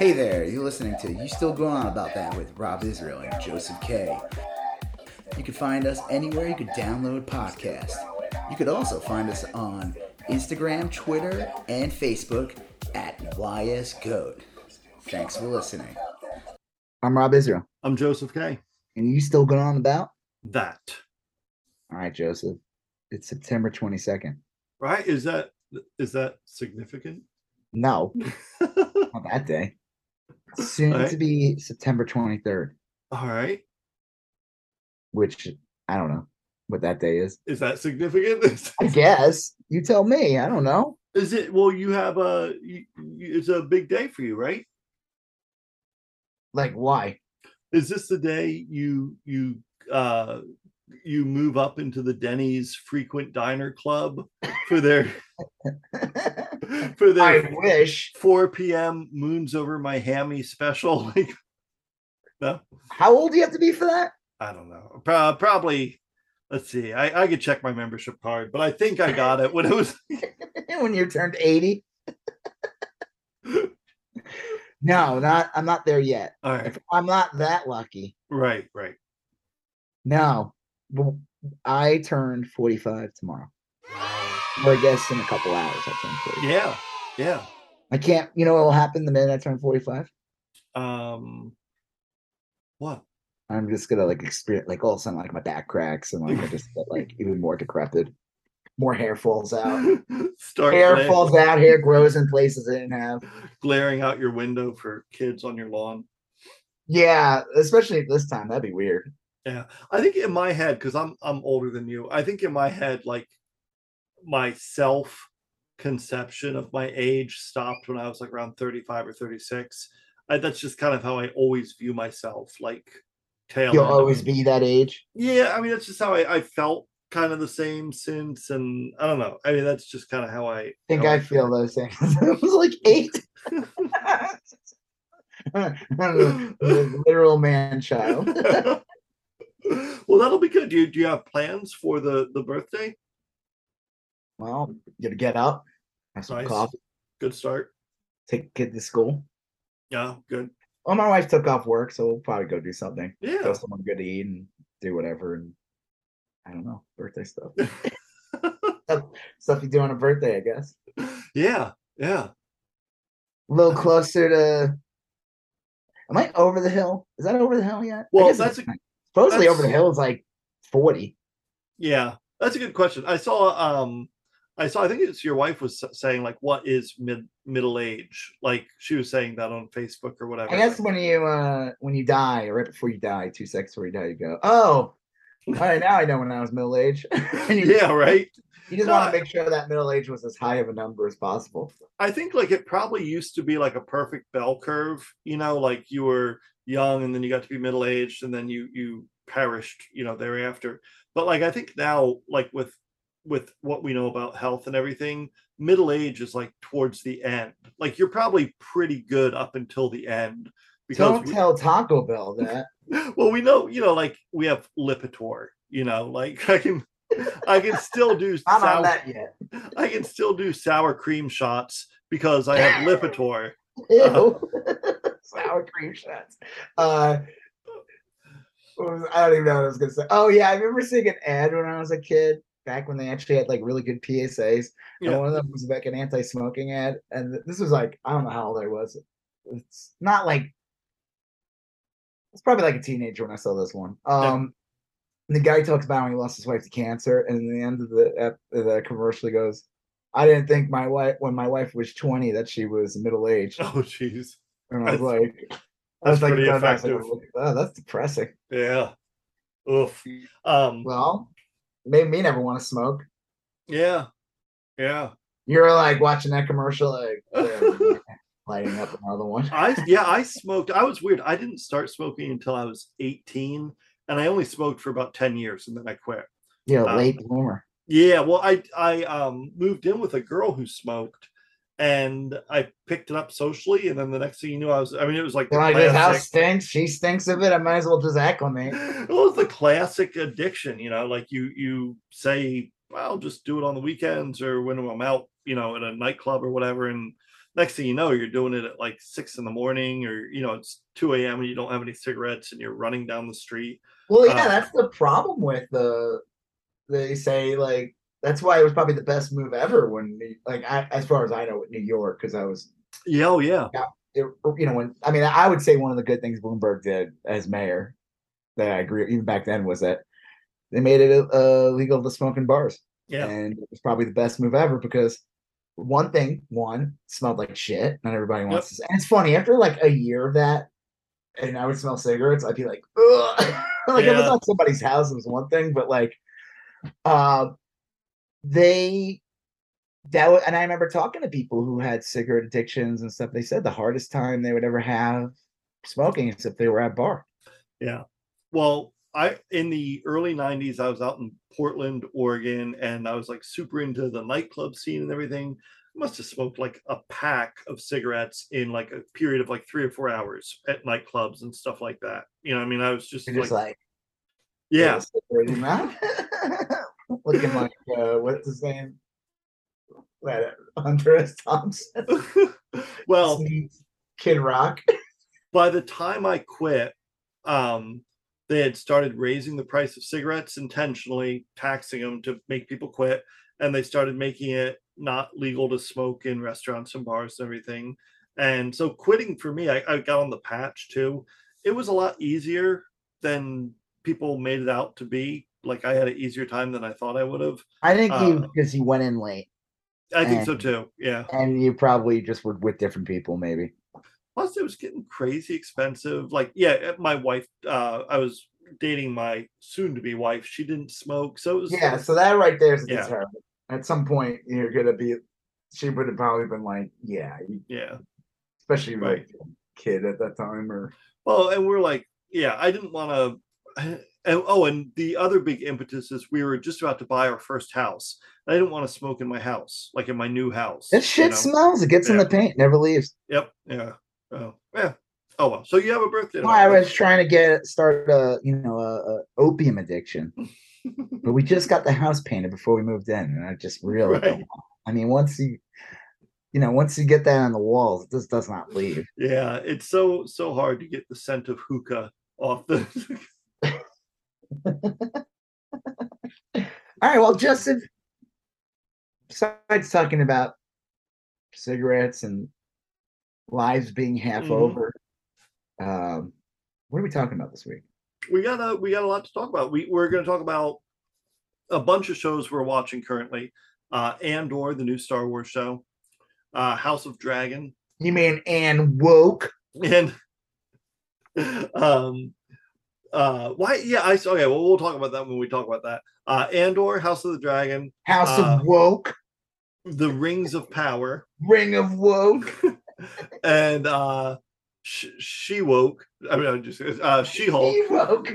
Hey there, you're listening to You Still Going On About That with Rob Israel and Joseph K. You can find us anywhere you could download podcasts. You could also find us on Instagram, Twitter, and Facebook at YSGoat. Thanks for listening. I'm Rob Israel. I'm Joseph K. And you still going on about? That. All right, Joseph. It's September 22nd. Right? Is that is that significant? No. not that day. Soon to be September 23rd. All right. Which I don't know what that day is. Is that significant? I guess. You tell me. I don't know. Is it well you have a you, it's a big day for you, right? Like why? Is this the day you you uh you move up into the Denny's frequent diner club for their for their I wish 4 p.m. moons over my hammy special. Like no. How old do you have to be for that? I don't know. Pro- probably let's see. I, I could check my membership card, but I think I got it when it was when you turned 80. no, not I'm not there yet. All right. If I'm not that lucky. Right, right. No, I turned 45 tomorrow. Or I guess in a couple hours I turn 45. Yeah. Yeah. I can't, you know what will happen the minute I turn 45? Um what? I'm just gonna like experience like all of a sudden like my back cracks and like I just get like even more decrepit. More hair falls out. Start hair playing. falls out, hair grows in places it didn't have. Glaring out your window for kids on your lawn. Yeah, especially this time. That'd be weird. Yeah, I think in my head, because I'm I'm older than you, I think in my head, like my self conception of my age stopped when I was like around 35 or 36. I, that's just kind of how I always view myself. Like tail. You'll always be that age. Yeah, I mean that's just how I, I felt kind of the same since, and I don't know. I mean that's just kind of how I think I, I feel those things. I was like eight. literal man child well, that'll be good. Do you, do you have plans for the the birthday? Well, gonna get up, have some nice. coffee. Good start. Take kid to school. Yeah, good. Well, my wife took off work, so we'll probably go do something. Yeah, go somewhere good to eat and do whatever. And I don't know, birthday stuff. stuff you do on a birthday, I guess. Yeah, yeah. A little closer to. Am I over the hill? Is that over the hill yet? Well, that's a, Supposedly That's, over the hill is like 40. Yeah, that's a good question. I saw um I saw I think it's your wife was saying like what is mid middle age? Like she was saying that on Facebook or whatever. I guess when you uh when you die or right before you die, two seconds before you die, you go, Oh, all right, now I know when I was middle age. yeah, right. You just want to make sure that middle age was as high of a number as possible. I think like it probably used to be like a perfect bell curve, you know, like you were young and then you got to be middle aged and then you you perished you know thereafter. But like i think now like with with what we know about health and everything middle age is like towards the end. Like you're probably pretty good up until the end because don't we, tell taco bell that. Well we know you know like we have lipitor you know like i can i can still do not sour, on that yet. I can still do sour cream shots because i have lipitor. Uh, sour cream shots. Uh, was, I don't even know what I was gonna say. Oh yeah, I remember seeing an ad when I was a kid back when they actually had like really good PSAs. Yeah. And one of them was like an anti-smoking ad, and this was like I don't know how old I was. It's not like it's probably like a teenager when I saw this one. Um, yeah. the guy talks about when he lost his wife to cancer, and in the end of the the commercial, he goes, "I didn't think my wife when my wife was twenty that she was middle aged." Oh, jeez. And I was that's, like, I was like, pretty. Like, oh, that's depressing. Yeah. Oof. Um, well, made me never want to smoke. Yeah. Yeah. You're like watching that commercial, like yeah, lighting up another one. I yeah, I smoked. I was weird. I didn't start smoking until I was 18, and I only smoked for about 10 years, and then I quit. Yeah, um, late bloomer. Yeah, well, I I um moved in with a girl who smoked, and I picked it up socially, and then the next thing you knew, I was. I mean, it was like, like this house stinks. She stinks of it. I might as well just acclimate. it was the classic addiction, you know. Like you, you say, "I'll just do it on the weekends or when I'm out, you know, in a nightclub or whatever." And next thing you know, you're doing it at like six in the morning, or you know, it's two a.m. and you don't have any cigarettes, and you're running down the street. Well, yeah, Uh, that's the problem with the. They say like that's why it was probably the best move ever when like I, as far as I know with New York because I was Yeah, oh yeah, it, you know when I mean I would say one of the good things Bloomberg did as mayor that I agree even back then was that they made it uh, legal to smoke in bars. Yeah, and it was probably the best move ever because one thing one smelled like shit. Not everybody wants to and it's funny after like a year of that and I would smell cigarettes I'd be like Ugh. like if it was at somebody's house it was one thing but like uh they that was, and I remember talking to people who had cigarette addictions and stuff. They said the hardest time they would ever have smoking is if they were at bar. yeah. Well, I in the early '90s, I was out in Portland, Oregon, and I was like super into the nightclub scene and everything. I must have smoked like a pack of cigarettes in like a period of like three or four hours at nightclubs and stuff like that. You know, I mean, I was just like, just like, yeah, with a cigarette in your mouth. looking like uh, what's his name? That Hunter S. Thompson, well, Kid Rock. by the time I quit, um, they had started raising the price of cigarettes intentionally, taxing them to make people quit, and they started making it not legal to smoke in restaurants and bars and everything. And so quitting for me, I, I got on the patch too. It was a lot easier than people made it out to be. Like I had an easier time than I thought I would have. I think you Uh, because he went in late I think so too. Yeah. and you probably just were with different people, maybe. plus it was getting crazy expensive like yeah uh, my wife uh i was dating my soon to be wife she didn't smoke so it was Yeah, so that right there is Yeah. At some point, you're gonna be. She would have probably been like, "Yeah," you- yeah especially Right. like kid at that time, or well and we're like yeah i didn't want to and oh and the other big impetus is we were just about to buy our first house i didn't want to smoke in my house like in my new house you shit know? smells. It gets in the paint, never leaves. yep yeah oh yeah oh well so you have a birthday Well, I was trying to get start a you know a, a opium addiction, but we just got the house painted before we moved in, and I just really. Right. I mean, once you, you know, once you get that on the walls, it just does not leave. yeah it's so so hard to get the scent of hookah off the All right, well, Justin. Besides talking about cigarettes and lives being half Mhm. over, um, what are we talking about this week? we got a we got a lot to talk about. We we're going to talk about a bunch of shows we're watching currently. Uh, Andor, the new Star Wars show, uh, House of Dragon, You mean and woke? and um, uh, why? Yeah, I okay. Well, we'll talk about that when we talk about that. Uh, Andor, House of the Dragon, House Uh, of woke, The Rings of Power, ring of woke. and uh, Sh- She Woke. I mean, I'm just uh, She Hulk. She woke.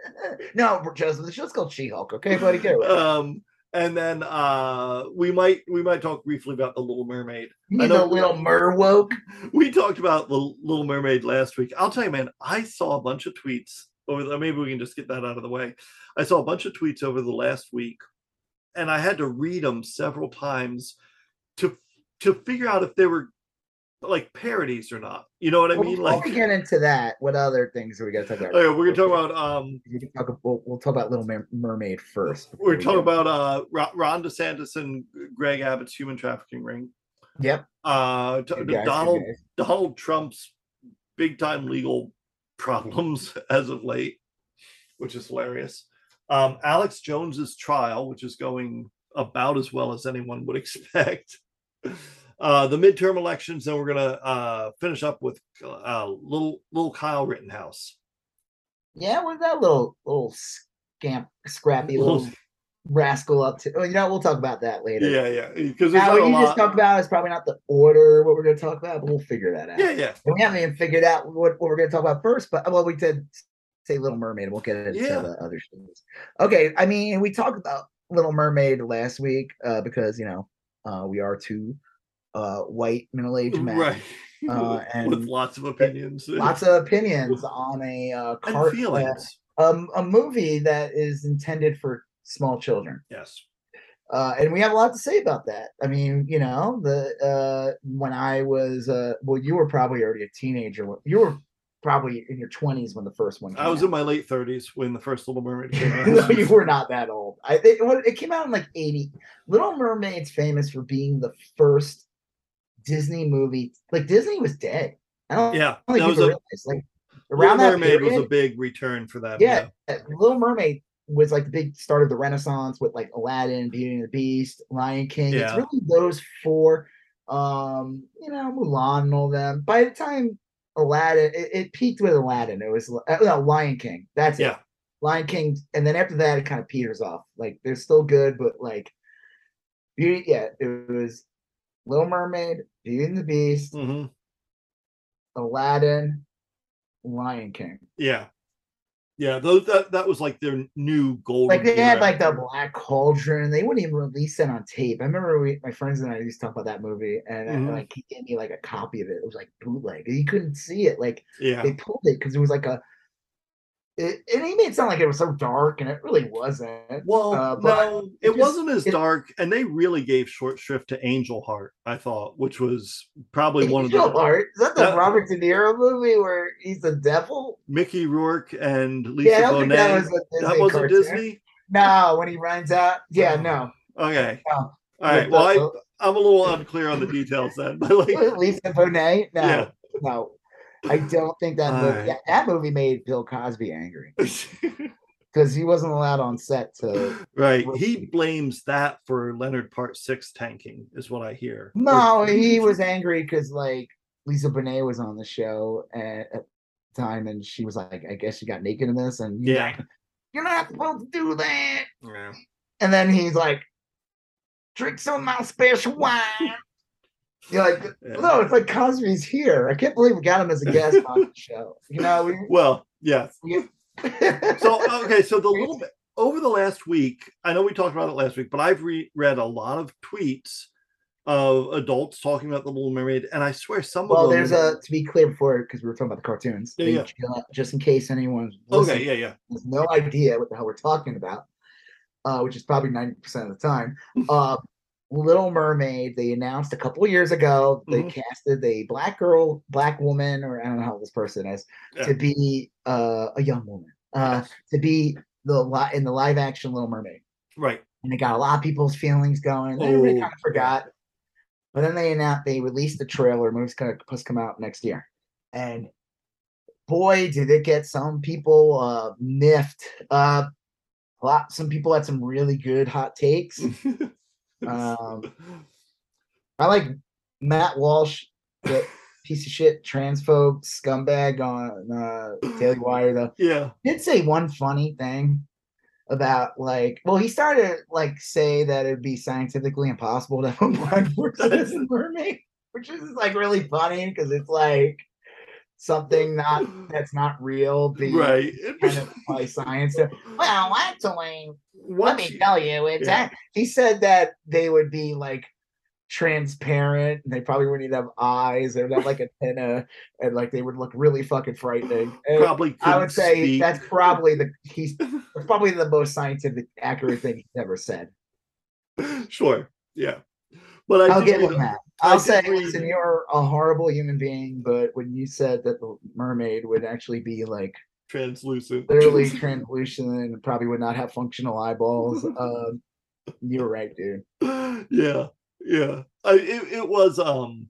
no, Joseph, the show's called She Hulk. Okay, buddy, get it. um and then uh we might we might talk briefly about the little mermaid you I know, know- little mer woke. we talked about the little mermaid last week i'll tell you man i saw a bunch of tweets over the maybe we can just get that out of the way i saw a bunch of tweets over the last week and i had to read them several times to to figure out if they were like parodies or not you know what i Well, mean before like we get into that, what other things are we gonna talk about? okay, we're gonna talk about um We can talk. We'll, we'll talk about Little Mermaid first. we're before talking go. about uh Ron- ron desantis and greg abbott's human trafficking ring Yep. uh t- guys, donald. Donald Trump's big time legal problems as of late, which is hilarious. Um, Alex Jones's trial, which is going about as well as anyone would expect. Uh, the midterm elections, then we're gonna uh, finish up with uh, little little Kyle Rittenhouse. Yeah, where's that little little scamp, scrappy Little- little rascal up to? Oh, you know, we'll talk about that later. Yeah, yeah, because Now, what you lot. just talked about is probably not the order what we're going to talk about, but we'll figure that out. yeah, yeah, And we haven't even figured out what, what we're going to talk about first, but well, we did say Little Mermaid. We'll get into Yeah. the other shows. Okay, I mean, we talked about Little Mermaid last week uh, because you know uh, we are two uh, white middle-aged men, right. uh, with lots of opinions lots of opinions on a uh, and cart, feelings. um, a movie that is intended for small children. yes. Uh, and we have a lot to say about that. I mean, you know, the uh, when I was uh, well, you were probably already a teenager. You were probably in your twenties when the first one. Came I was out. in my late 30s when the first Little Mermaid came out. no, you were not that old. I think it, it came out in like 80. Little Mermaid's famous for being the first Disney movie. Like Disney was dead. I don't, yeah, I don't think that was a realize. Like Little around that Mermaid was a big return for that. yeah, uh, Little Mermaid was like the big start of the Renaissance with like Aladdin, Beauty and the Beast, Lion King. It's really those four. Um, you know, Mulan and all them. By the time Aladdin, it, it peaked with Aladdin. It was uh, no, Lion King. That's it. Yeah. Lion King, and then after that, it kind of peters off. Like they're still good, but like Beauty, yeah, it was Little Mermaid, Beauty and the Beast, hmm Aladdin, Lion King. Yeah. Yeah, those that that was like their new gold. Like they had like the Black Cauldron. They wouldn't even release that on tape. I remember we, my friends and I used to talk about that movie, and I- Mhm. like he gave me like a copy of it. It was like bootleg. You couldn't see it. Like yeah. they pulled it because it was like a. It, and he made it sound like it was so dark, and it really wasn't. Well, Uh, no, it it, just- wasn't as it- dark, and they really gave short shrift to Angel Heart. I thought, which was probably one of Angel the Heart. Is that the Robert De Niro movie where he's the devil? Mickey Rourke and Lisa yeah, I that Bonet. was a Disney that wasn't. Disney. No, when he runs out. Yeah, Oh. no. Okay, no. all right. Well, I, I'm a little unclear on the details then, but like, Lisa Bonet. No, yeah, no. I don't think that movie. Alright. yeah, that movie made Bill Cosby angry because he wasn't allowed on set to. right. He blames that for Leonard Part Six tanking, is what I hear. No, Or- he was angry because like Lisa Bonet was on the show at, at the time, and she was like, "I guess you got naked in this," and Yeah. like, "You're not supposed to do that." Yeah. And then he's like, "Drink some of my special wine." You're like, no, it's like Cosby's here. I can't believe we got him as a guest on the show. You know, we, Well, yes. we- so okay so the little bit over the last week i know we talked about it last week but i've re- read a lot of tweets of adults talking about the little mermaid and i swear some well, of them Well, there's a to be clear before because we were talking about the cartoons. Yeah, yeah. ju- Just in case anyone's okay yeah yeah has no idea what the hell we're talking about, uh, which is probably 90% of the time. Uh, Little Mermaid, they announced a couple years ago, they Mhm. casted a black girl, black woman, or I don't know how this person is, Yeah. to be uh, a young woman, uh, to be the li- in the live action Little Mermaid. right And it got a lot of people's feelings going. Then Everybody Oh, kind of forgot. But then they announced they released the trailer. Movie's gonna supposed to come out next year. And boy, did it get some people uh miffed. Uh a lot some people had some really good hot takes. Um I like Matt Walsh, the piece of shit transphobe scumbag on uh Daily Wire though. Yeah. Did say one funny thing about like well he started like say that it'd be scientifically impossible to have a blind person as a mermaid which is like really funny because it's like something not that's not real being right kind of by science well actually let me you- tell you it's yeah. ac- he said that they would be like transparent and they probably wouldn't even have eyes they would have like a antenna and like they would look really fucking frightening And probably I would say speak. that's probably the he's probably the most scientific accurate thing he's ever said. sure yeah but I I'll did give him that. I'll say, listen, you're a horrible human being, but when you said that the mermaid would actually be like translucent. literally translucent and probably would not have functional eyeballs, um, you're right, dude. yeah yeah. I, it, it was um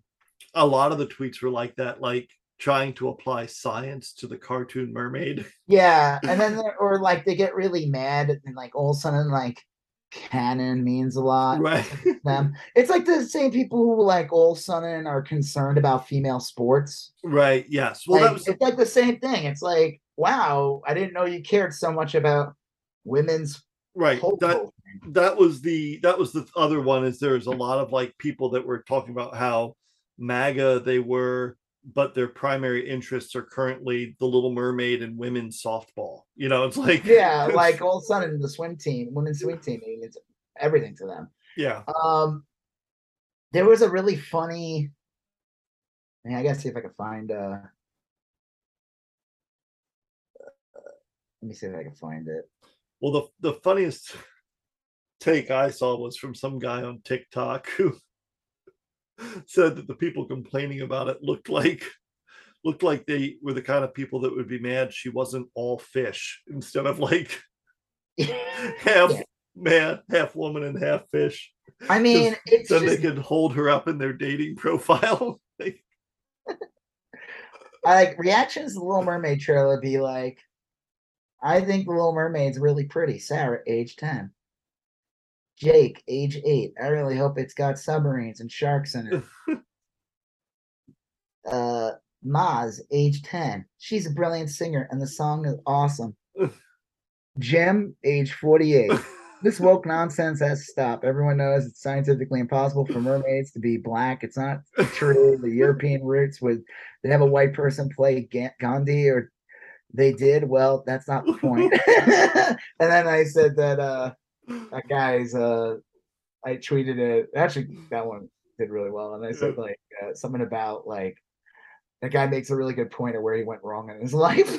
a lot of the tweets were like that like trying to apply science to the cartoon mermaid. Yeah, and then or like they get really mad and like all of a sudden like canon means a lot. right them. It's like the same people who like all of a sudden are concerned about female sports. right yes well that was it's like the same thing. It's like, wow, I didn't know you cared so much about women's right that that was the that was the other one is there's a lot of like people that were talking about how maga they were but their primary interests are currently the little mermaid and women's softball you know it's like yeah, like all of a sudden the swim team, women's swim team means everything to them. yeah Um, there was a really funny. Man, I gotta see if I can find. uh Let me see if I can find it. well the the funniest take I saw was from some guy on TikTok who said that the people complaining about it looked like looked like they were the kind of people that would be mad she wasn't all fish instead of like half Yeah. man, half woman, and half fish. I mean, it's Then they could hold her up in their dating profile. Like, I like reactions to the Little Mermaid trailer be like, I think the Little Mermaid's really pretty. Sarah, age 10. Jake, age 8. I really hope it's got submarines and sharks in it. uh Maz, age 10. She's a brilliant singer and the song is awesome. Jim, age 48. This woke nonsense has to stop. Everyone knows it's scientifically impossible for mermaids to be black. It's not true. The European roots would they have a white person play Gandhi or they did. Well, that's not the point. and then I said that uh that guy's uh I tweeted it. Actually, that one did really well. And I said like uh, something about like that guy makes a really good point of where he went wrong in his life.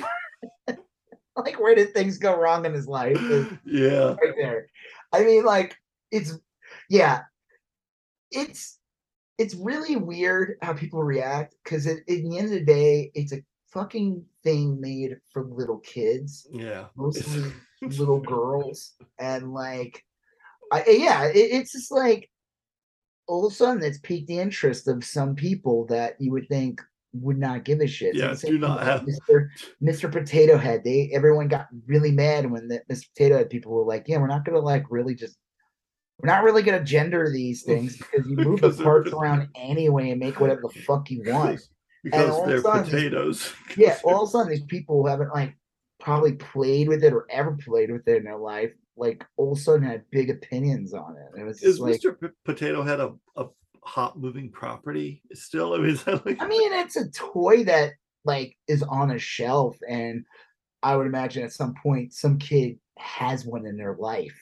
like where did things go wrong in his life? Is- yeah. right there. I mean, like it's yeah, it's it's really weird how people react because at, at the end of the day, it's a fucking thing made for little kids, Yeah. mostly little girls, and like, I eh, yeah, it, it's just like all of a sudden it's piqued the interest of some people that you would think would not give a shit. Yeah, do not have- Mr. Mr. Potato Head. They everyone got really mad when the Mr. Potato Head people were like, "Yeah, we're not gonna like really just." We're not really gonna gender these things because you move the Because they're parts around anyway and make whatever the fuck you want. Because, all because of a they're sudden these- potatoes. Yeah, all of a sudden these people who haven't like probably played with it or ever played with it in their life, like all of a sudden had big opinions on it. It was Is like Mr. P- Potato Head a, a hot moving property still? I mean, like, I mean, it's a toy that like is on a shelf, and I would imagine at some point some kid has one in their life.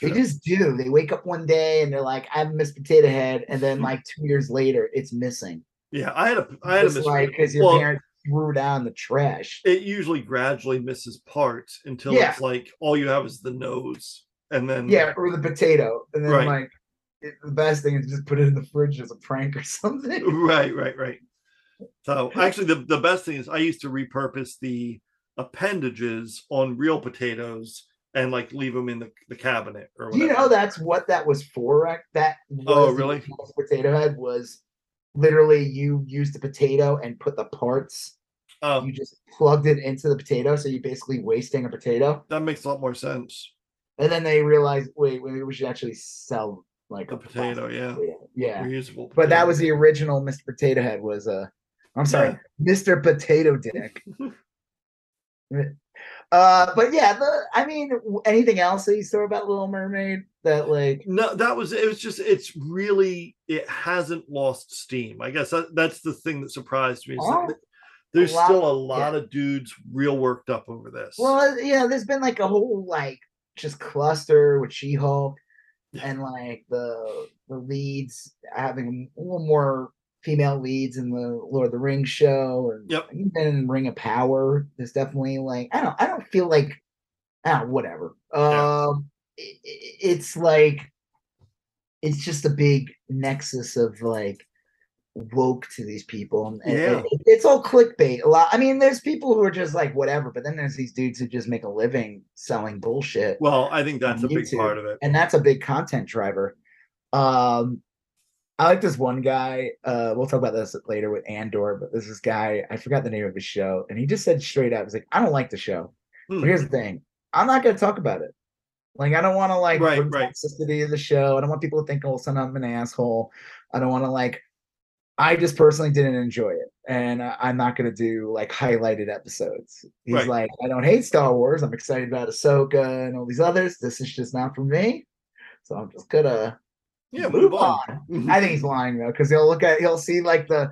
They just do. They wake up one day and they're like, "I have a Miss Potato Head," and then like two years later, it's missing. yeah, I had a, I had a It's Mr. like because your well, parents threw out the trash. it usually gradually misses parts until Yeah. it's like all you have is the nose, and then Yeah, or the potato, and then Right. like it, the best thing is just put it in the fridge as a prank or something. right, right, right. So actually, the the best thing is I used to repurpose the appendages on real potatoes and like leave them in the, the cabinet or Do you know that's what that was for? That Oh, was the really? Potato head was literally you used the potato and put the parts. Oh, You just plugged it into the potato, so you're basically wasting a potato. that makes a lot more sense. And then they realized, wait, wait we should actually sell like The a potato, yeah, potato. Yeah, reusable. but that was the original Mr. Potato Head. Was uh, I'm sorry, Mr. Potato Dick. uh, but yeah, the I mean, anything else that you saw about Little Mermaid that like No, that was it. Was just it's really it hasn't lost steam. I guess that, that's the thing that surprised me. is that Oh, there's lot- still a lot of dudes real worked up over this. Well, yeah, there's been like a whole like just cluster with She-Hulk Yeah. and like the the leads having a little more female leads in the Lord of the Rings show and Yep. even in Ring of Power. There's definitely like I don't I don't feel like ah whatever. Yeah. Um, i- i- it's like it's just a big nexus of like woke to these people and, Yeah. it- it's all clickbait a lot i mean there's people who are just like whatever but then there's these dudes who just make a living selling bullshit well, I think that's a big part of it. and that's a big content driver um i like this one guy uh we'll talk about this later with andor but there's this guy i forgot the name of his show and he just said straight up, he's like i don't like the show Hmm. but here's the thing i'm not going to talk about it like i don't want to like Right, right. toxicity of the show i don't want people to think oh son i'm an asshole i don't want to like i just personally didn't enjoy it and i'm not going to do like highlighted episodes he's Right. like i don't hate star wars i'm excited about ahsoka and all these others this is just not for me so i'm just gonna Yeah, move on I think he's lying though, because he'll look at he'll see like the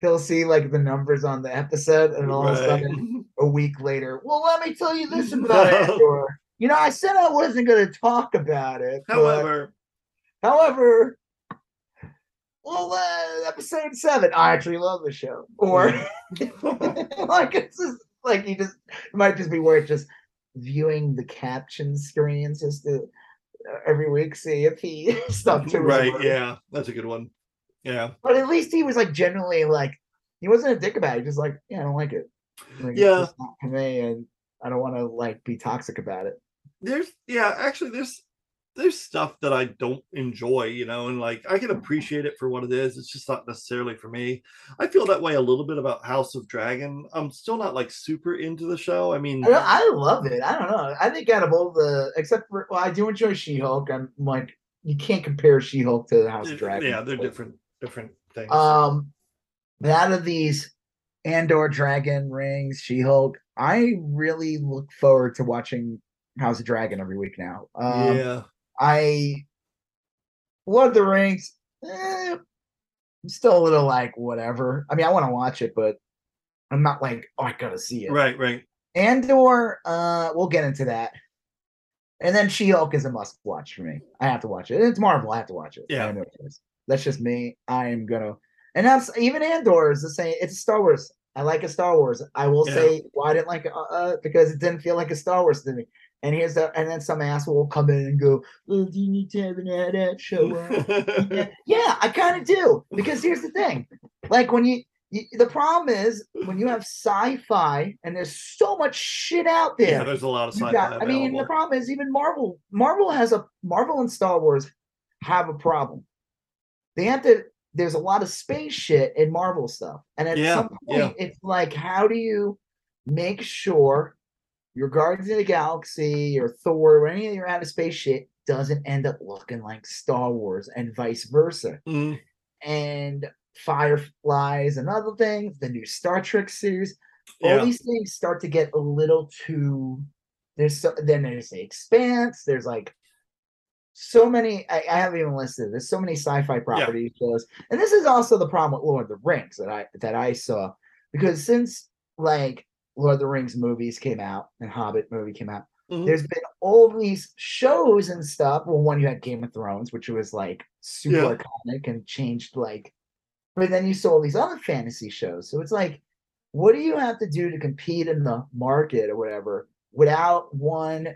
he'll see like the numbers on the episode, and all of a sudden a week later, well, let me tell you this about. Andor. You know, I said I wasn't going to talk about it. but- However, however, well, uh, episode seven, I actually love the show. Or like it's just like you just it might just be worth just viewing the caption screens just to every week, see if he stuck to right. Yeah, that's a good one. Yeah. But at least he was like genuinely like he wasn't a dick about it. Just like, yeah, I don't like it. Like, Yeah. for me, and I don't want to like be toxic about it. there's yeah actually there's there's stuff that i don't enjoy you know and like i can appreciate it for what it is it's just not necessarily for me i feel that way a little bit about house of dragon i'm still not like super into the show i mean I, I love it. I don't know. I think out of all the, except for, well, I do enjoy She Hulk. I'm like, you can't compare She Hulk to the House of Dragon. yeah they're different different things Um, but out of these Andor, Dragon, Rings, She Hulk, I really look forward to watching House of Dragon every week now. Um, yeah I Lord of the Rings, eh, I'm still a little like whatever. I mean, I want to watch it, but I'm not like, oh, I gotta see it. right right Andor, uh, we'll get into that. And then She Hulk is a must watch for me. I have to watch it. It's Marvel. I have to watch it. Yeah. I know it is. That's just me. I am gonna, and that's even Andor is the same. It's a Star Wars. I like a Star Wars. I will Yeah. say why I didn't like it uh, uh, because it didn't feel like a Star Wars to me. And here's the, and then some asshole will come in and go, "Oh, do you need to have an ad show up?" yeah, yeah, I kind of do because here's the thing, like when you, you, the problem is when you have sci-fi and there's so much shit out there. yeah there's a lot of sci-fi got- I mean, the problem is even Marvel. Marvel has a Marvel and Star Wars have a problem. They have to. There's a lot of space shit in Marvel stuff, and at Yeah, some point, yeah. it's like, how do you make sure your Guardians of the Galaxy or Thor or any of your out of space shit doesn't end up looking like Star Wars and vice versa? Mm, And Fireflies and other things, the new Star Trek series, all these things start to get a little too there's so then there's the expanse there's like so many I, I haven't even listed there's so many sci-fi property shows and this is also the problem with lord of the rings that i that i saw. Because since like lord of the rings movies came out and hobbit movie came out mhm. there's been all these shows and stuff well one you had game of thrones which was like super Yeah. iconic and changed like but then you saw all these other fantasy shows so it's like what do you have to do to compete in the market or whatever without one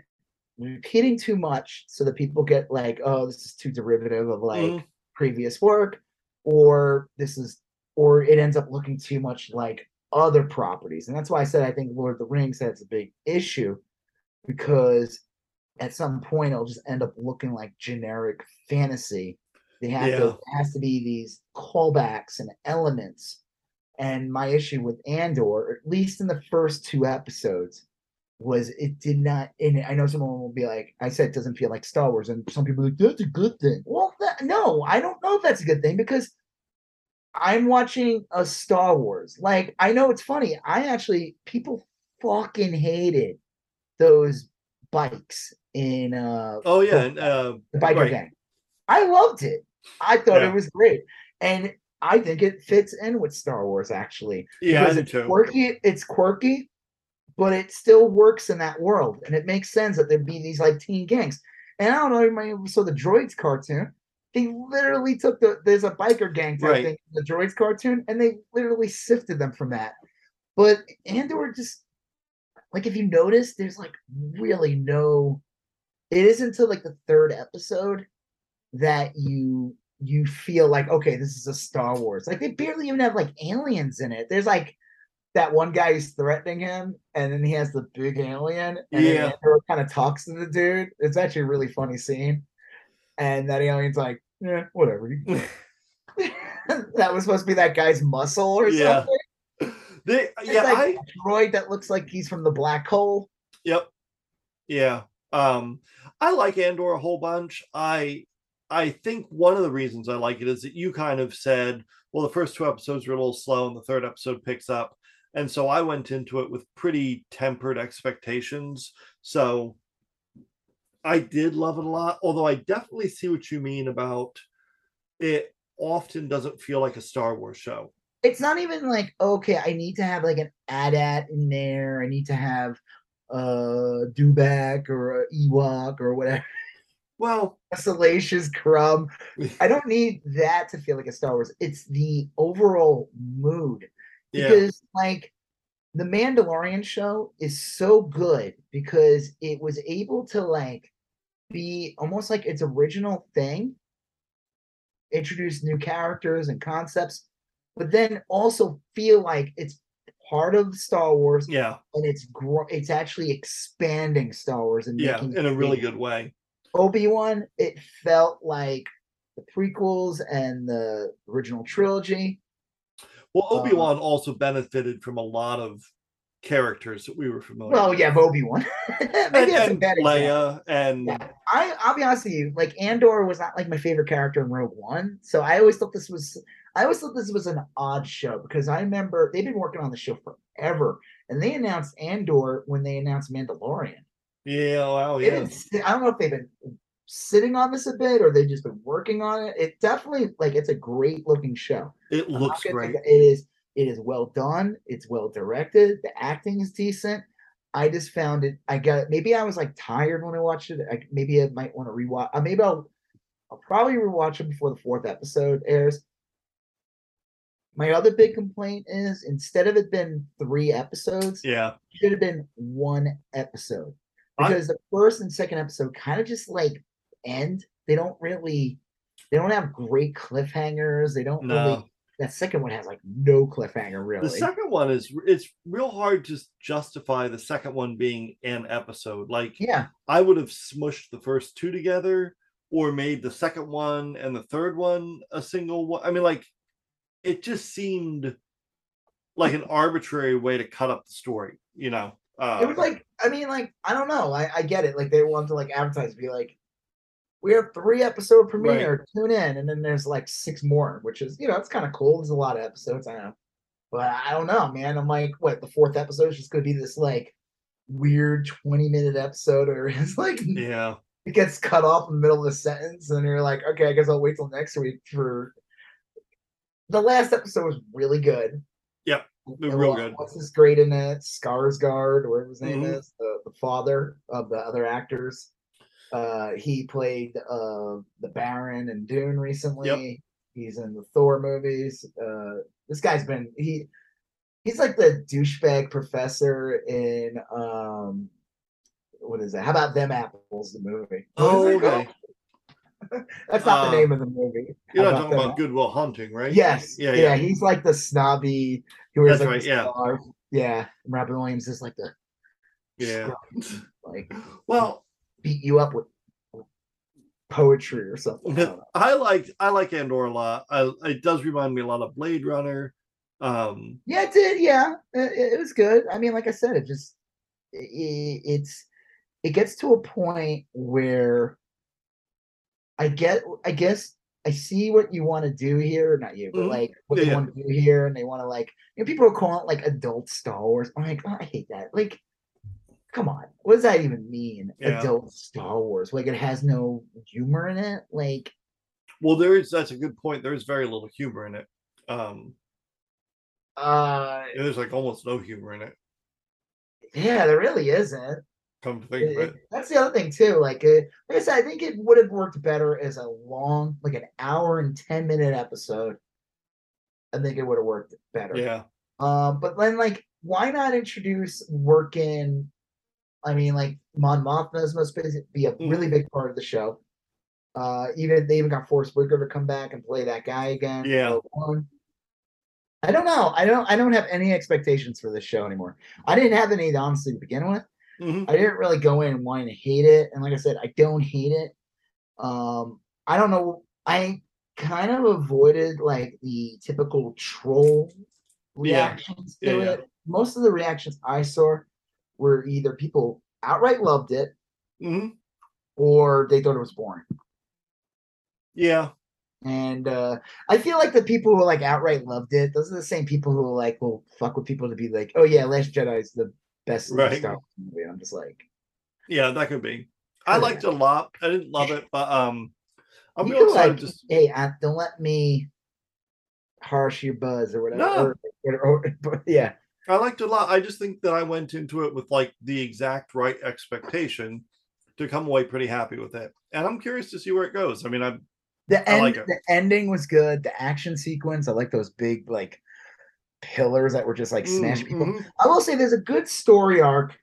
repeating too much so that people get like oh this is too derivative of like Mhm. previous work or this is or it ends up looking too much like other properties. And that's why i said i think lord of the rings has a big issue because at some point it'll just end up looking like generic fantasy. They have Yeah. to has to be these callbacks and elements. And my issue with andor at least in the first two episodes was it did not and i know someone will be like i said it doesn't feel like star wars and some people are like that's a good thing. Well that, no i don't know if that's a good thing because i'm watching a star wars like i know it's funny i actually people fucking hated those bikes in uh oh yeah and uh the biker right. gang i loved it i thought Yeah. it was great and i think it fits in with star wars actually yeah because it's too. quirky. It's quirky, but it still works in that world, and it makes sense that there'd be these like teen gangs. And I don't know, you might saw the Droids cartoon. They literally took the there's a biker gang type Right. thing, in the Droids cartoon, and they literally sifted them from that. But Andor just like if you notice, there's like really no. It isn't until like the third episode that you you feel like okay, this is a Star Wars. Like they barely even have like aliens in it. There's like that one guy who's threatening him, and then he has the big alien, and Yeah. Andor kind of talks to the dude. It's actually a really funny scene. And that alien's like, yeah, whatever. that was supposed to be that guy's muscle or Yeah. something. They, It's yeah, like I droid that looks like he's from the black hole. Yep. Yeah. Um I like Andor a whole bunch. I I think one of the reasons I like it is that you kind of said, well, the first two episodes were a little slow and the third episode picks up. And so I went into it with pretty tempered expectations. So I did love it a lot, although I definitely see what you mean about it often doesn't feel like a Star Wars show. It's not even like, okay, I need to have like an AT-AT in there. I need to have uh, a Dewback or a Ewok or whatever. Well, a salacious crumb. I don't need that to feel like a Star Wars. It's the overall mood. yeah. Because like the Mandalorian show is so good because it was able to like be almost like its original thing, introduce new characters and concepts, but then also feel like it's part of Star Wars Yeah, and it's gro- it's actually expanding Star Wars and yeah, in a really good way. Obi Wan, it felt like the prequels and the original trilogy. Well, Um, Obi Wan also benefited from a lot of characters that we were familiar. Well, with. yeah, Obi Wan. Maybe and, that's and. Leia, and Yeah. I I'll be honest with you, like Andor was not like my favorite character in Rogue One, so I always thought this was I always thought this was an odd show because I remember they've been working on the show forever, and they announced Andor when they announced Mandalorian. yeah, wow, yeah, I don't know if they've been sitting on this a bit or they've just been working on it. It definitely like it's a great looking show. it looks great. it- is it is well done. It's well directed. The acting is decent. I just found it. I got maybe I was like tired when I watched it. I, maybe I might want to rewatch. Uh, maybe I'll I'll probably rewatch it before the fourth episode airs. My other big complaint is instead of it being three episodes, Yeah, it should have been one episode I- because the first and second episode kind of just like end. They don't really, they don't have great cliffhangers. They don't No. really. That second one has like no cliffhanger really. the second one is it's real hard to justify the second one being an episode. Like yeah, I would have smushed the first two together or made the second one and the third one a single one. I mean, like it just seemed like an arbitrary way to cut up the story, you know. Uh, it was like I mean, like I don't know. I, I get it. Like they want to like advertise, be like, we have three episode premiere. Tune in, and then there's like six more, which is you know it's kind of cool. There's a lot of episodes, I know, but I don't know, man. I'm like, what the fourth episode is just gonna be this like weird 20 minute episode, or it's like yeah, it gets cut off in the middle of the sentence, and you're like, okay, I guess I'll wait till next week for. The last episode was really good. Yep, real good. What's this great in it? Skarsgård, or whatever his name Mhm. is, the, the father of the other actors. Uh, he played uh the Baron and Dune recently. He's in the Thor movies. Uh, this guy's been he he's like the douchebag professor in um what is it? How about them apples? The movie. Oh, okay. That's not Uh, the name of the movie. You're How not talking Them about Goodwill Hunting, right? Yes. Yeah, Yeah, yeah. He's like the snobby. Who wears That's like right, yeah. scarf. Yeah. And Robin Williams is like the Yeah. like Well, beat you up with poetry or something. I. I like I like Andor a lot. I, it does remind me a lot of Blade Runner. Um, Yeah, it did. Yeah, it, it was good. I mean, like I said, it just it, it's it gets to a point where I get, I guess, I see what you want to do here. Not you, but Mhm. like what Yeah, they yeah. want to do here, and they want to like you know people are calling it like adult Star Wars. I'm like, oh, I hate that. Like, come on, what does that even mean? Yeah. Adult Star Wars? Like it has no humor in it. Like, well, there is that's a good point. There is very little humor in it. Um, uh, there's like almost no humor in it. yeah, there really isn't. Come to think It- of it- that's the other thing too. Like, uh, like I said, I think it would have worked better as a long, like an hour and ten minute episode. I think it would have worked better. yeah, Um, but then like, why not introduce working? I mean, like Mon Mothma is supposed to be a really Mhm. big part of the show. Uh, even they even got Forest Whitaker to come back and play that guy again. Yeah. I don't know. I don't. I don't have any expectations for this show anymore. I didn't have any honestly to begin with. Mhm. I didn't really go in wanting to hate it, and like I said, I don't hate it. Um, I don't know. I kind of avoided like the typical troll reactions Yeah, to yeah. it. Most of the reactions I saw were either people outright loved it Mhm. or they thought it was boring. yeah, And uh, I feel like the people who like outright loved it, those are the same people who like will fuck with people to be like, "Oh yeah, Last Jedi is the best Right. Star Wars movie." I'm just like, yeah. That could be. I Yeah. liked it a lot. I didn't love it, but um, I'm you real excited. like, Just hey, don't let me harsh your buzz or whatever. No. Or, or- or- yeah, I liked it a lot. I just think that I went into it with like the exact right expectation to come away pretty happy with it, and I'm curious to see where it goes. I mean, I'm the I end, like the ending was good. The action sequence, I like those big like pillars that were just like Mm, people. mhm. I will say there's a good story arc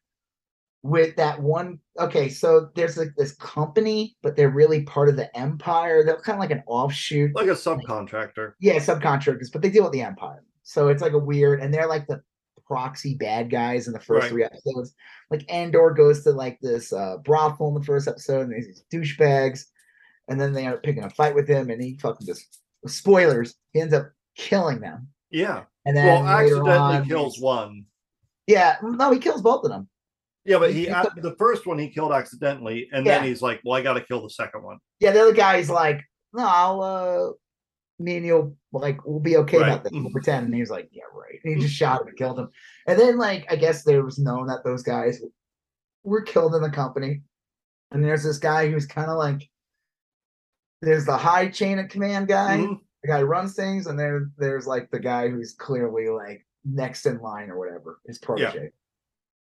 with that one. Okay, so there's like this company, but they're really part of the empire. They're kind of like an offshoot. Like a subcontractor. Yeah, subcontractors, but they deal with the empire. So it's like a weird, and they're like the proxy bad guys in the first Right. three episodes. Like Andor goes to like this uh, brothel in the first episode, and there's these douchebags, and then they end up picking a fight with him, and he fucking just spoilers. He ends up killing them, Yeah. and then Well, accidentally on, kills one. Yeah, no, he kills both of them. Yeah, but He- he uh, the first one he killed accidentally, and then he's like, "Well, I got to kill the second one." Yeah, the other guy's like, no, I'll uh me and you'll like we'll be okay Right. about this. We'll pretend. And he was like, Yeah, right. And he just shot him and killed him. And then like I guess there was known that those guys were killed in the company. And there's this guy who's kind of like there's the high chain of command guy, Mhm. the guy who runs things, and there there's like the guy who's clearly like next in line or whatever, his protege.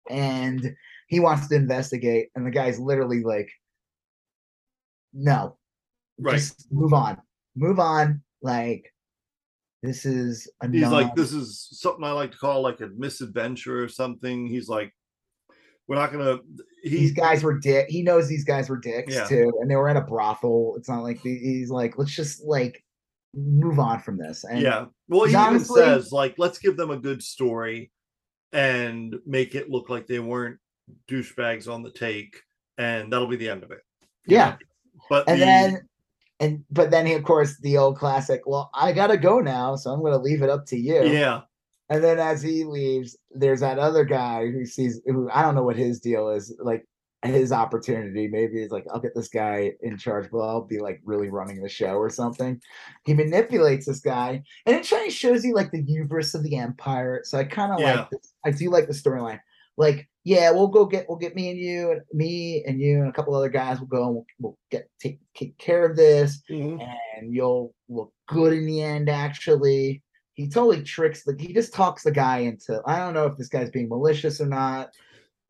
And he wants to investigate, and the guy's literally like, No, Right. just move on, move on. Like this is a He's like, "This is something I like to call like a misadventure or something." He's like, "We're not gonna." He, these guys were dick. He knows these guys were dicks Yeah. too, and they were at a brothel. It's not like the, he's like, let's just like move on from this. And yeah. Well, he he's even says like, "Let's give them a good story and make it look like they weren't douchebags on the take, and that'll be the end of it." yeah. But and the- then and but then he of course the old classic. Well, I gotta go now, so I'm gonna leave it up to you. yeah, And then as he leaves, there's that other guy who sees who I don't know what his deal is, like his opportunity. Maybe it's like I'll get this guy in charge, but I'll be like really running the show or something. He manipulates this guy, and it kind of shows you like the hubris of the empire. So I kind of Yeah. like this. I do like the storyline. Like, yeah, we'll go get we'll get me and you and me and you and a couple other guys. We'll go and we'll, we'll get take take care of this Mhm. and you'll look good in the end actually he totally tricks the he just talks the guy into i don't know if this guy's being malicious or not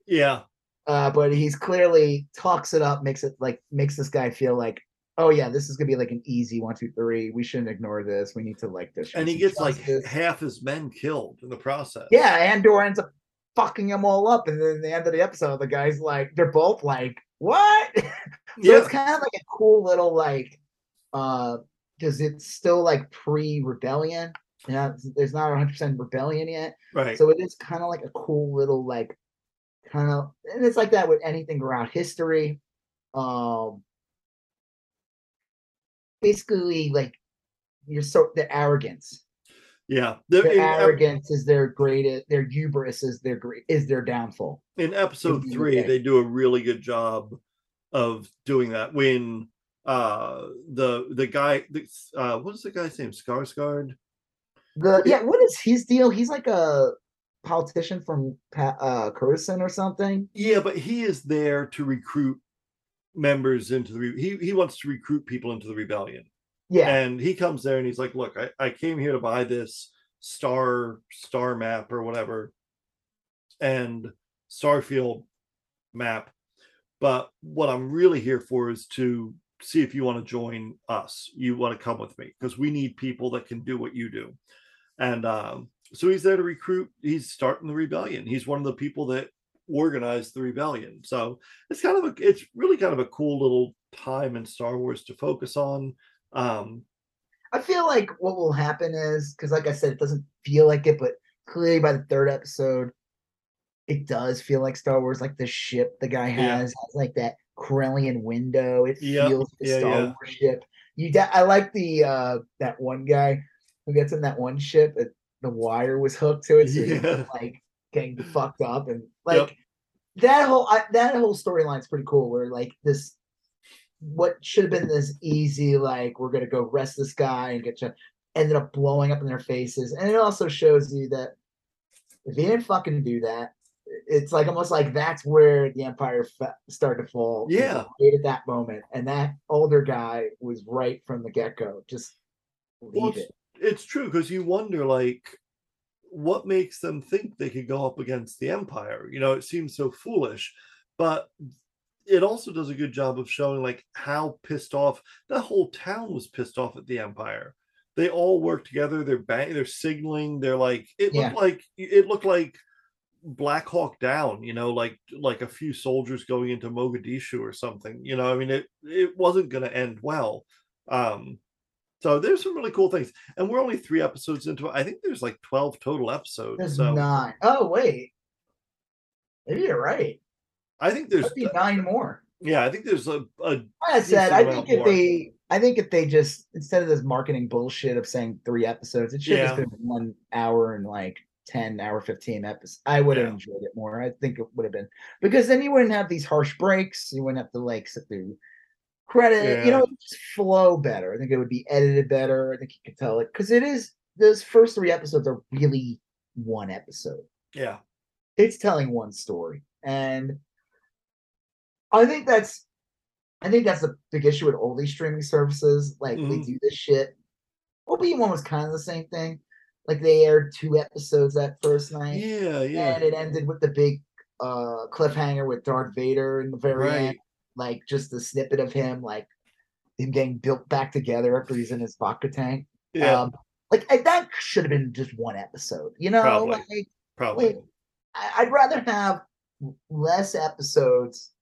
yeah, uh but he's clearly talks it up makes it like makes this guy feel like oh yeah this is gonna be like an easy one two three we shouldn't ignore this we need to like this and he gets like half his men killed in the process. yeah andor ends up fucking them all up and then at the end of the episode the guy's like they're both like what? So yeah, it's kind of like a cool little like uh because it's still like pre-rebellion. Yeah there's not 100% rebellion yet. Right. so it is kind of like a cool little like kind of and it's like that with anything around history. Um basically like you're so the arrogance yeah, The- their in, arrogance is their greatest their hubris is their great is their downfall in episode three, they do a really good job of doing that. When uh the the guy, the, uh, what is the guy's name? Skarsgård. the yeah what is his deal he's like a politician from uh Coruscant or something Yeah, but he is there to recruit members into the. Re- he he wants to recruit people into the rebellion. Yeah. And he comes there and he's like look I, I came here to buy this star star map or whatever and starfield map but what i'm really here for is to see if you want to join us. You want to come with me because we need people that can do what you do. And um, so he's there to recruit he's starting the rebellion. He's one of the people that organized the rebellion. So it's kind of a it's really kind of a cool little time in star wars to focus on um I feel like what will happen is because, like I said, it doesn't feel like it, but clearly by the third episode, it does feel like Star Wars. Like the ship the guy Yeah. has has like that Corellian window. It Yep. feels like a Yeah, Star yeah. Wars ship. You, da- I like the uh that one guy who gets in that one ship. It, the wire was hooked to it, so he's Yeah. like getting fucked up and like that whole I, that whole storyline's pretty cool. Where like this, what should have been this easy, like we're gonna go arrest this guy and get you, ended up blowing up in their faces, and it also shows you that if he didn't fucking do that, it's like almost like that's where the empire fa- started to fall. Yeah. at that moment, and that older guy was right from the get go. Just leave Well, it. it's true because you wonder like what makes them think they could go up against the empire you know it seems so foolish but it also does a good job of showing like how pissed off that whole town was pissed off at the empire they all work together they're bang they're signaling they're like it Yeah. looked like it looked like Black Hawk Down, you know, like like a few soldiers going into Mogadishu or something. You know, I mean, it it wasn't going to end well. Um, so there's some really cool things, and we're only three episodes into it. I think there's like twelve total episodes. There's so nine. Oh wait, maybe you're right. I think there's be nine more. yeah, I think there's a, a I said, I think if more. they, I think if they just instead of this marketing bullshit of saying three episodes, it should have Yeah. just been one hour and like ten hour, fifteen episodes. I would have Yeah. enjoyed it more. I think it would have been because then you wouldn't have these harsh breaks. You wouldn't have to like sit through credit. You know, just flow better. I think it would be edited better. I think you could tell it because it is. Those first three episodes are really one episode yeah, it's telling one story and i think that's i think that's the big issue with all these streaming services like they Mhm. do this shit obi-wan was kind of the same thing like they aired two episodes that first night yeah, yeah. and it ended with the big uh cliffhanger with darth vader in the very end like just a snippet of him like him getting built back together after he's in his bacta tank Yeah, um like I- that should have been just one episode you know Probably. like probably. I- I'd rather have less episodes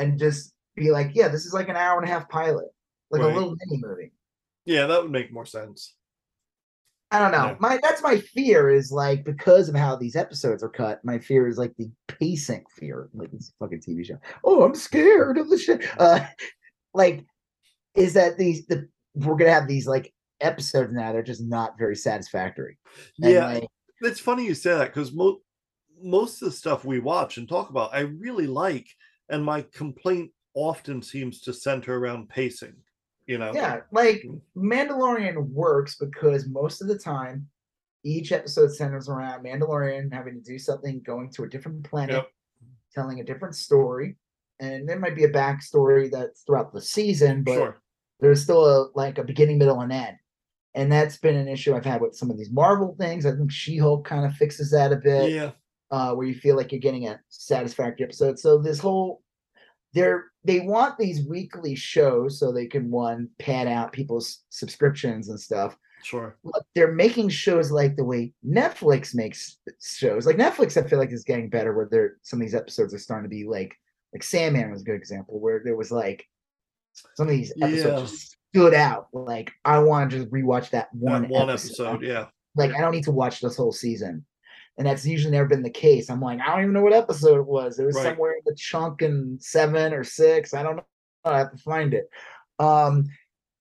and just be like, yeah, this is like an hour and a half pilot, like Right. a little mini movie. Yeah, that would make more sense. I don't know. Yeah. My that's my fear is like because of how these episodes are cut. My fear is like the pacing fear, like this fucking TV show. Oh, I'm scared of the shit. Uh, like, is that these the we're gonna have these like episodes now? They're just not very satisfactory. And, Yeah, like, it's funny you say that because most most of the stuff we watch and talk about, I really like, and my complaint often seems to center around pacing. You know, Yeah, like. Mandalorian works because most of the time, each episode centers around Mandalorian having to do something, going to a different planet, Yep. telling a different story, and there might be a backstory that's throughout the season, but sure. there's still a like a beginning, middle, and end. And that's been an issue I've had with some of these Marvel things. I think She-Hulk kind of fixes that a bit Yeah, uh, where you feel like you're getting a satisfactory episode. So this whole they're they want these weekly shows so they can one pad out people's subscriptions and stuff. sure. But they're making shows like the way Netflix makes shows. Like Netflix, I feel like is getting better where they're some of these episodes are starting to be like like Sandman was a good example where there was like some of these episodes Yeah. just stood out. Like I want to just rewatch that one, One, one episode episode, yeah. like I don't need to watch this whole season. And that's usually never been the case. I'm like, I don't even know what episode it was. It was Right. somewhere in the chunk in seven or six. I don't know. I have to find it. Um,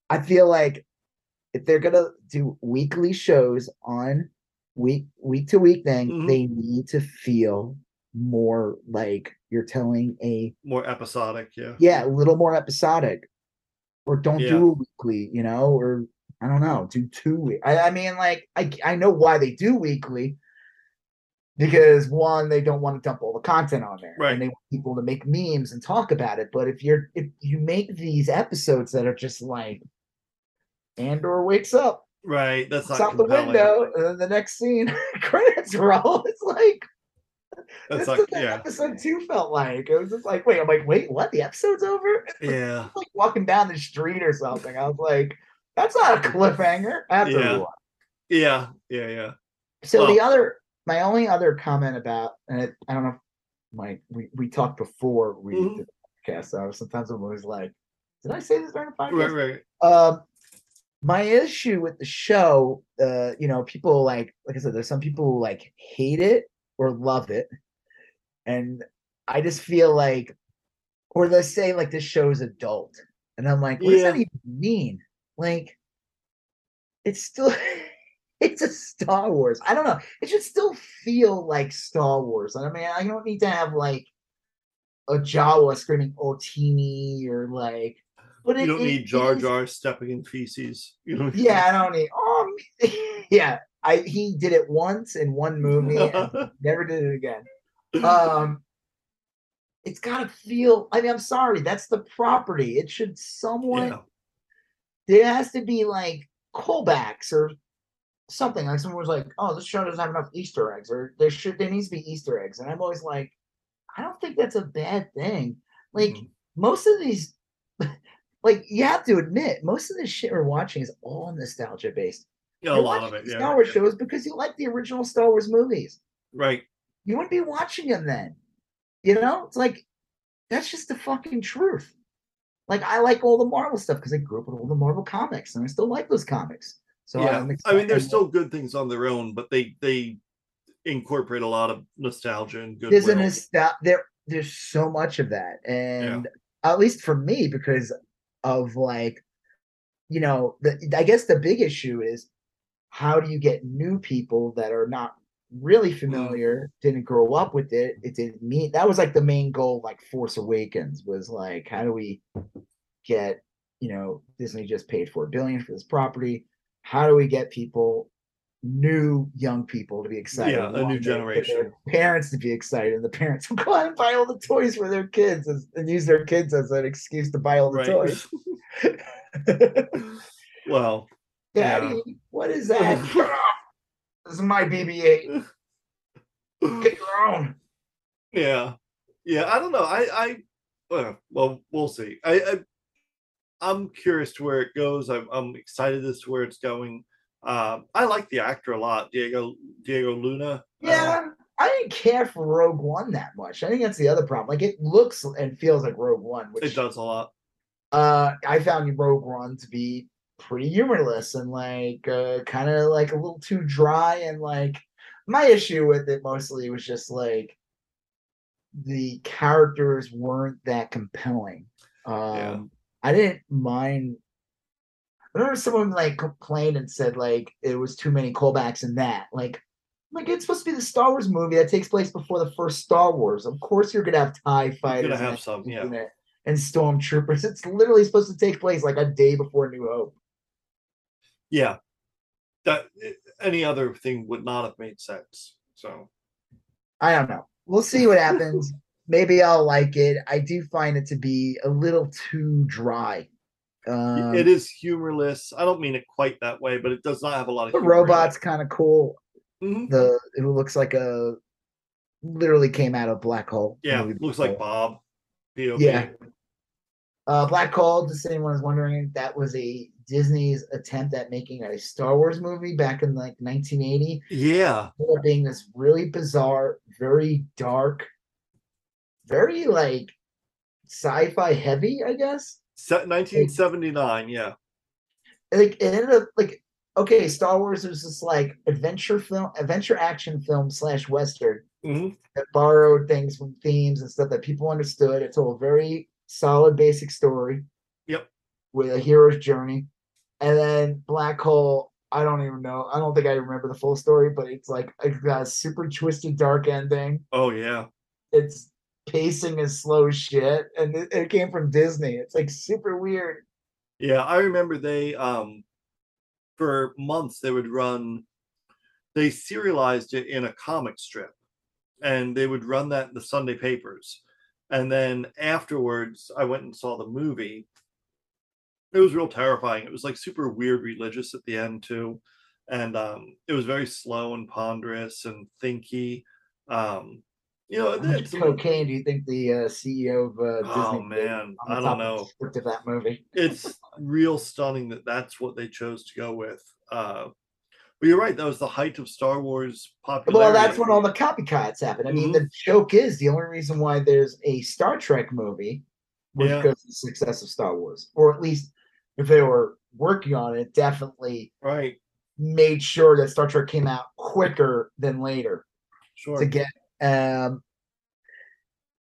I feel like if they're gonna do weekly shows on week week to week thing, Mhm. they need to feel more like you're telling a More episodic, yeah. yeah, a little more episodic. Or don't Yeah. do a weekly, you know, or I don't know, do two week. I, I mean, like I I know why they do weekly because one, they don't want to dump all the content on there. Right. And they want people to make memes and talk about it. But if you're if you make these episodes that are just like Andor wakes up, Right. That's not out the window, and then the next scene, credits roll. It's like That's like yeah. episode two felt like. It was just like, wait, I'm like, wait, what? The episode's over? Yeah. like walking down the street or something. I was like, that's not a cliffhanger. To Yeah. Yeah. Yeah. Yeah. So the other, my only other comment about, and it, I don't know, Mike, we, we talked before we Mhm. did the podcast. So sometimes I'm always like, did I say this during the Right. podcast? Right. Um, my issue with the show, uh, you know, people like, like I said, there's some people who like hate it or love it, and I just feel like, or they say like this show's adult, and I'm like, what does that even mean? Like, it's still, it's a Star Wars. I don't know. It should still feel like Star Wars. I mean, I don't need to have like a Jawa screaming Utinni or like. But You it- don't it need Jar is- Jar stepping in feces. You know. yeah, I don't need. Um, yeah, I he did it once in one movie, and never did it again. Um, it's got to feel. I mean, I'm sorry, that's the property. It should somewhat. yeah. There has to be like callbacks or something. Like someone was like, "Oh, this show doesn't have enough Easter eggs," or there should there needs to be Easter eggs, and I'm always like, I don't think that's a bad thing. Like Mhm. most of these. Like you have to admit, most of the shit we're watching is all nostalgia based. Yeah, a lot of it. Yeah. Star Wars shows because you like the original Star Wars movies. Right. you wouldn't be watching them then. You know, it's like that's just the fucking truth. Like I like all the Marvel stuff because I grew up with all the Marvel comics, and I still like those comics. So yeah, I mean, there's still good things on their own, but they they incorporate a lot of nostalgia and good. there's a goodwill. nostal- there there's so much of that and at least for me because of like you know the i guess the big issue is how do you get new people that are not really mm. familiar didn't grow up with it it didn't mean that was like the main goal like force awakens was like how do we get you know disney just paid four billion for this property how do we get people new young people to be excited Yeah, a new One, they get their generation. parents to be excited and the parents will go out and buy all the toys for their kids as, and use their kids as an excuse to buy all the right. toys well, daddy what is that this is my bb8 get your own yeah, yeah. I don't know. I I well, well we'll see. I, I I'm curious to where it goes. I'm I'm excited as to where it's going. Um, I like the actor a lot, Diego Diego Luna. Uh, yeah i didn't care for rogue one that much i think that's the other problem like it looks and feels like rogue one which it does a lot. uh i found rogue one to be pretty humorless and like uh kind of like a little too dry and like my issue with it mostly was just like the characters weren't that compelling um Yeah. I didn't mind I remember someone like complained and said like it was too many callbacks in that like like it's supposed to be the Star Wars movie that takes place before the first Star Wars. Of course, you're gonna have Tie fighters have and some, yeah. it, and stormtroopers. It's literally supposed to take place like a day before New Hope. Yeah, that eh, any other thing would not have made sense. So I don't know. We'll see what happens. Maybe I'll like it. I do find it to be a little too dry. Um, it is humorless. I don't mean it quite that way, but it does not have a lot of the robot's kind of cool. Mhm. The it looks like a literally came out of black hole. Yeah, looks like. Bob. POV. Yeah. Uh, Black Hole, just anyone was wondering, that was a Disney's attempt at making a Star Wars movie back in like 1980. Yeah. Being this really bizarre, very dark, very like sci-fi heavy, I guess. Se- 1979. Yeah. Like it ended up like okay, Star Wars was this like adventure film, adventure action film slash western Mhm. that borrowed things from themes and stuff that people understood. It told a very solid basic story. Yep. With a hero's journey. And then Black Hole, I don't even know. I don't think I remember the full story, but it's like it's got a super twisted dark ending. Oh yeah. It's pacing is slow shit. And it, it came from Disney. It's like super weird. Yeah. I remember they um for months they would run. They serialized it in a comic strip, and they would run that in the Sunday papers. And then afterwards, I went and saw the movie. It was real terrifying. It was like super weird religious at the end too, and um, it was very slow and ponderous and thinky. Um, you know, How much it's cocaine do you think the uh, CEO of uh, Disney oh man, I don't of know. script of that movie? It's real stunning that that's what they chose to go with. Uh, but you're right. That was the height of Star Wars popularity. Well, that's when all the copycats happened. I mean, Mhm. the joke is the only reason why there's a Star Trek movie was Yeah. because of the success of Star Wars, or at least if they were working on it, definitely right. made sure that Star Trek came out quicker than later Sure. to get. Um,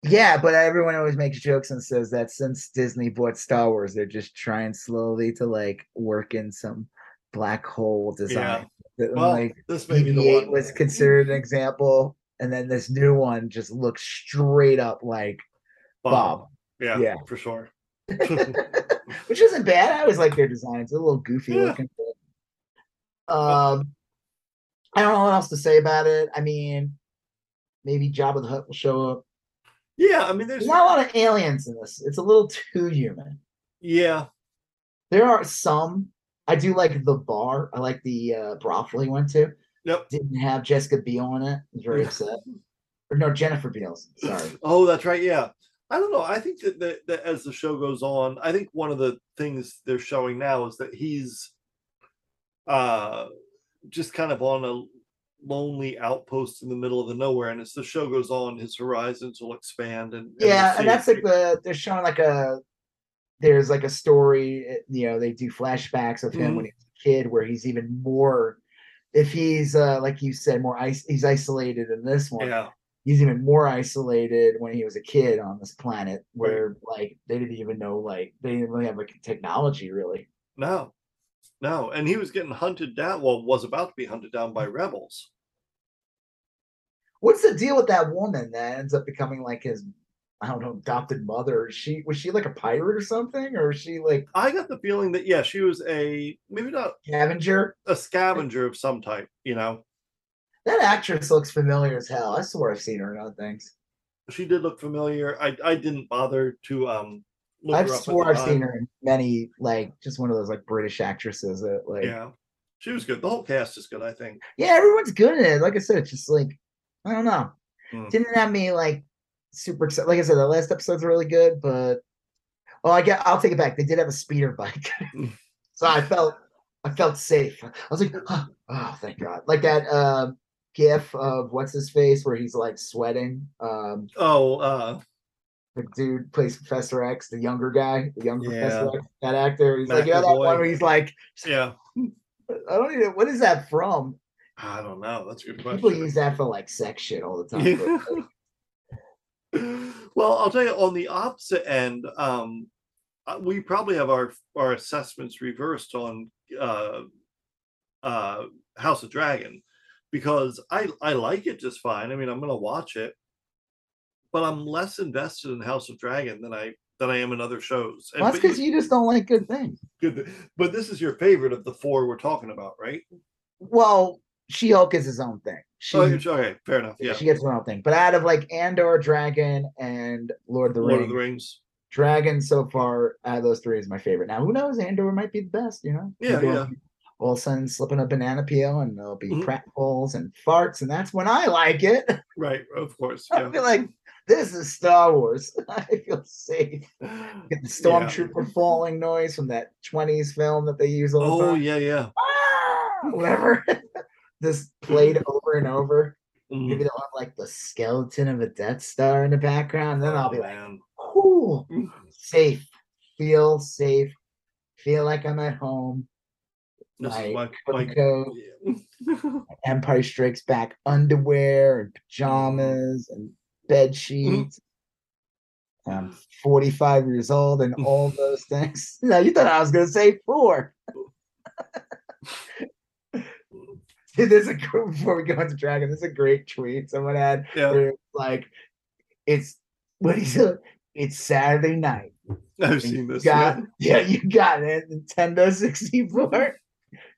yeah, but everyone always makes jokes and says that since Disney bought Star Wars, they're just trying slowly to like work in some black hole design. That, well, like, this may be the one. was considered an example, and then this new one just looks straight up like Bob, Yeah, Yeah. for sure. which isn't bad. I always like their designs; a little goofy Yeah. looking. Um, I don't know what else to say about it. I mean, maybe Jabba the Hutt will show up. Yeah, I mean, there's There's not a lot of aliens in this. It's a little too human. yeah, There are some. I do like the bar. I like the uh, brothel he went to. yep. Didn't have Jessica Biel in it. I was very upset. Or no, Jennifer Beals. Sorry. Oh, that's right. Yeah. I don't know. I think that, that, that as the show goes on, I think one of the things they're showing now is that he's uh just kind of on a lonely outpost in the middle of the nowhere, and as the show goes on, his horizons will expand. And, and yeah, and that's like the they're showing like a there's like a story. eh, You know, they do flashbacks of him Mhm. when he was a kid, where he's even more. If he's uh like you said, more ice, he's isolated in this one. yeah, he's even more isolated when he was a kid on this planet where like they didn't even know like they didn't really have like technology really no, no, and he was getting hunted down. Well, was about to be hunted down by rebels. what's the deal with that woman that ends up becoming like his i don't know adopted mother she was she like a pirate or something or is she like I got the feeling that yeah, she was a maybe not scavenger a scavenger of some type. You know, that actress looks familiar as hell i swear i've seen her in other things she did look familiar. I I didn't bother to um i've swore i've time. seen her in many like just one of those like british actresses that like Yeah, she was good. The whole cast is good. I think. yeah everyone's good in it like i said it's just like i don't know Hmm. didn't have me like super excited. Like I said, the last episode's really good, but well, I get I'll take it back. They did have a speeder bike, Mm. so I felt I felt safe. I was like, oh, oh, thank God! Like that um gif of what's his face where he's like sweating. Um, Oh, uh, the dude plays Professor X, the younger guy, the younger Professor X, that actor. He's like, know that one where he's like, yeah. I don't even. What is that from? I don't know. That's a good question. People use that for like sex shit all the time. like, well, I'll tell you on the opposite end, um, uh, we probably have our our assessments reversed on uh, uh, House of Dragon because I I like it just fine. I mean, I'm gonna watch it, but I'm less invested in House of Dragon than I than I am in other shows. Well, that's because you just don't like good things. good, but this is your favorite of the four we're talking about, right? Well, She Hulk is his own thing. She, Oh, okay, fair enough. Yeah, she gets her own thing. But out of like Andor, Dragon, and Lord of the Lord Rings, of the Rings. Dragon so far out of those three is my favorite. Now, who knows? Andor might be the best. You know? Yeah, yeah. All of a sudden, slipping a banana peel, and there'll be Mhm. pratfalls and farts, and that's when I like it. Right, of course. Yeah. I feel like this is Star Wars. I feel safe. Get the stormtrooper falling noise from that 20s film that they use all the Oh time. yeah, yeah. Ah, whatever. Just played over and over. Mhm. Maybe they'll have like the skeleton of a Death Star in the background. Then I'll Oh, be like, cool, Mm. safe, feel safe, feel like I'm at home. This is my my my coat, yeah. Empire Strikes Back underwear and pajamas and bed Mm-hmm. sheets. I'm 45 years old and all those things. No, you thought I was going to say four. There's a before we go into Dragon, there's a great tweet someone had yeah, it's like it's what is it? It's Saturday night. I've and seen this. Got, yeah. yeah, you got it. Nintendo 64,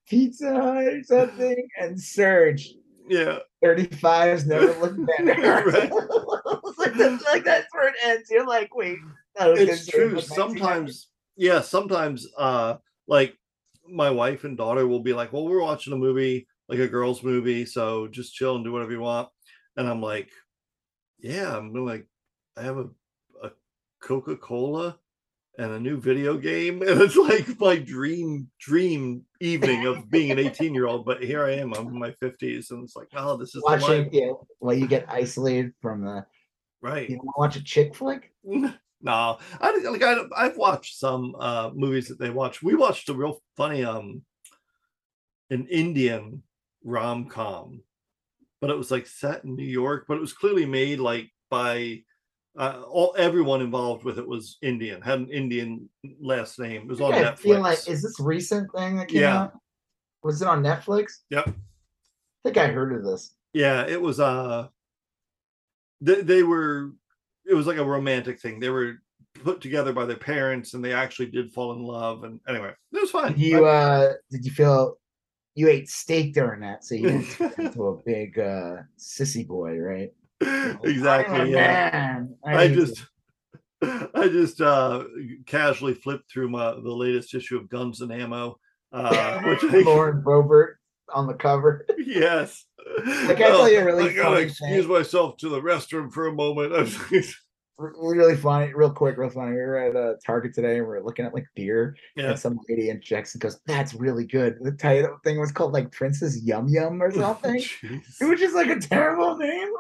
Pizza Hut or something, and Surge. Yeah, 35's never looked better. Right. like, that's, like that's where it ends. You're like, wait, it's true. it was 1990. Sometimes, yeah, sometimes, uh, like my wife and daughter will be like, "Well, we're watching a movie, like a girls' movie, so just chill and do whatever you want." And I'm like, "Yeah, I'm gonna like, I have a a Coca Cola." And a new video game, and it's like my dream dream evening of being an 18 year old. But here I am, I'm in my 50s, and it's like, oh, this is watching, yeah, while you get isolated from the. right. You watch a chick flick? no, i like I, i've watched some uh movies that they watch. We watched a real funny um an Indian rom com, but it was like set in New York, but it was clearly made like by uh, all everyone involved with it was Indian, had an Indian last name. It was on I Netflix. feel like is this recent thing that came Yeah. out? Was it on Netflix? Yep. I think I heard of this. yeah, it was uh they, they were it was like a romantic thing. They were put together by their parents and they actually did fall in love and anyway, it was fun. Did you uh did you feel you ate steak during that, so you didn't into a big uh sissy boy, right? I'm exactly yeah man. i hate just i just uh casually flipped through my the latest issue of guns and ammo uh which I, Lauren Boebert on the cover. yes Like, I tell you a really I gotta excuse thing. myself to the restroom for a moment I was- really funny, real quick, real funny. We were at uh, Target today and we are looking at like deer, Yeah. and some lady in Jackson goes, "That's really good." The title thing was called like Princess Yum Yum or something. Jeez. it was just like a terrible name.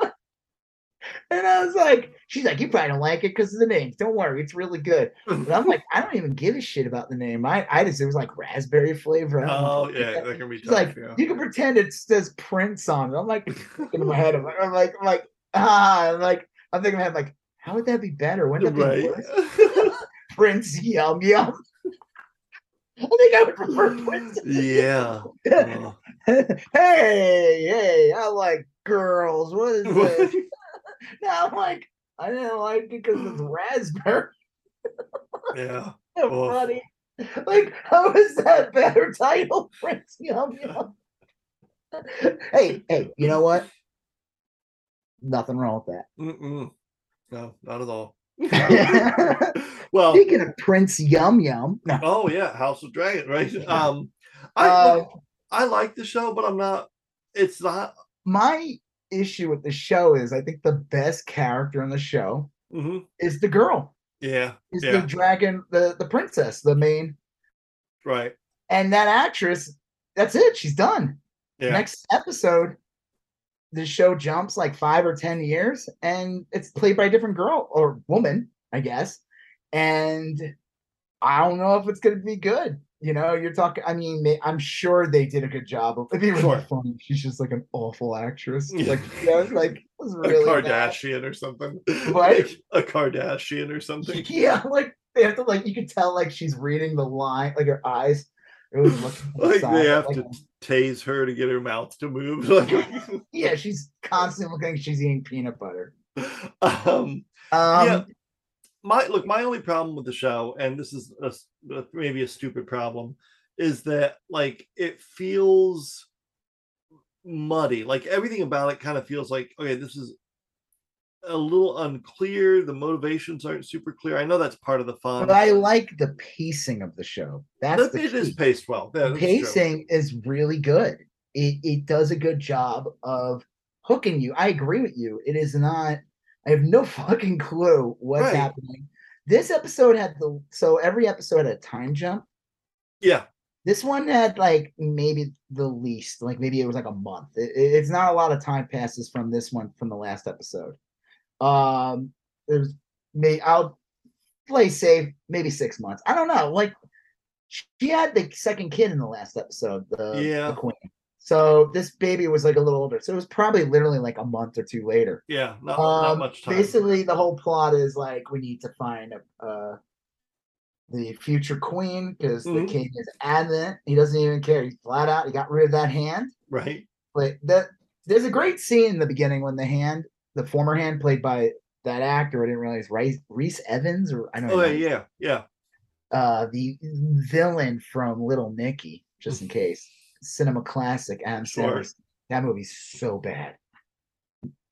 And I was like, she's like, you probably don't like it because of the name. Don't worry, it's really good. But I'm like, I don't even give a shit about the name. I, I just it was like raspberry flavor. Oh yeah, that can be She's tough. like, yeah. you can pretend it says Prince on it. I'm like, in my head, I'm like, I'm like, I'm like, ah, I'm like, I'm thinking, in my head, like, how would that be better? Wouldn't that be right. worse? Prince Yum Yum. I think I would prefer Prince. yeah. Oh. hey, hey, I like girls. What is this? Now I'm like, I didn't like it because it's raspberry. yeah. Oh. funny. Like, how is that better title? Prince Yum Yum. hey, hey, you know what? Nothing wrong with that. Mm-mm. No, not at all. well, Speaking of Prince Yum Yum, no, oh yeah, House of Dragon, right? Um, I uh, I like the show, but I'm not. It's not. my issue with the show is I think the best character in the show mhm, is the girl, Yeah. is Yeah. the dragon, the the princess, the main, Right. and that actress. That's it. She's done. Yeah. Next episode, the show jumps like five or ten years, and it's played by a different girl or woman, I guess. And I don't know if it's going to be good. You know, you're talking. I mean, I'm sure they did a good job. of It'd be really Sure. funny. She's just like an awful actress. Yeah. Like, you know, like was a really bad. Kardashian or something. Like a Kardashian or something. Yeah, like they have to like you can tell like she's reading the line, like her eyes. It was the Like they have like, to tase her to get her mouth to move. Like, Yeah, she's constantly looking like she's eating peanut butter. um, Um, Yeah. My look, my only problem with the show, and this is a maybe a stupid problem, is that like it feels muddy. Like everything about it kind of feels like okay, this is a little unclear. The motivations aren't super clear. I know that's part of the fun. But I like the pacing of the show. That's it is paced well. Yeah, The that's true. pacing is really good. It it does a good job of hooking you. I agree with you. It is not. I have no fucking clue what's Right. happening. This episode had the so every episode had a time jump. Yeah, This one had like maybe the least, like maybe it was like a month. It- it- it's not a lot of time passes from this one from the last episode. Um, there's may I'll play safe, maybe six months. I don't know. Like she had the second kid in the last episode, the, the Yeah. queen. So this baby was like a little older. So it was probably literally like a month or two later. yeah, not, not Um, much time. Basically, the whole plot is like we need to find a, uh, the future queen because Mhm. the king is adamant. He doesn't even care. He's flat out. He got rid of that hand. right? But that there's a great scene in the beginning when the hand, the former hand played by that actor, I didn't realize Rhys, Rhys Ifans or I don't Oh know. yeah, yeah. Uh, the villain from Little Nicky, just in case. Cinema classic. Adam Sure. Sandler. That movie's so bad.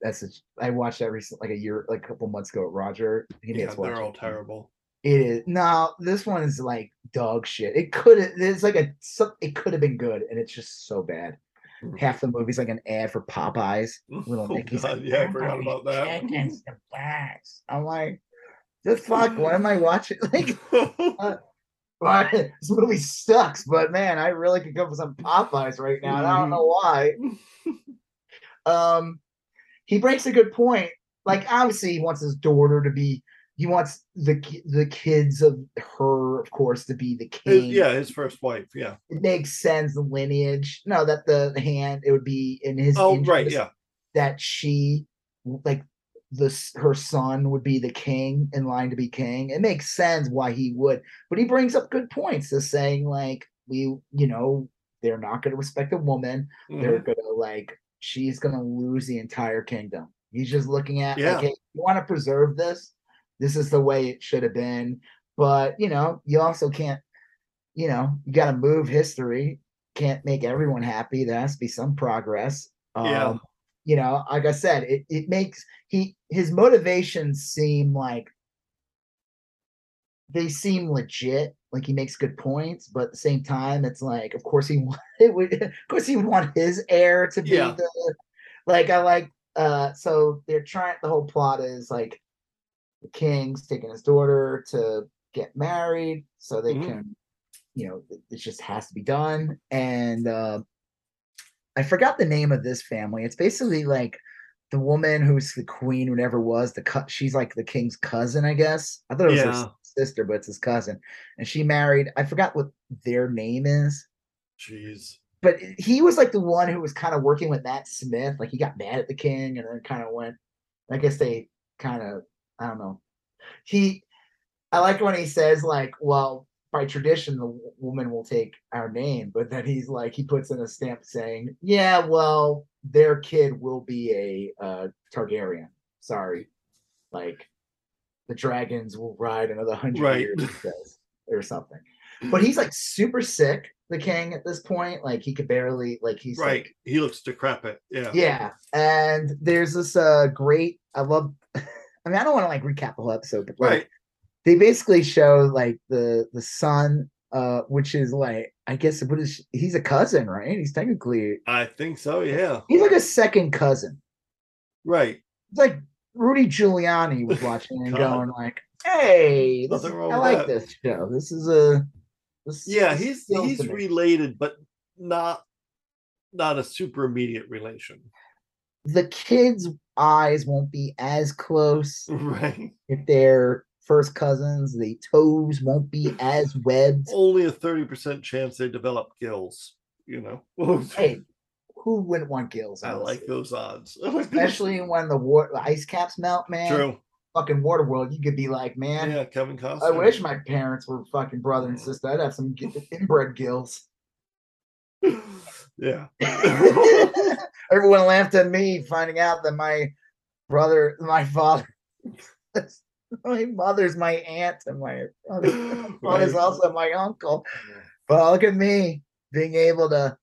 That's a, I watched that recently, like a year, like a couple months ago. Roger, he made Yeah, they're all it. terrible. It is no, this one is like dog shit. It could it's like a, it could have been good, and it's just so bad. Mhm. Half the movie's like an ad for Popeyes. Little Oh, Nicky's God, like, yeah, I forgot about that. Chicken's the best. I'm like, the fuck? What am I watching? Like, this movie sucks, but man, I really could go for some Popeyes right now. And I don't Mhm. know why. Um, he breaks a good point. Like, obviously, he wants his daughter to be. He wants the the kids of her, of course, to be the king. yeah, his first wife. Yeah. it makes sense. The lineage. No, that the, the hand. It would be in his. Oh, right. Yeah. That she, like, the her son would be the king in line to be king. It makes sense why he would, but he brings up good points. Is saying like we, you know, they're not going to respect a woman they're Mhm. gonna like she's gonna lose the entire kingdom. He's just looking at Yeah. like, hey, you want to preserve this? This is the way it should have been. But you know, you also can't, you know, you gotta move history. Can't make everyone happy. There has to be some progress. Yeah. You know, like I said, it, it makes he his motivations seem like they seem legit. Like he makes good points, but at the same time, it's like, of course he it would, of course he would want his heir to be Yeah. the, like I like. Uh, so they're trying. The whole plot is like the king's taking his daughter to get married so they Mhm. can, you know, it, it just has to be done. And uh, I forgot the name of this family. It's basically like the woman who's the queen, whatever it was. The cut, she's like the king's cousin, I guess. I thought it was her Yeah. s- sister, but it's his cousin. And she married. I forgot what their name is Jeez. but he was like the one who was kind of working with Matt Smith. Like he got mad at the king and then kind of went. I guess they kind of I don't know. He I like when he says like, well, by tradition the woman will take our name, but then he's like he puts in a stamp saying, yeah, well, their kid will be a uh, Targaryen. Sorry, like the dragons will ride another hundred Right. years, says, or something. But he's like super sick, the king at this point. Like he could barely like he's like, Right. He looks decrepit. Yeah. yeah. And there's this uh great I love I mean I don't want to like recap the whole episode, but like Right. They basically show like the the son uh which is like I guess what is he's a cousin, right? He's technically I think so. Yeah. he's like a second cousin. Right. It's like Rudy Giuliani was watching and going like, "Hey, is, I like that. this show. This is a this, Yeah. He's he's related, but not not a super immediate relation. the kids' eyes won't be as close Right. if they're first cousins. The toes won't be as webbed. Only a thirty percent chance they develop gills. You know. Hey, who wouldn't want gills? I like those odds. especially when the war the ice caps melt, man. True. Fucking water world, you could be like, man. Yeah, Kevin Costner. I wish my parents were fucking brother and mm. sister. I'd have some inbred gills. yeah. Everyone laughed at me finding out that my brother, my father, my mother's my aunt, and my father- father's Right. also my uncle. But look at me being able to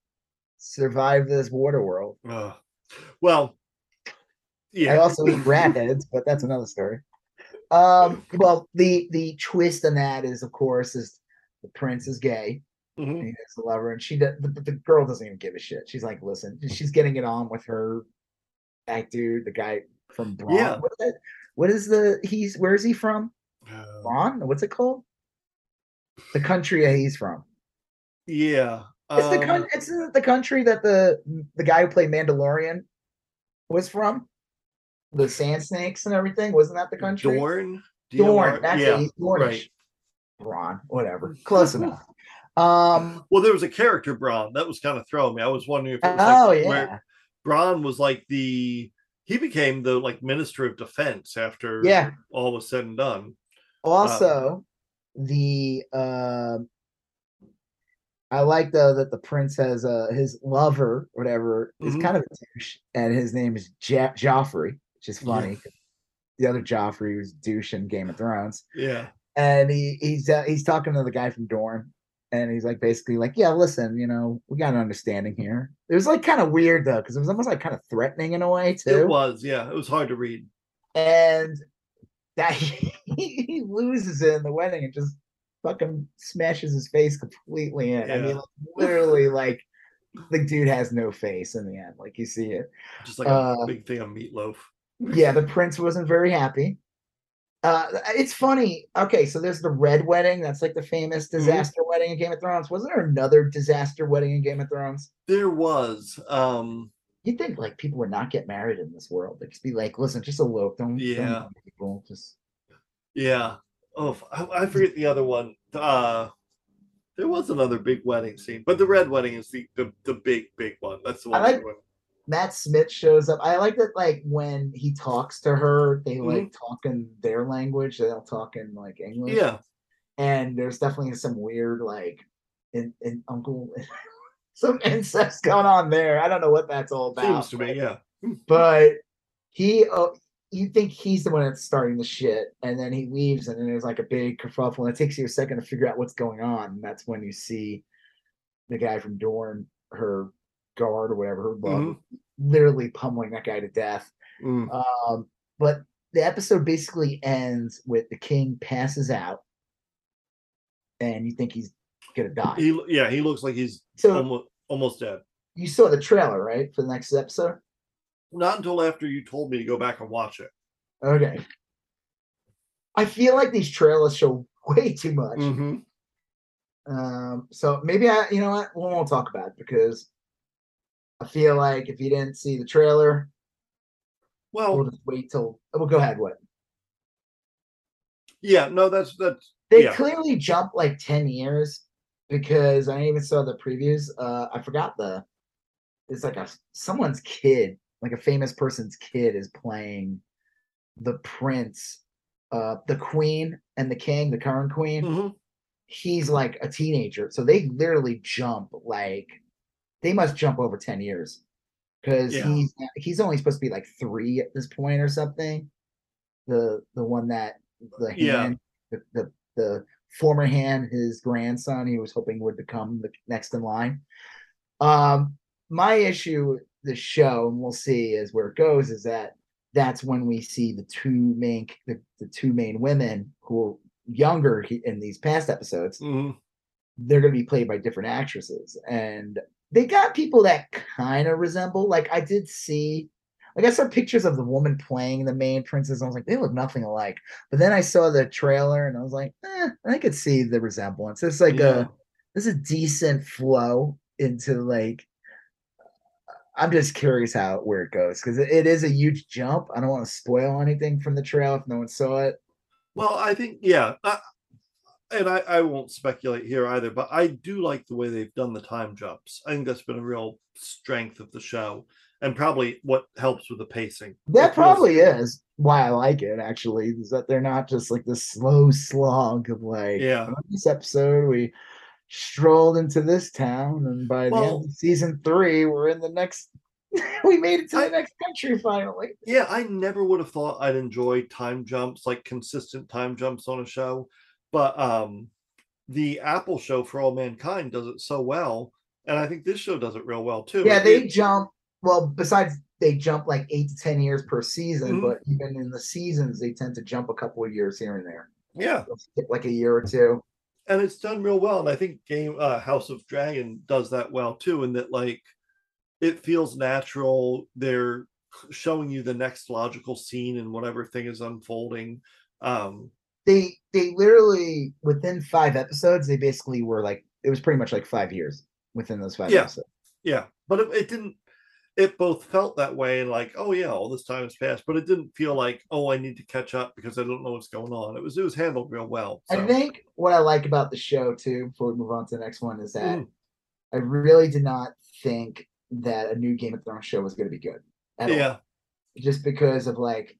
survive this water world. Uh, well, yeah. I also eat rat heads, but that's another story. Um, well, the the twist in that is, of course, is the prince is gay. Mhm. and He has a lover, and she does, the, the girl doesn't even give a shit. She's like, listen, she's getting it on with her that dude, the guy from Braun. Yeah. What is that? What is the he's where is he from? Uh, Braun? What's it called? The country he's from. yeah. It's the um, coun- it's the country that the the guy who played Mandalorian was from. The sand snakes and everything. Wasn't that the country? Dorne. Dorne. That's yeah. it. Dornish. right. Braun. Whatever. Close enough. Um. Well, there was a character Bronn that was kind of throwing me. I was wondering if it was Oh like yeah. Bronn was like the he became the like minister of defense after Yeah. all was said and done. Also, the uh, I like though that the prince has uh his lover, whatever, is Mhm. kind of a douche, and his name is ja- Joffrey, which is Yeah. funny. The other Joffrey was douche in Game of Thrones, Yeah. and he he's uh, he's talking to the guy from Dorne, and he's like basically like, yeah, listen, you know, we got an understanding here. It was like kind of weird though, because it was almost like kind of threatening in a way too. It was, yeah. It was hard to read. and that he, he loses it in the wedding and just fucking smashes his face completely in. I mean, like, literally, like the dude has no face in the end. Like you see it. Just like Uh, a big thing of meatloaf. Yeah, the prince wasn't very happy. Uh, it's funny. Okay, so there's the red wedding. That's like the famous Mm-hmm. disaster wedding in Game of Thrones. Wasn't there another disaster wedding in Game of Thrones? There was. Um You'd think like people would not get married in this world. They'd just be like, listen, just elope. Don't, don't Yeah. people. Just Yeah. Oh, I forget the other one. Uh, there was another big wedding scene, but the red wedding is the the, the big big one. That's the I one. like- everyone- Matt Smith shows up. I like that, like when he talks to her, they Mm-hmm. like talk in their language. They don't talk in like English. yeah, and there's definitely some weird like in, in uncle, some incest going on there. I don't know what that's all about. seems to me. Yeah, but he, uh, you think he's the one that's starting the shit, and then he leaves, and then there's like a big kerfuffle, and it takes you a second to figure out what's going on. And that's when you see the guy from Dorne, her guard or whatever, her love, literally pummeling that guy to death. Mm, Um, but the episode basically ends with the king passes out, and you think he's gonna die. he yeah he looks like he's so almost almost dead. you saw the trailer, right, for the next episode? Not until after you told me to go back and watch it. Okay. I feel like these trailers show way too much. Mhm. Um, so maybe I, you know what, we won't talk about it because I feel like if you didn't see the trailer, well, we'll just wait till. We'll go ahead. What yeah, no, that's that's they Yeah. clearly jump like ten years because I even saw the previews. Uh, I forgot the. It's like a someone's kid, like a famous person's kid, is playing the prince, uh, the queen and the king, the current queen. mhm. he's like a teenager. So they literally jump like they must jump over 10 years because Yeah. he's he's only supposed to be like three at this point or something. The the one that the Yeah. hand the, the the former hand, his grandson, he was hoping would become the next in line. Um my issue with the show, and we'll see as where it goes, is that that's when we see the two main the, the two main women who are younger in these past episodes Mhm. they're going to be played by different actresses and they got people that kind of resemble like i did see like i saw pictures of the woman playing the main princess and i was like they look nothing alike. But then i saw the trailer and i was like eh, i could see the resemblance. It's like Yeah. a there's a decent flow into like i'm just curious how where it goes because it, it is a huge jump. I don't want to spoil anything from the trail if no one saw it. Well, I think yeah, and I I won't speculate here either, but I do like the way they've done the time jumps. I think that's been a real strength of the show, and probably what helps with the pacing. That probably is why I like it. Actually, is that they're not just like this slow slog of like, Yeah. "Oh, this episode we strolled into this town, and by the end of season three, we're in the next. we made it to the I- next country finally. Yeah, I never would have thought I'd enjoy time jumps, like consistent time jumps on a show. But um the Apple show for all mankind does it so well. And I think this show does it real well too. Yeah, they it- jump. Well, besides they jump like eight to ten years per season, Mhm. but even in the seasons, they tend to jump a couple of years here and there, yeah, like a year or two. and it's done real well. And I think game uh House of Dragon does that well too, in that like it feels natural. They're showing you the next logical scene and whatever thing is unfolding. Um They they literally within five episodes, they basically were like it was pretty much like five years within those five Yeah. episodes. Yeah, but it, it didn't. It both felt that way and like, oh yeah, all this time has passed, but it didn't feel like, oh, I need to catch up because I don't know what's going on. It was it was handled real well. I think what I like about the show too, before we move on to the next one, is that Mhm. I really did not think that a new Game of Thrones show was going to be good. At all. yeah, just because of like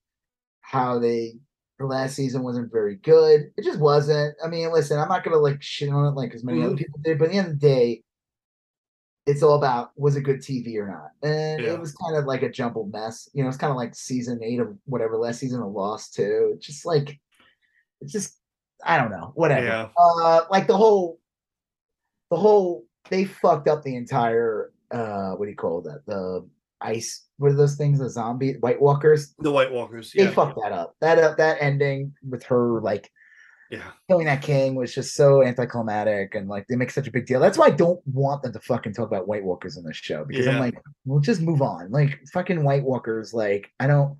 how they the last season wasn't very good. It just wasn't. I mean, listen, I'm not gonna like shit on it like as many other Mhm. people did, but at the end of the day, it's all about was it good TV or not. And Yeah. it was kind of like a jumbled mess. You know, it's kind of like season eight of whatever last season of Lost too. It's just like it's just I don't know, whatever. Yeah. Uh like the whole the whole they fucked up the entire uh what do you call that? The ice what are those things? The zombie White Walkers? the White Walkers. They Yeah, fucked that up. That up that ending with her like yeah, killing that king was just so anticlimactic and like they make such a big deal. That's why I don't want them to fucking talk about White Walkers in this show because I'm like, we'll just move on. Like fucking White Walkers, like I don't.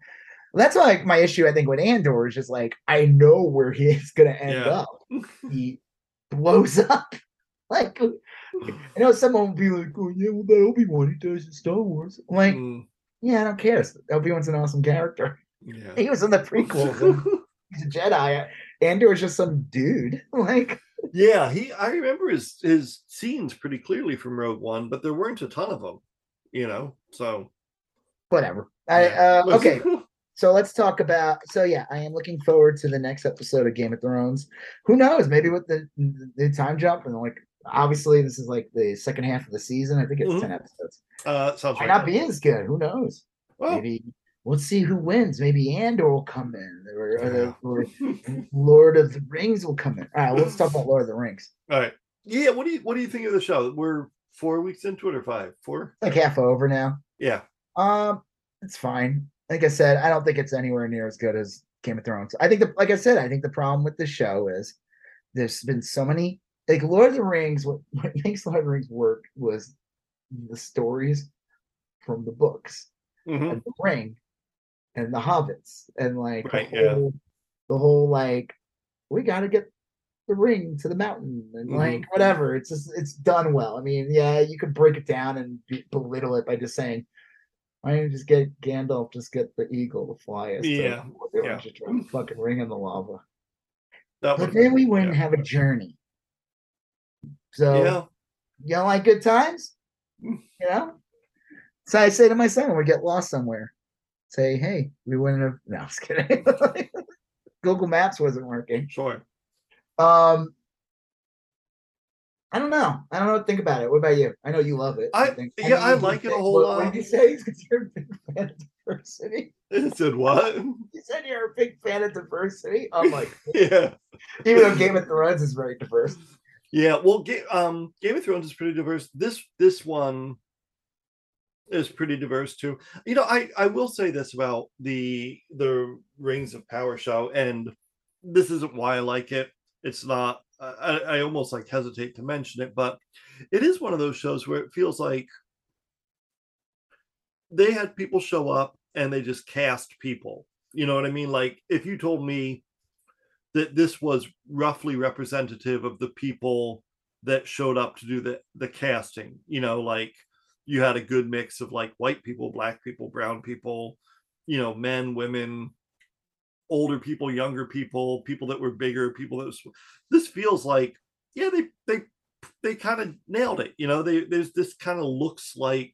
That's like my issue. I think with Andor is just like I know where he is gonna end Yeah. up. He blows up. Like I know someone will be like, "Oh yeah, well that Obi Wan he does in Star Wars." I'm like, Mm, yeah, I don't care. Obi Wan's an awesome character. yeah. He was in the prequel. He's a Jedi. Andor is just some dude. Like yeah, he. I remember his his scenes pretty clearly from Rogue One, but there weren't a ton of them. You know, so whatever. I yeah. uh, okay. So let's talk about. So yeah, I am looking forward to the next episode of Game of Thrones. Who knows? Maybe with the the time jump and like obviously this is like the second half of the season. I think it's Mhm. ten episodes. uh, sounds Might right. not be as good. Who knows? Well, Maybe let's see who wins. Maybe Andor will come in, or, or, the, or Lord of the Rings will come in. All right, let's talk about Lord of the Rings. all right. Yeah. What do you What do you think of the show? We're four weeks into it or five? Four? Like half over now. Yeah. Um, it's fine. Like I said, I don't think it's anywhere near as good as Game of Thrones. I think the like I said, I think the problem with the show is there's been so many like Lord of the Rings. What, what makes Lord of the Rings work was the stories from the books Mhm. and the ring and the hobbits and like the Right, yeah. whole the whole like we got to get the ring to the mountain and Mhm. like whatever. It's just it's done well. I mean, yeah, you could break it down and be, belittle it by just saying, "Why don't you just get Gandalf? Just get the eagle to fly us." Yeah, Mordor yeah. just fucking ring in the lava. That But then we wouldn't yeah. have a journey. So Yeah. you don't like good times, Mm. you know. So I say to my son we get lost somewhere, say, "Hey, we wouldn't have." No, I was kidding. Google Maps wasn't working. Sure. Um, I don't know. I don't know think about it. What about you? I know you love it. I- think- yeah, I you like it a whole lot. What did you say? You're a big fan of diversity. It said what? You said you're a big fan of diversity. I'm like, yeah. even though Game of Thrones is very diverse. Yeah, well, Ga- um, Game of Thrones is pretty diverse. This this one is pretty diverse too. You know, I I will say this about the the Rings of Power show, and this isn't why I like it. It's not. I, I almost like hesitate to mention it, but it is one of those shows where it feels like they had people show up and they just cast people. You know what I mean? Like if you told me that this was roughly representative of the people that showed up to do the the casting, you know, like you had a good mix of like white people, black people, brown people, you know, men, women, older people, younger people, people that were bigger, people that was this feels like yeah, they they they kind of nailed it. You know, they there's this kind of looks like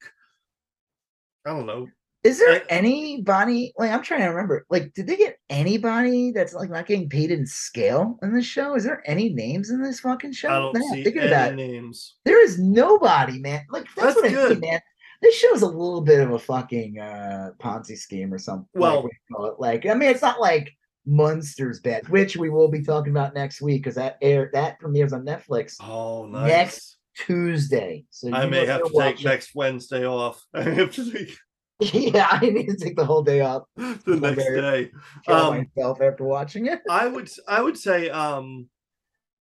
I don't know. Is there I- anybody like I'm trying to remember? Like, did they get anybody that's like not getting paid in scale in this show? Is there any names in this fucking show? I don't Man, see any that. names. There is nobody, man. Like that's, That's what I good. mean, man. This show's a little bit of a fucking uh Ponzi scheme or something. Well- what you call it. like I mean, it's not like Munsters Bet, which we will be talking about next week because that air that premieres on Netflix Oh, nice. Next Tuesday. So I may have to take next Wednesday off. I have to take Yeah, I need to take the whole day off. the next day. Um, myself after watching it. I would I would say um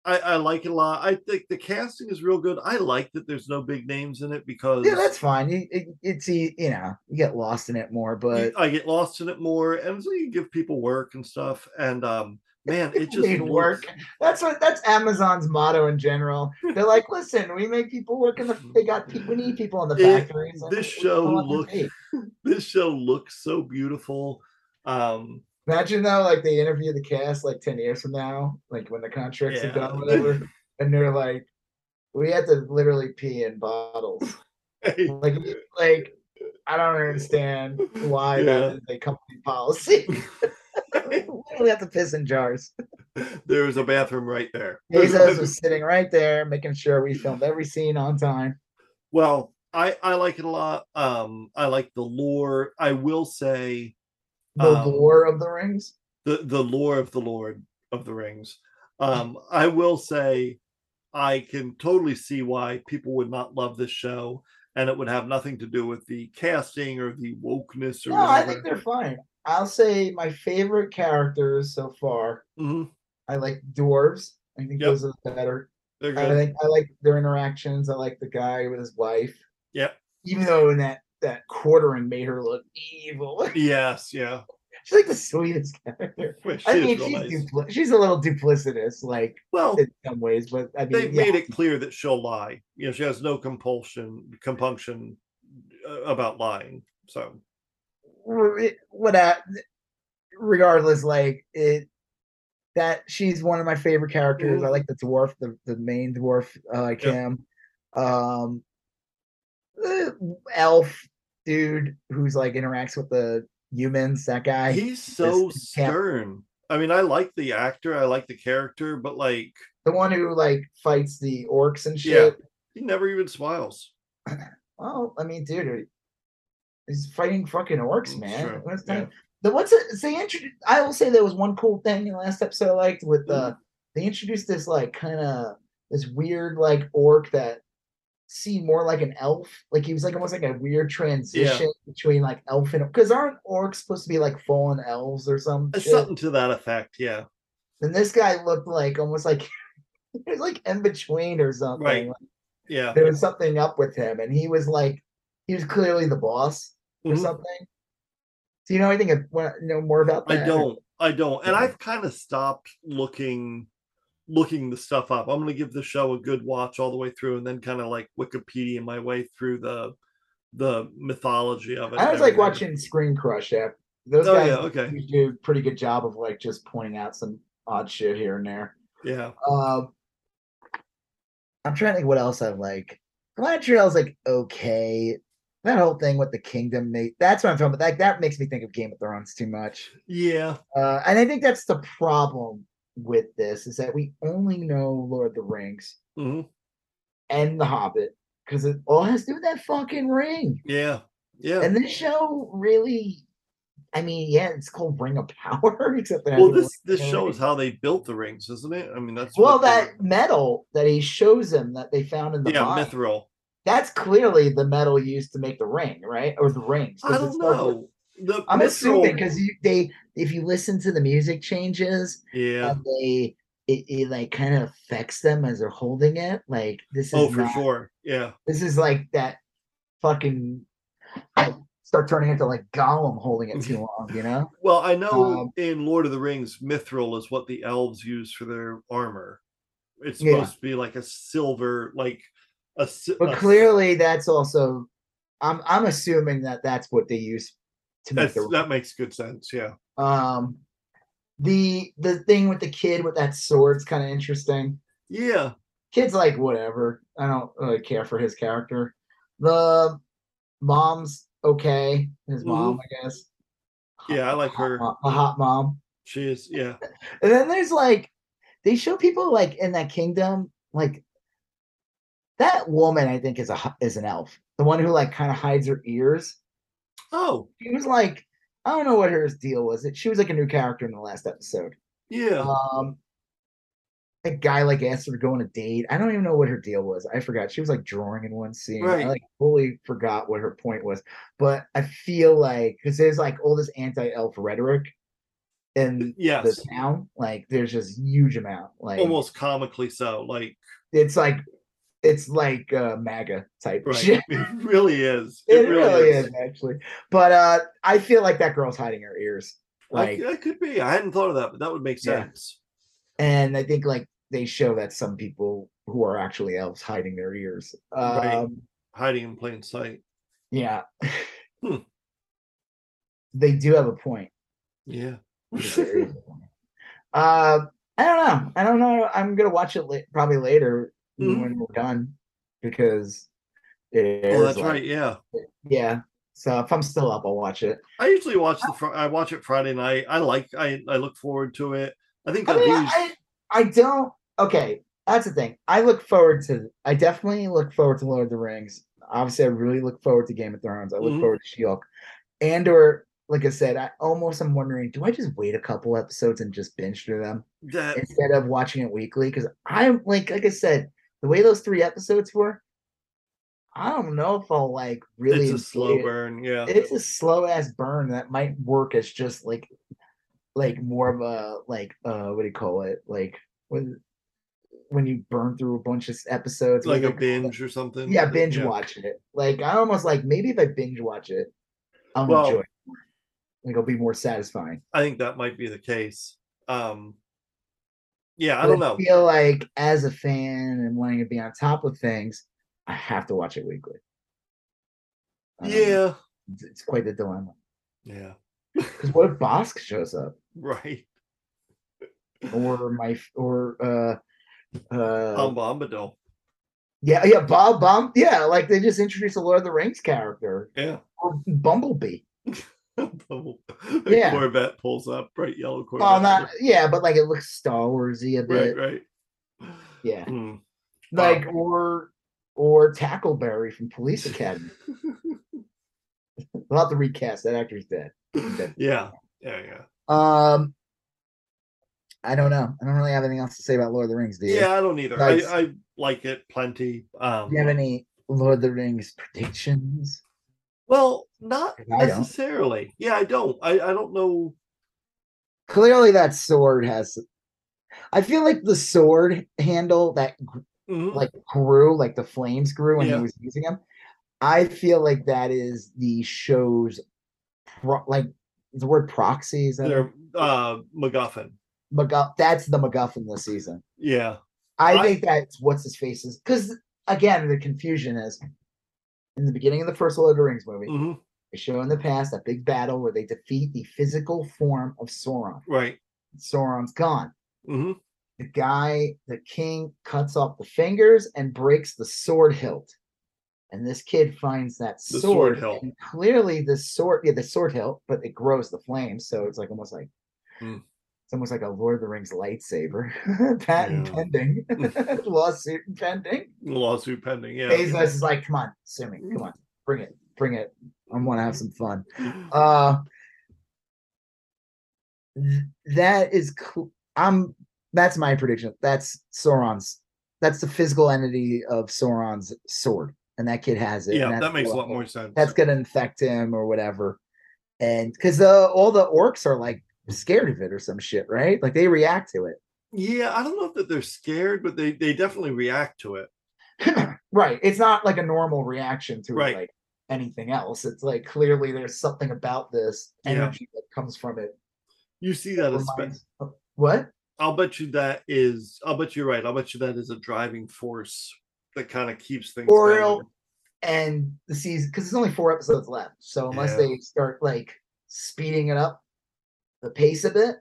I, I like it a lot. I think the casting is real good. I like that there's no big names in it because Yeah, that's fine. You, it, it's you know you get lost in it more, you- but I get lost in it more, and so you give people work and stuff. And um, man, it just looks- work. That's what that's Amazon's motto in general. They're like, listen, we make people work in the. They got pe- we need people in the factories. this show want them look- This show looks so beautiful. Um, Imagine though, like they interview the cast like ten years from now, like when the contracts are done, whatever, and they're like, we had to literally pee in bottles. Like, like I don't understand why Yeah. that is a company policy. we have to piss in jars. there's a bathroom right there. Bezos was sitting right there, making sure we filmed every scene on time. Well, I I like it a lot. Um, I like the lore. I will say The Um, lore of the rings. the the lore of the Lord of the Rings. Um, I will say I can totally see why people would not love this show, and it would have nothing to do with the casting or the wokeness or No, I whatever. think they're fine. I'll say my favorite characters so far. Mhm, I like dwarves. I think Yep. those are better. I think I like their interactions. I like the guy with his wife. Yep. Even though in that that quartering made her look evil. Yes, yeah. she's like the sweetest character. Well, I mean, she's nice. she's a little duplicitous, like Well, in some ways, but I mean, they've yeah, made it clear that she'll lie. You know, she has no compulsion, compunction uh, about lying. So what I, regardless, like it that she's one of my favorite characters. I Mhm. like the dwarf, the, the main dwarf, uh Cam. Um uh, elf dude who's like interacts with the humans, that guy. he's so stern. I mean, I like the actor, I like the character, but like the one who like fights the orcs and shit Yeah. shit. he never even smiles. Well, I mean, dude, he's fighting fucking orcs, man. yeah. The what's it? They introduced. I will say there was one cool thing in the last episode I liked with the. Mm-hmm. They introduced this like kind of this weird like orc that seemed more like an elf. Like he was like almost like a weird transition between like elf and because aren't orcs supposed to be like fallen elves or something? Uh. Something to that effect, yeah. And this guy looked like almost like he was like in between or something. Right. Like, Yeah. there was something up with him, and he was like he was clearly the boss or Mhm. something. Do you know anything? of- Know more about that? I don't. I don't, and Yeah. I've kind of stopped looking looking the stuff up. I'm gonna give the show a good watch all the way through, and then kind of like Wikipedia my way through the the mythology of it. I was like watching Screen Crush. Yeah, those Oh, guys yeah, okay. do a pretty good job of like just pointing out some odd shit here and there. Yeah, Um, I'm trying to think what else I like. Galadriel's like okay. That whole thing with the kingdom, mate. That's what I'm talking about. Like that makes me think of Game of Thrones too much. yeah, Uh, and I think that's the problem with this is that we only know Lord of the Rings hmm and The Hobbit because it all has to do with that fucking ring. yeah, yeah. And this show really, I mean, yeah, it's called Ring of Power, except that well, this this shows how they built the rings, isn't it? I mean, that's Well, that metal that he shows them that they found in the yeah, mine, mithril. That's clearly the metal used to make the ring, right? Or the rings. I don't know. The I'm assuming because they, if you listen to the music changes, yeah. and they, it, it like kind of affects them as they're holding it. Like this is Oh, for not- sure. Yeah. This is like that fucking like, start turning into like Gollum holding it too long, you know? Well, I know Um, in Lord of the Rings, mithril is what the elves use for their armor. It's Yeah. supposed to be like a silver, like a. But a clearly, that's also. I'm I'm assuming that that's what they use to make the that makes good sense. Yeah. um the the thing with the kid with that sword's kind of interesting. Yeah. Kid's like whatever. I don't really care for his character. The mom's okay. His mom, I guess. Yeah. I like her. mo- a hot mom. She is. Yeah. And then there's like they show people like in that kingdom like that woman I think is a is an elf. The one who like kind of hides her ears. Oh, She was like I don't know what her deal was. It she was like a new character in the last episode. yeah. Um a guy like asked her to go on a date. I don't even know what her deal was. I forgot. She was like drawing in one scene. Right. I like fully forgot what her point was. But I feel like because there's like all this anti-elf rhetoric in yes. the town. Like there's just huge amount. Like Almost comically so. Like, it's like it's like uh MAGA type right. shit. It really is. It, really is. actually. But uh I feel like that girl's hiding her ears. Like, that could be. I hadn't thought of that, but that would make Yeah. sense. and I think like they show that some people who are actually elves hiding their ears. Um Right. Hiding in plain sight. yeah. Hmm. They do have a point. Yeah. Is a. Uh, I don't know. I don't know. I'm gonna watch it la- probably later Mhm. when we're done because it oh, airs, that's like- right. Yeah. Yeah. So if I'm still up, I'll watch it. I usually watch the. Fri- I watch it Friday night. I like. I I look forward to it. I think I mean, these. I, I don't. Okay, that's the thing. I look forward to. I definitely look forward to Lord of the Rings. Obviously, I really look forward to Game of Thrones. I look Mhm. forward to She-Hulk, and or like I said, I almost am wondering, do I just wait a couple episodes and just binge through them that instead of watching it weekly? Because I'm like, like I said, the way those three episodes were, I don't know if I'll like really. it's a slow it burn. Yeah. it's a slow ass burn that might work as just like like more of a like uh what do you call it like when when you burn through a bunch of episodes like a they call it? binge or something. yeah binge Yeah. watch it like i almost like maybe if i binge watch it i'll Well- enjoy it like it'll be more satisfying I think that might be the case. Um. Yeah, I don't know. feel like as a fan and wanting to be on top of things i have to watch it weekly Um, Yeah. it's, it's quite the dilemma Yeah. because what if Bossk shows up Right. or my or uh uh Um, Bombadil. yeah yeah bob bomb yeah like they just introduced a lord of the rings character Yeah. or bumblebee The Yeah. Corvette pulls up, bright yellow Corvette. well not yeah but like it looks star warsy a bit right, right. yeah Hmm. like or or tackleberry from police academy we'll have to recast that actor's dead dead. Yeah. Yeah, yeah. um i don't know i don't really have anything else to say about lord of the rings do you Yeah, I don't either. I, I like it plenty. Um do you have any lord of the rings predictions well, not I don't. necessarily. Yeah, I don't. I, I don't know. clearly that sword has i feel like the sword handle that Mhm. like grew, like the flames grew when Yeah. he was using them. I feel like that is the show's pro- like the word proxy is that They're uh MacGuffin. MacGuff, that's the MacGuffin this season. Yeah. I, I- think that's what's his face is because again the confusion is in the beginning of the first Lord of the Rings movie, hmm they show in the past that big battle where they defeat the physical form of Sauron. Right. Sauron's gone. hmm The guy, the king, cuts off the fingers and breaks the sword hilt. And this kid finds that The sword sword. hilt. and clearly, the sword, yeah, the sword hilt, but it grows the flame, so it's like almost like Hmm. It's almost like a Lord of the Rings lightsaber. Patent Yeah. pending, lawsuit pending. Lawsuit pending. Yeah. Bezos is like, come on, sue me, come on, bring it, bring it. I want to have some fun. Uh, that is cool. I'm. That's my prediction. That's Sauron's. That's the physical entity of Sauron's sword, and that kid has it. yeah, that makes a lot more sense. That's gonna infect him or whatever, and because uh, all the orcs are like scared of it or some shit, right? Like they react to it. yeah, I don't know that they're scared, but they they definitely react to it. right. It's not like a normal reaction to Right. like anything else. It's like clearly there's something about this Yeah. energy that comes from it. You see that as reminds- uh, what? I'll bet you that is. I'll bet you're right. I'll bet you that is a driving force that kind of keeps things. Oriole and the season because there's only four episodes left. So unless Yeah. they start like speeding it up, the pace a bit.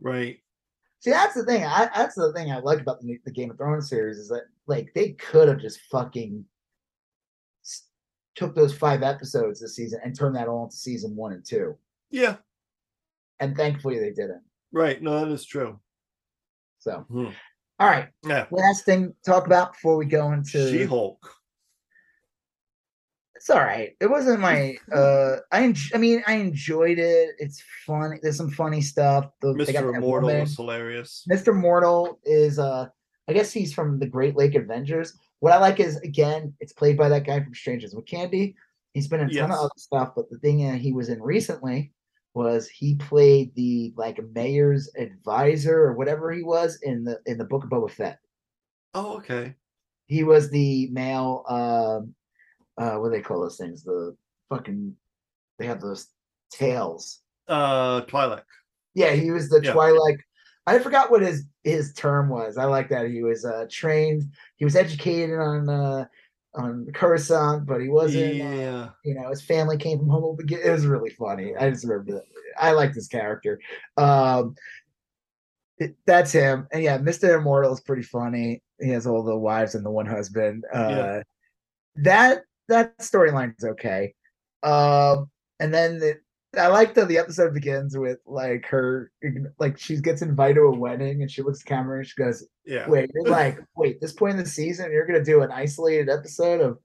Right. See, that's the thing. I that's the thing I like about the, the Game of Thrones series is that like they could have just fucking took those five episodes this season and turned that all into season one and two. Yeah. And thankfully they didn't. Right. No, that is true. So Hmm. all right. Yeah. Last thing to talk about before we go into She Hulk. It's all right. It wasn't my uh I en- I mean I enjoyed it. It's funny. There's some funny stuff. The, they got Mr. that Immortal woman. was hilarious. Mr. Immortal is uh I guess he's from the Great Lake Avengers. What I like is again, it's played by that guy from Strangers with Candy. He's been in a ton Yes. of other stuff, but the thing that he was in recently was he played the like mayor's advisor or whatever he was in the in the book of Boba Fett. Oh, okay. He was the male um uh what do they call those things? The fucking they have those tails. Uh Twi'lek. Yeah, he was the Yeah. Twi'lek. I forgot what his his term was. I like that he was uh trained. He was educated on uh on Coruscant, but he wasn't. uh, Yeah. you know, his family came from humble beginnings. It was really funny. I just remember that. I like this character. Um, it- that's him. And yeah, Mr. Immortal is pretty funny. He has all the wives and the one husband. Uh, Yeah. That that storyline is okay. Um, and then the, I like that the episode begins with like her, like she gets invited to a wedding and she looks at the camera and she goes, Yeah. wait, you're like, wait, this point in the season, you're gonna do an isolated episode of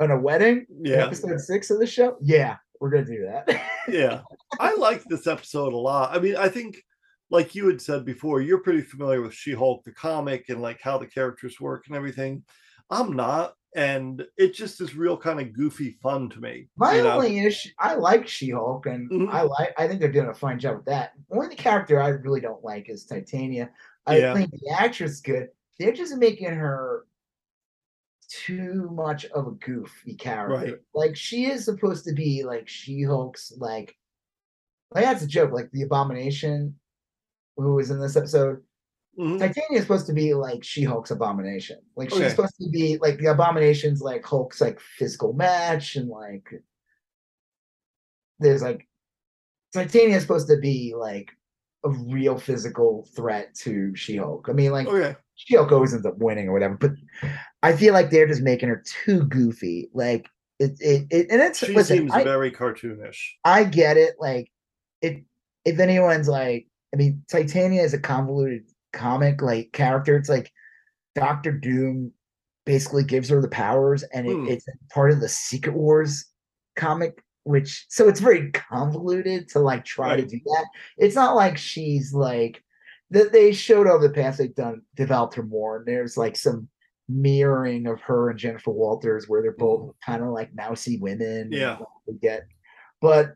on a wedding? Yeah. Episode six of the show? Yeah, we're gonna do that. yeah i like this episode a lot i mean i think like you had said before you're pretty familiar with she-hulk the comic and like how the characters work and everything i'm not and it just is real kind of goofy fun to me My you know? only issue, I like She-Hulk, and Mhm. I like, I think they're doing a fine job with that. Only the character I really don't like is Titania. I Yeah. think the actress is good. They're just making her too much of a goofy character. Right. Like she is supposed to be like She-Hulk's like, like that's a joke. Like the Abomination, who was in this episode, Mhm. Titania is supposed to be like She-Hulk's abomination. Like she's Okay. supposed to be like the abomination's like Hulk's like physical match and like there's like Titania is supposed to be like a real physical threat to She-Hulk. I mean, like okay She-Hulk always ends up winning or whatever, but I feel like they're just making her too goofy. Like it, it, it and it's she listen, seems I, very cartoonish I get it. Like, if if anyone's like, I mean, Titania is a convoluted comic like character. It's like Doctor Doom basically gives her the powers, and it, Hmm. it's part of the Secret Wars comic. Which so it's very convoluted to like try to do that. It's not like she's like that. They showed over the past they've done developed her more, and there's like some mirroring of her and Jennifer Walters where they're both kind of like mousy women. Yeah. we get, but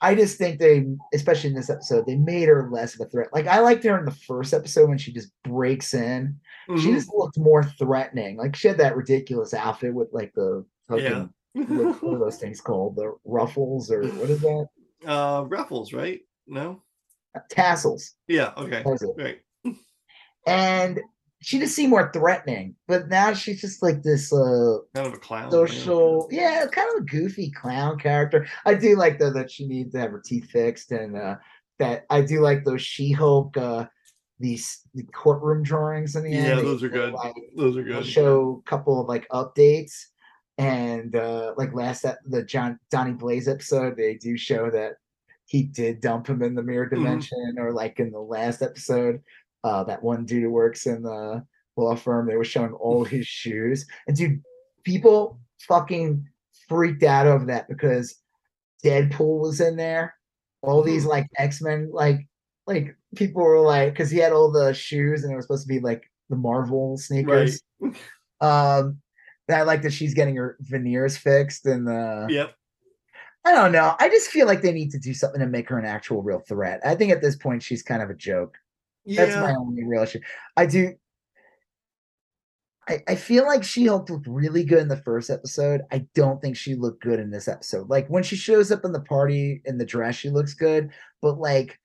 I just think they, especially in this episode, they made her less of a threat. Like I liked her in the first episode when she just breaks in. She Mhm. just looked more threatening. Like she had that ridiculous outfit with like the fucking yeah what, are those things called? The ruffles or what is that? Uh, Ruffles, right? No. Tassels. Yeah. Okay. Right. And she just seemed more threatening, but now she's just like this uh Kind of a clown. yeah. social yeah kind of a goofy clown character i do like though that she needs to have her teeth fixed and uh that i do like those she-hulk uh these the courtroom drawings in the end Yeah, those are good. like, Those are good. show a couple of like updates and uh like last ep- the john Donny Blaze episode they do show that he did dump him in the mirror Mm-hmm. dimension or like in the last episode uh that one dude who works in the law firm they were showing all his shoes. And dude people fucking freaked out over that because deadpool was in there. All these Hmm. like x-men like like people were like because he had all the shoes and it was supposed to be like the marvel sneakers. Um and i like that she's getting her veneers fixed and uh Yep. i don't know. I just feel like they need to do something to make her an actual real threat. I think at this point she's kind of a joke that's my only real issue. I do. I, I feel like She Hulk looked really good in the first episode. I don't think she looked good in this episode. Like when she shows up in the party in the dress, she looks good. But like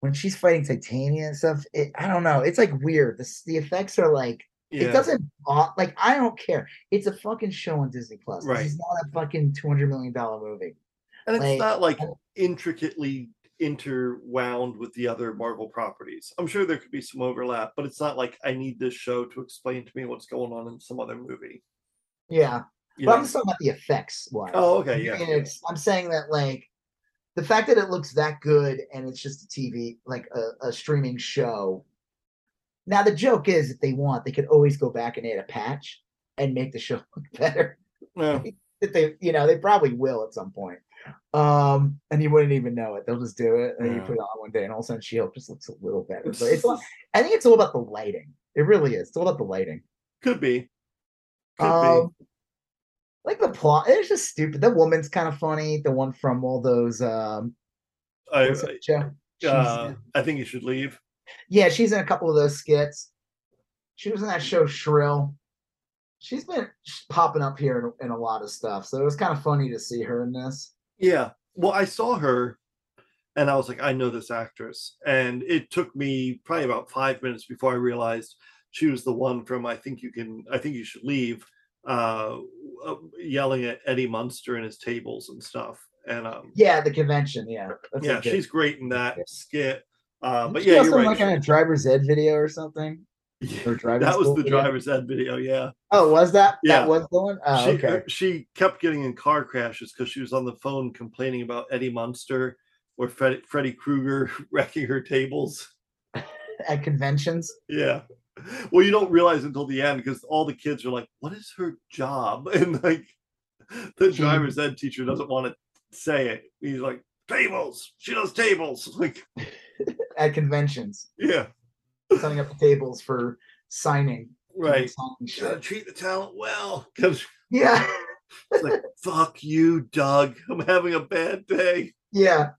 when she's fighting Titania and stuff, it, I don't know. It's like weird. The, the effects are like Yeah. it doesn't like I don't care. It's a fucking show on Disney Plus. Right. Is not a fucking two hundred million dollar movie. and it's like, not like intricately interwound with the other Marvel properties. I'm sure there could be some overlap, but it's not like I need this show to explain to me what's going on in some other movie. Yeah. You But know? I'm just talking about the effects wise. Oh, okay, yeah. It's I'm saying that like the fact that it looks that good and it's just a TV like a, a streaming show. Now the joke is if they want, they could always go back and add a patch and make the show look better. Yeah. That they you know, they probably will at some point. Um and you wouldn't even know it. They'll just do it and then you put it on one day and all of a sudden She-Hulk just looks a little better. But it's all- I think it's all about the lighting. It really is. It's all about the lighting. Could be. Could Um, like the plot, it's just stupid. The woman's kind of funny. The one from all those um, be. I, what's that show? She's uh, I think you should leave. yeah, she's in a couple of those skits. She was in that show Shrill. She's been popping up here in, in a lot of stuff, so it was kind of funny to see her in this. Yeah. Well, I saw her and I was like, I know this actress. And it took me probably about five minutes before I realized she was the one from I think you can I think you should leave uh uh, yelling at Eddie Munster and his tables and stuff. And um Yeah, the convention. Yeah, that's yeah, she's great in that skit. Uh, but She yeah, you're right. like in a driver's ed video or something. Yeah, that was the video? driver's ed video, yeah. Oh, was that? Yeah. that was the one. Oh, she, okay. she kept getting in car crashes because she was on the phone complaining about Eddie Munster or Fred, Freddy Krueger wrecking her tables. At conventions. Yeah. Well, you don't realize until the end because all the kids are like, "What is her job?" And like, the She- driver's ed teacher doesn't want to say it. He's like, "Tables. She does tables." Like, At conventions, yeah, setting up the tables for signing. right. signing Gotta treat the talent well because Yeah. it's like, "Fuck you, Doug. I'm having a bad day." Yeah.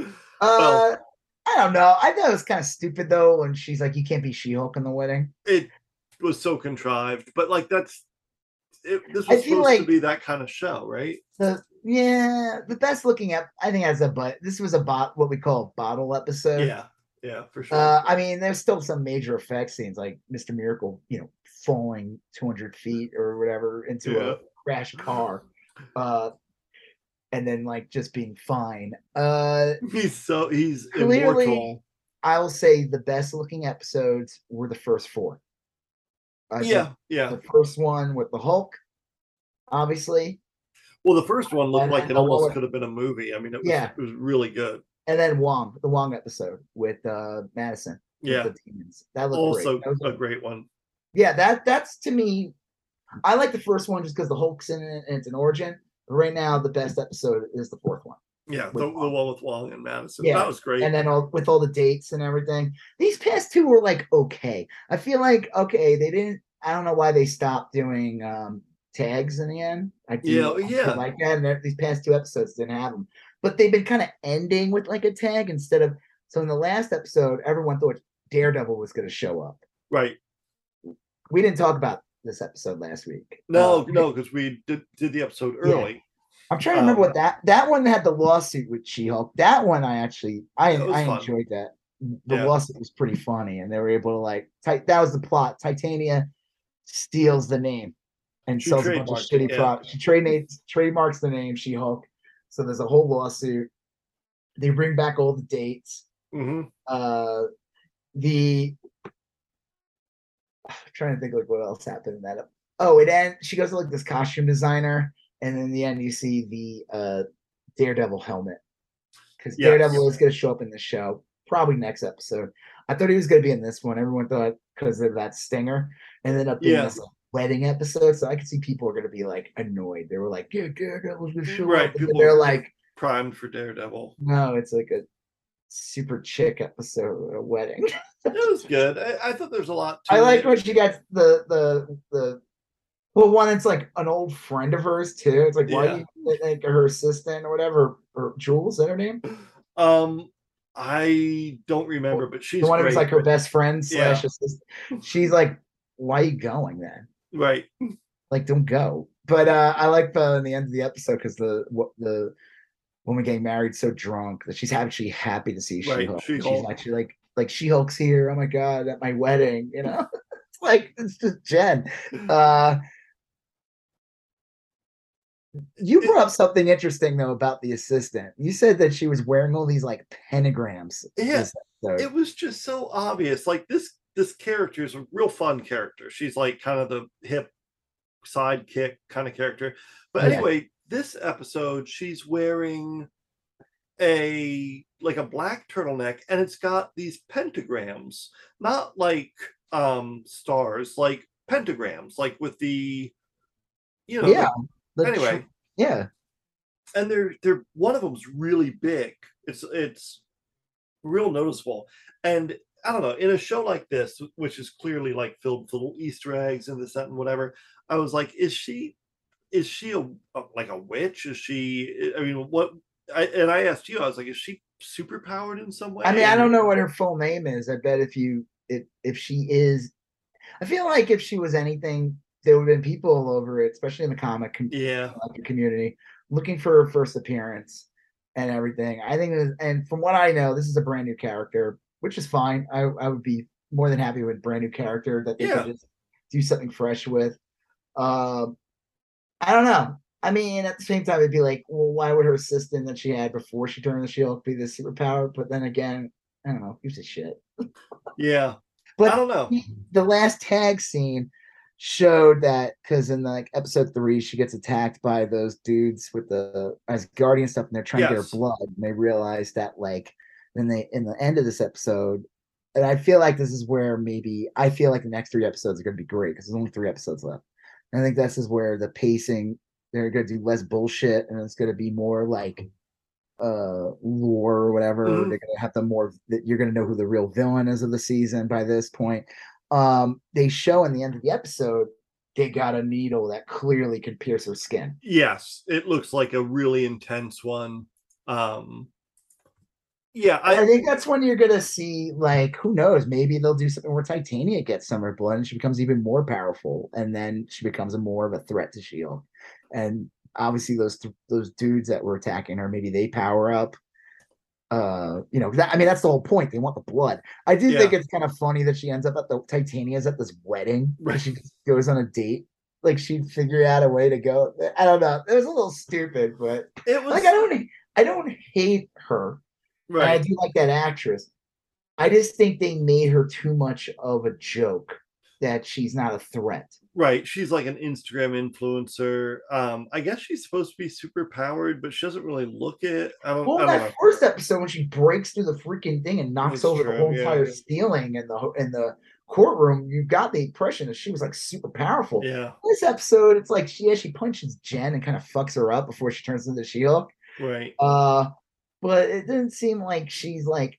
Uh, Well- I don't know. I thought it was kind of stupid though when she's like, "You can't be She-Hulk in the wedding." It was so contrived, but like that's. It, this was feel supposed to like- be that kind of show, right? The yeah, the best looking up. I think as a but this was a bot what we call a bottle episode. Yeah, yeah, for sure. Uh, I mean, there's still some major effect scenes like Mr. Miracle, you know, falling 200 feet or whatever into Yeah. a crash car, uh, and then like just being fine. Uh, he's so he's clearly- immortal. I will say the best looking episodes were the first four. I Yeah, yeah. the first one with the Hulk, obviously, Well, the first one looked And like then it almost could have been a movie. I mean, it was Yeah. it was really good. And then Wong, the Wong episode with uh Madisynn. with Yeah, the demons. That looked also great. That a great one. yeah, that that's to me. I like the first one just because the Hulk's in it and it's an origin. But right now, the best episode is the fourth one, Yeah, the, the one with Wong and Madisynn. Yeah, That was great. and then all, with all the dates and everything. These past two were like okay. I feel like okay, they didn't. I don't know why they stopped doing um tags in the end. I do, Yeah, I yeah. like that. And these past two episodes didn't have them, but they've been kind of ending with like a tag instead of. So in the last episode, everyone thought Daredevil was going to show up. right. We didn't talk about this episode last week. No, Uh, no, because we did, did the episode Yeah. early. I'm trying to remember Um, what that that one had the lawsuit with She-Hulk. That one I actually I I fun. enjoyed that. The Yeah. lawsuit was pretty funny, and they were able to like that was the plot. Titania steals the name and She sells a bunch of shitty yeah. products. She trade trademarks the name She-Hulk. So there's a whole lawsuit. They bring back all the dates. hmm Uh the I'm trying to think like what else happened in that. Oh, it end. She goes to like this costume designer, and in the end, you see the uh Daredevil helmet because Yes. Daredevil is going to show up in the show probably next episode. I thought he was going to be in this one. Everyone thought because of that stinger, and then up being Yeah. this wedding episode. So I could see people are going to be like annoyed. They were like, "Yeah, Daredevil's going to show Right, up," people- they're like, Primed for Daredevil. "No, it's like a." Super chick episode, a wedding. It was good. I, I thought there's a lot. To I like it. when she got the the the well one it's like an old friend of hers too. It's like why Yeah. you like her assistant or whatever or Jules, is that her name? Um, I don't remember, but she's the one who's like her best friend Yeah. slash assistant. She's like, why are you going then? Right. Like, don't go. But uh I like the in the end of the episode because the what the woman getting married so drunk that she's actually happy to see Right, She-Hulk. She's She-Hulk. actually like like She-Hulk's here. Oh my god, at my wedding, you know? it's like it's just Jen. Uh you brought up something interesting though about the assistant. You said that she was wearing all these like pentagrams. Yeah. It was just so obvious. Like this, this character is a real fun character. She's like kind of the hip sidekick kind of character. But anyway, this episode, she's wearing a like a black turtleneck, and it's got these pentagrams, not like um stars, like pentagrams, like with the you know, yeah. tr- anyway, yeah. and they're they're one of them's really big. It's it's real noticeable. And I don't know, in a show like this, which is clearly like filled with little Easter eggs and this, that, and whatever, I was like, is she is she a, a like a witch? Is she eh, I mean what I and I asked you, I was like, is she super powered in some way? I mean, I don't know what her full name is. I bet if you if if she is I feel like if she was anything, there would have been people all over it, especially in the comic com- Yeah. Uh, comic community, looking for her first appearance and everything. I think, and from what I know, this is a brand new character, which is fine. I, I would be more than happy with a brand new character that they Yeah. could just do something fresh with. Um, I don't know. I mean, at the same time, it'd be like, well, why would her assistant that she had before she turned the She-Hulk be the superpower? But then again, I don't know. Gives a shit. Yeah. But I don't know. the last tag scene showed that because in like episode three, she gets attacked by those dudes with the Asgardian stuff, and they're trying to get her blood. And they realize that like then they in the end of this episode, and I feel like this is where maybe I feel like the next three episodes are going to be great because there's only three episodes left. And I think this is where the pacing they're going to do less bullshit, and it's going to be more like uh lore or whatever Mhm. they're gonna have the more that you're gonna know who the real villain is of the season by this point um they show in the end of the episode they got a needle that clearly could pierce her skin Yes, it looks like a really intense one. Um yeah, I, I, think that's when you're gonna see like who knows maybe they'll do something where titania gets some of her blood and she becomes even more powerful and then she becomes a more of a threat to She-Hulk and obviously those th- those dudes that were attacking her maybe they power up uh you know that, i mean that's the whole point they want the blood. I do think it's kind of funny that she ends up at the titania's at this wedding where Right. she goes on a date. Like she'd figure out a way to go i don't know it was a little stupid but it was like i don't i don't hate her and I do like that actress. I just think they made her too much of a joke that she's not a threat. Right. She's like an Instagram influencer. Um, I guess she's supposed to be super powered, but she doesn't really look it. I don't, Well, I don't that know. first episode when she breaks through the freaking thing and knocks That's over the whole yeah. entire ceiling in the in the courtroom, you got the impression that she was like super powerful. Yeah, This episode, it's like she yeah, she punches Jen and kind of fucks her up before she turns into She-Hulk. right. Uh, but it didn't seem like she's like,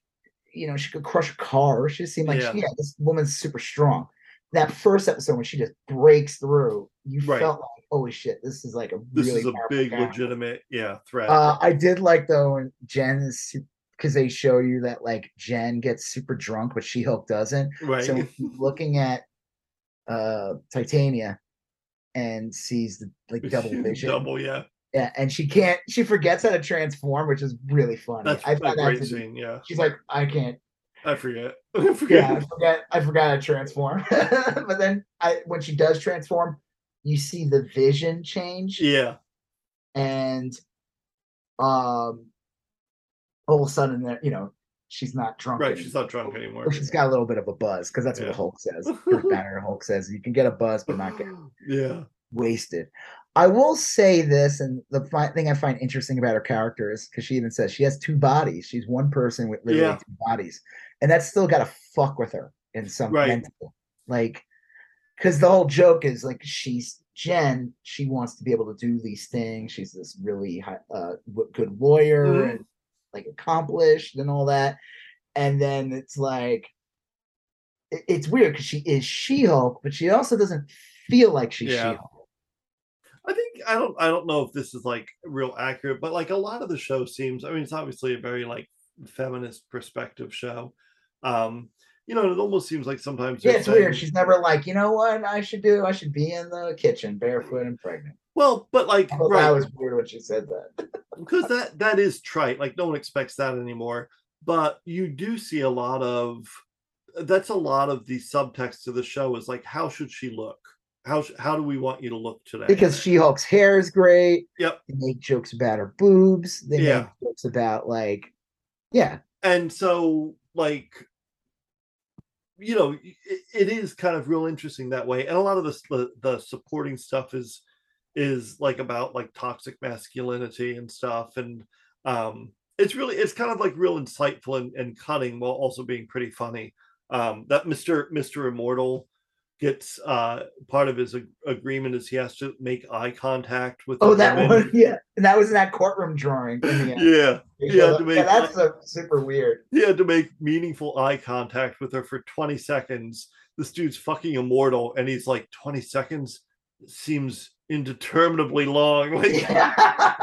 you know, she could crush a car. She just seemed like, Yeah. yeah, this woman's super strong. That first episode when she just breaks through, you Right. felt like, holy shit, this is like a This really is a big, guy. legitimate, yeah, threat. Uh, I did like though when Jen is because they show you that like Jen gets super drunk, but She Hulk doesn't. right. So looking at uh Titania and sees the like double vision. Double, yeah. Yeah, and she can't. She forgets how to transform, which is really funny. That's I a find that great be- scene. Yeah, She's like, I can't. I forget. I forget. Yeah, I forget. I forgot how to transform. but then, I when she does transform, you see the vision change, Yeah. and um, all of a sudden, there, you know, she's not drunk. Right. anymore. She's not drunk anymore. Or she's got a little bit of a buzz because that's what Yeah. the Hulk says. Banner Hulk says you can get a buzz but not get yeah. wasted. I will say this, and the fi- thing I find interesting about her character is because she even says she has two bodies. She's one person with literally Yeah. two bodies, and that's still got to fuck with her in some Right. mental, like, because the whole joke is like she's Jen. She wants to be able to do these things. She's this really high, uh, good lawyer Mhm. and like accomplished and all that, and then it's like it- it's weird because she is She Hulk, but she also doesn't feel like she's Yeah. She Hulk. I think I don't I don't know if this is like real accurate, but like a lot of the show seems I mean it's obviously a very like feminist perspective show. Um, you know, it almost seems like sometimes Yeah, it's weird. She's never like, you know what I should do? I should be in the kitchen barefoot and pregnant. well, but like I right that was weird when she said that. because that that is trite. Like no one expects that anymore. But you do see a lot of that's a lot of the subtext of the show is like how should she look? How how do we want you to look today? Because She Hulk's hair is great. Yep. They make jokes about her boobs. They Yeah. make jokes about like, yeah, and so like you know it, it is kind of real interesting that way and a lot of this the, the supporting stuff is is like about like toxic masculinity and stuff and um it's really it's kind of like real insightful and, and cunning while also being pretty funny um that mr mr immortal gets uh part of his ag- agreement is he has to make eye contact with Oh, that women. one, yeah. And that was in that courtroom drawing. In the end. yeah They yeah, to make yeah, that's so super weird. he had to make meaningful eye contact with her for 20 seconds. This dude's fucking immortal, and he's like, 20 seconds seems indeterminably long. Like,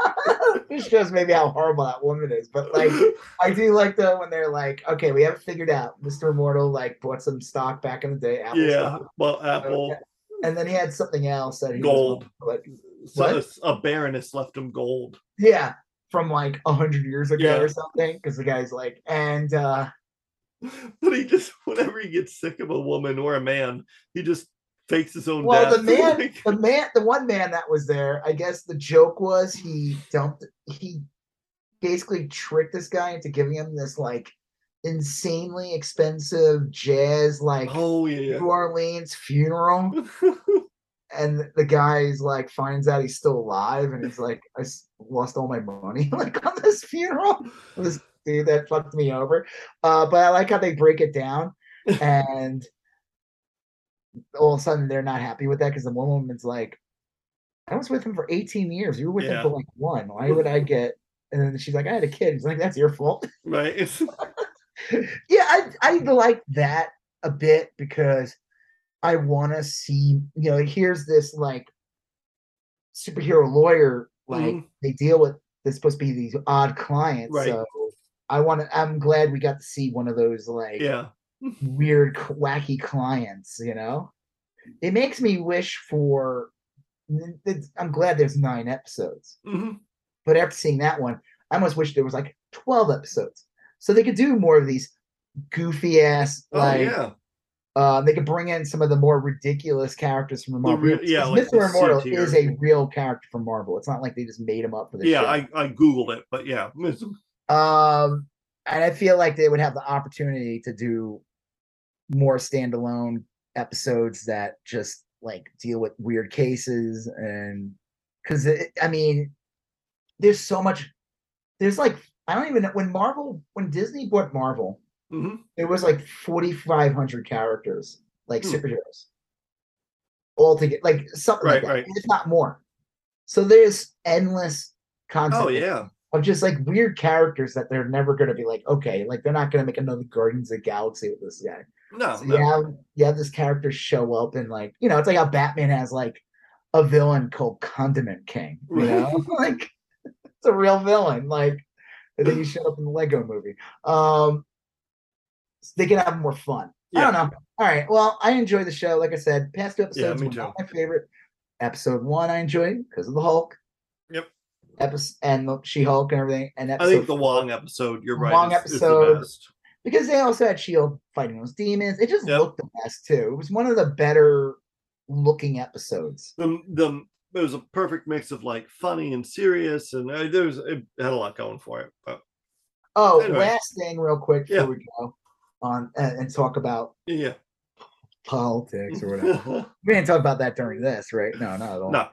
this shows maybe how horrible that woman is. But like, I do like though when they're like, okay, we haven't figured out. Mr. Immortal like bought some stock back in the day. Apple yeah, stock, well, Apple and then he had something else that he was Gold. Like, so a baroness left him gold. yeah, from like a hundred years ago Yeah. or something. Because the guy's like, and uh But he just, whenever he gets sick of a woman or a man, he just fakes his own well, death. the man, the man, the one man that was there, I guess the joke was he dumped, he basically tricked this guy into giving him this like insanely expensive jazz like oh, yeah. New Orleans funeral. and the guy's like finds out he's still alive and he's like "I lost all my money like on this funeral this dude that fucked me over uh but i like how they break it down and all of a sudden they're not happy with that because the one woman's like i was with him for 18 years you were with Yeah. him for like one why would i get and then she's like i had a kid he's like that's your fault right. It's, yeah, I I like that a bit because I want to see, you know, here's this like superhero lawyer, like Mhm. they deal with. They're supposed to be these odd clients, Right. so I want to. I'm glad we got to see one of those like yeah. Weird, wacky clients. You know, it makes me wish for. I'm glad there's nine episodes, Mhm. but after seeing that one, I almost wish there was like 12 episodes so they could do more of these goofy ass Oh, like yeah. uh, they could bring in some of the more ridiculous characters from the Marvel. real- yeah, like Mr. Immortal is a real character from Marvel. It's not like they just made him up for the Yeah. show. I, I Googled it, but yeah. Um, and I feel like they would have the opportunity to do more standalone episodes that just like deal with weird cases and because I mean, there's so much. There's like I don't even know when Marvel when Disney bought Marvel, Mhm. there was like 4,500 characters, like Hmm. superheroes, all together, like something like Right, that, right. if not more. So there's endless content Oh, yeah. of just like weird characters that they're never going to be like, okay, like they're not going to make another Guardians of the Galaxy with this guy. No, So no. you have you have this character show up and like you know it's like how Batman has like a villain called Condiment King, you know, like it's a real villain. Like and then he showed up in the Lego Movie. Um, so they can have more fun. I don't know. All right. Well, I enjoy the show. Like I said, past two episodes me were not my favorite. Episode one I enjoyed because of the Hulk. Yep. episode and the She-Hulk and everything. And I think the Wong episode, you're right. Wong is- is the episode. Because they also had Shield fighting those demons. It just Yep. looked the best too. It was one of the better looking episodes. the the it was a perfect mix of like funny and serious, and uh, there was it had a lot going for it. But Oh, Anyway. last thing, real quick before Yeah. we go on and, and talk about yeah, politics or whatever. we didn't talk about that during this, right? No, not at all. no,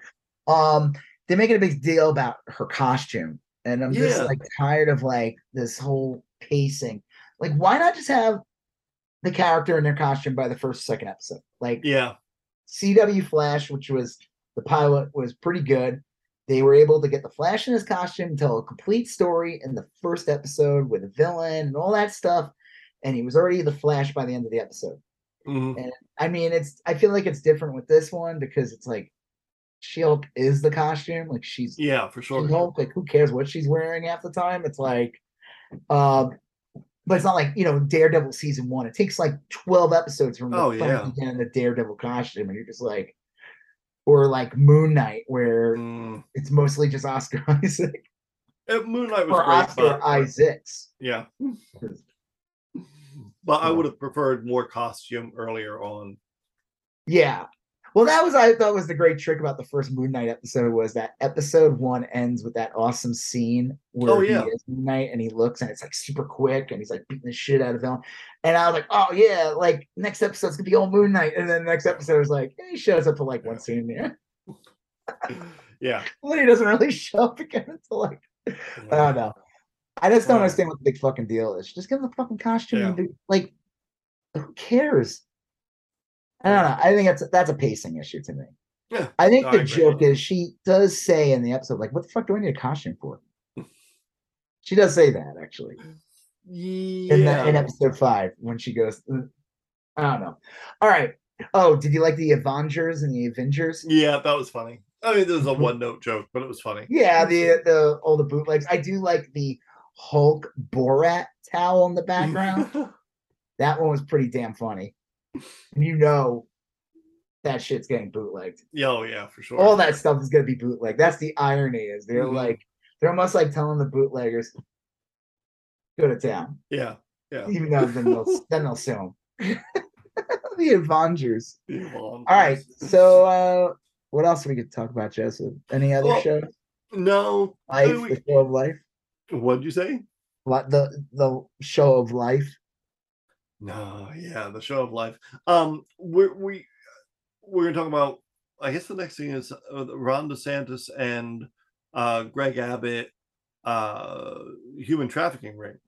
Um, they're making a big deal about her costume, and I'm just like tired of like this whole pacing. Like, why not just have the character in their costume by the first, second episode? Like, yeah, CW Flash, which was the pilot, was pretty good. They were able to get the Flash in his costume, tell a complete story in the first episode with a villain and all that stuff. And he was already the Flash by the end of the episode. mhm, I mean, it's I feel like it's different with this one because it's like She-Hulk is the costume. Like she's yeah, for sure. She-Hulk. Like who cares what she's wearing half the time? It's like, um, but it's not like you know Daredevil season one. It takes like twelve episodes from the Oh, finally yeah. getting the Daredevil costume, and you're just like, or like Moon Knight, where Mm. it's mostly just Oscar Isaac Uh, Moon Knight was or great, Oscar but, Isaacs. yeah. But I would have preferred more costume earlier on. Yeah. Well, that was I thought was the great trick about the first Moon Knight episode was that episode one ends with that awesome scene where Oh, yeah. he is Moon Knight and he looks and it's like super quick and he's like beating the shit out of villain. And I was like, oh yeah, like next episode's gonna be all Moon Knight. And then the next episode is like, he shows up for like one scene there. Yeah, And then he doesn't really show up again until like I don't know. I just don't Right. understand what the big fucking deal is. Just give him the fucking costume and Yeah. do like who cares? I don't know. I think that's that's a pacing issue to me. Yeah, I think no, the joke is she does say in the episode, like, what the fuck do I need a costume for? she does say that actually in the, in episode five when she goes, "Mm, I don't know. All right. Oh, did you like the Avengers and the Avengers? Yeah, that was funny. I mean, there was a Mhm. one note joke, but it was funny. Yeah, the the all the bootlegs. I do like the Hulk Borat towel in the background. that one was pretty damn funny. And you know that shit's getting bootlegged. yeah, oh yeah, for sure. All that stuff is gonna be bootleg. That's the irony, is they're Mhm. like they're almost like telling the bootleggers, go to town. Yeah, yeah. Even though then they'll then they'll sue them. the Avengers. All All right. So uh what else we could talk about, Joseph? Any other Well, shows? no. Life, mean, we- the show of life? What'd you say? What The the show of life. No, yeah, the show of life. Um, we're we we're gonna talk about. I guess the next thing is uh, Ron DeSantis and uh, Greg Abbott, uh, human trafficking ring,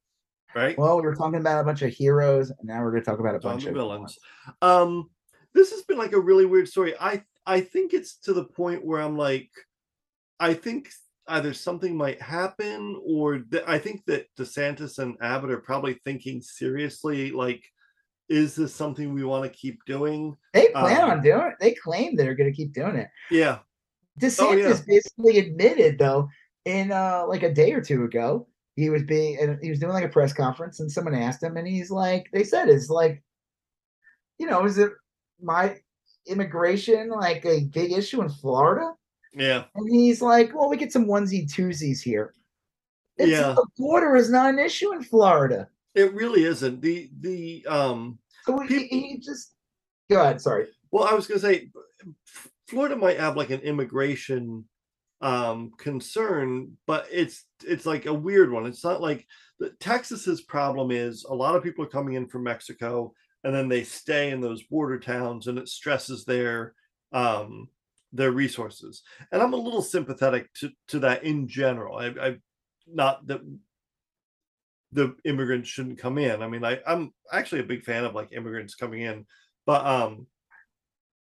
right? Well, we were talking about a bunch of heroes, and now we're gonna talk about a bunch of villains. Um, this has been like a really weird story. I I think it's to the point where I'm like, I think either something might happen, or th- I think that DeSantis and Abbott are probably thinking seriously, like, is this something we want to keep doing? They plan Um, on doing it. They claim they're going to keep doing it. Yeah, DeSantis Oh, yeah. basically admitted, though, in uh, like a day or two ago, he was being and he was doing like a press conference, and someone asked him, and he's like, they said, "Is like, you know, is it my immigration like a big issue in Florida?" Yeah, And he's like, "Well, we get some onesie twosies here." It's, Yeah. the border is not an issue in Florida, it really isn't. The the um so he, People- he just go ahead. Sorry. Well, I was going to say, Florida might have like an immigration um concern, but it's it's like a weird one. It's not like the, Texas's problem is a lot of people are coming in from Mexico and then they stay in those border towns and it stresses their um their resources. And I'm a little sympathetic to to that in general. I, I not that the immigrants shouldn't come in. I mean, I, I'm actually a big fan of like immigrants coming in, but um,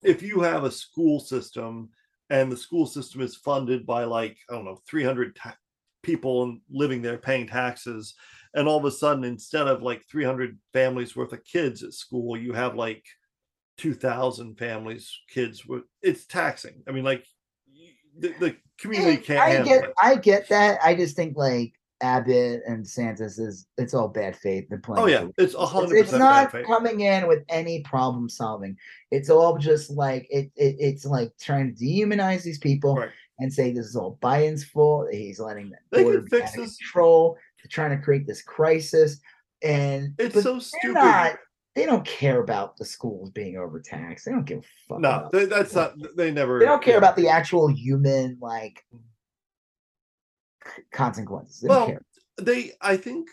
if you have a school system and the school system is funded by like I don't know 300 ta- people living there paying taxes, and all of a sudden instead of like 300 families worth of kids at school, you have like 2,000 families kids with it's taxing. I mean, like the, the community can't I get, it. I get that. I just think like Abbott and Santos is it's all bad faith. They're playing. Oh yeah, it's a It's, it's not coming in with any problem solving. It's all just like it, it. It's like trying to dehumanize these people Right. and say this is all Biden's fault. He's letting them. They can fix this. control. They're trying to create this crisis, and It's so stupid. not. They don't care about the schools being overtaxed. They don't give a fuck. no, they, that's not. They never. they don't care yeah. about the actual human like consequences. They Well, don't care. They, I think.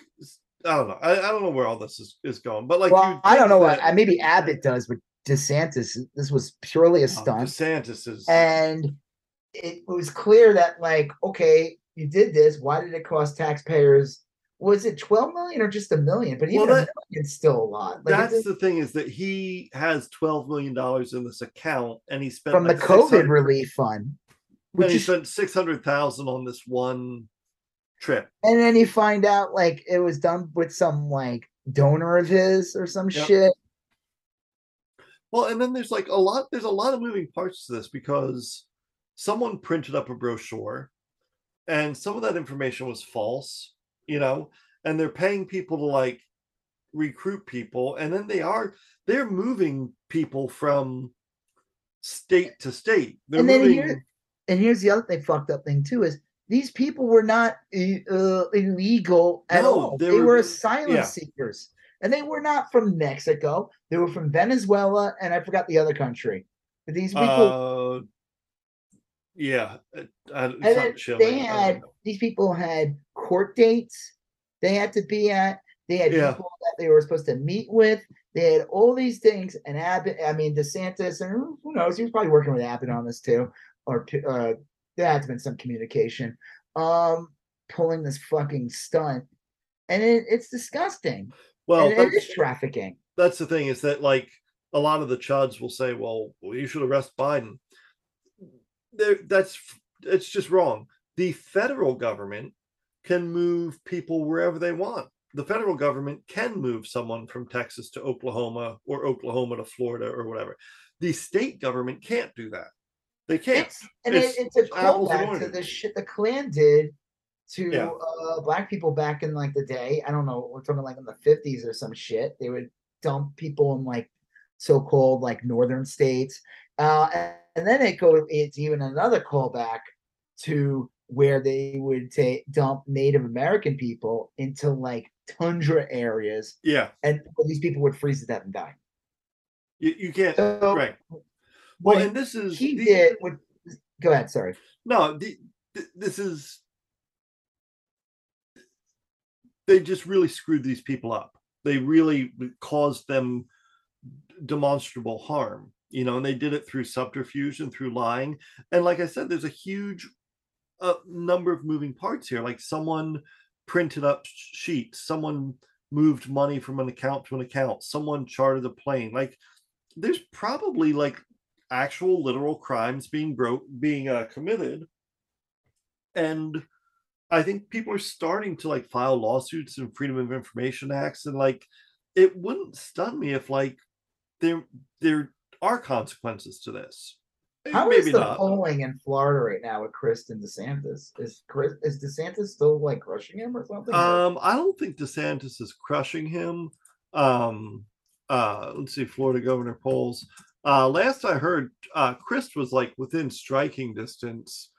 I don't know. I, I don't know where all this is, is going, but like, Well, you I don't know what that- uh, maybe Abbott does, but DeSantis, this was purely a Oh, stunt, DeSantis is. and it was clear that like, okay, you did this. Why did it cost taxpayers? Was it twelve million or just a million? But even Well, a that- million's still a lot. Like that's the thing is that he has twelve million dollars in this account, and he spent from the COVID relief fund, and which he is, spent six hundred thousand on this one trip. and then you find out like it was done with some like donor of his or some Yep. shit. Well, and then there's like a lot. There's a lot of moving parts to this because someone printed up a brochure, and some of that information was false. You know, and they're paying people to like recruit people, and then they are they're moving people from state to state. They're and then moving. here, and here's the other thing, fucked up thing too is these people were not uh, illegal at No, all. they They, were- were, asylum yeah. seekers, and they were not from Mexico. They were from Venezuela, and I forgot the other country. But these people, uh, yeah, uh, and then they had these people had court dates they had to be at. They had Yeah. people that they were supposed to meet with. They had all these things, and Abbott. I mean, DeSantis, and who knows? He was probably working with Abbott on this too, or uh, there had to been some communication. Um, pulling this fucking stunt, and it, it's disgusting. Well, and it is trafficking. that's the thing is that like a lot of the chuds will say, "Well, you should arrest Biden." There, that's it's just wrong. The federal government can move people wherever they want. The federal government can move someone from Texas to Oklahoma or Oklahoma to Florida or whatever. The state government can't do that. They can't. It's and It's it's a callback to the shit the Klan did to Yeah. uh, black people back in like the day. I don't know. We're talking like in the fifties or some shit. They would dump people in like so-called like northern states, uh, and, and then it goes. It's even another callback to where they would take dump Native American people into like tundra areas, Yeah, and these people would freeze to death and die. you, you can't. So right. Well, and this is he the- did. What, go ahead. Sorry. No, the, th- this is they just really screwed these people up. They really caused them demonstrable harm, you know, and they did it through subterfuge and through lying. And like I said, there's a huge uh, number of moving parts here. Like someone printed up sheets, someone moved money from an account to an account, someone chartered a plane. Like there's probably like actual literal crimes being broke being uh, committed and i think people are starting to like file lawsuits and freedom of information acts and like it wouldn't stun me if like there there are consequences to this How is maybe the not polling in Florida right now with Crist and DeSantis? Is Crist is DeSantis still like crushing him or something? um i don't think desantis is crushing him um uh let's see florida governor polls uh last i heard uh crist was like within striking distance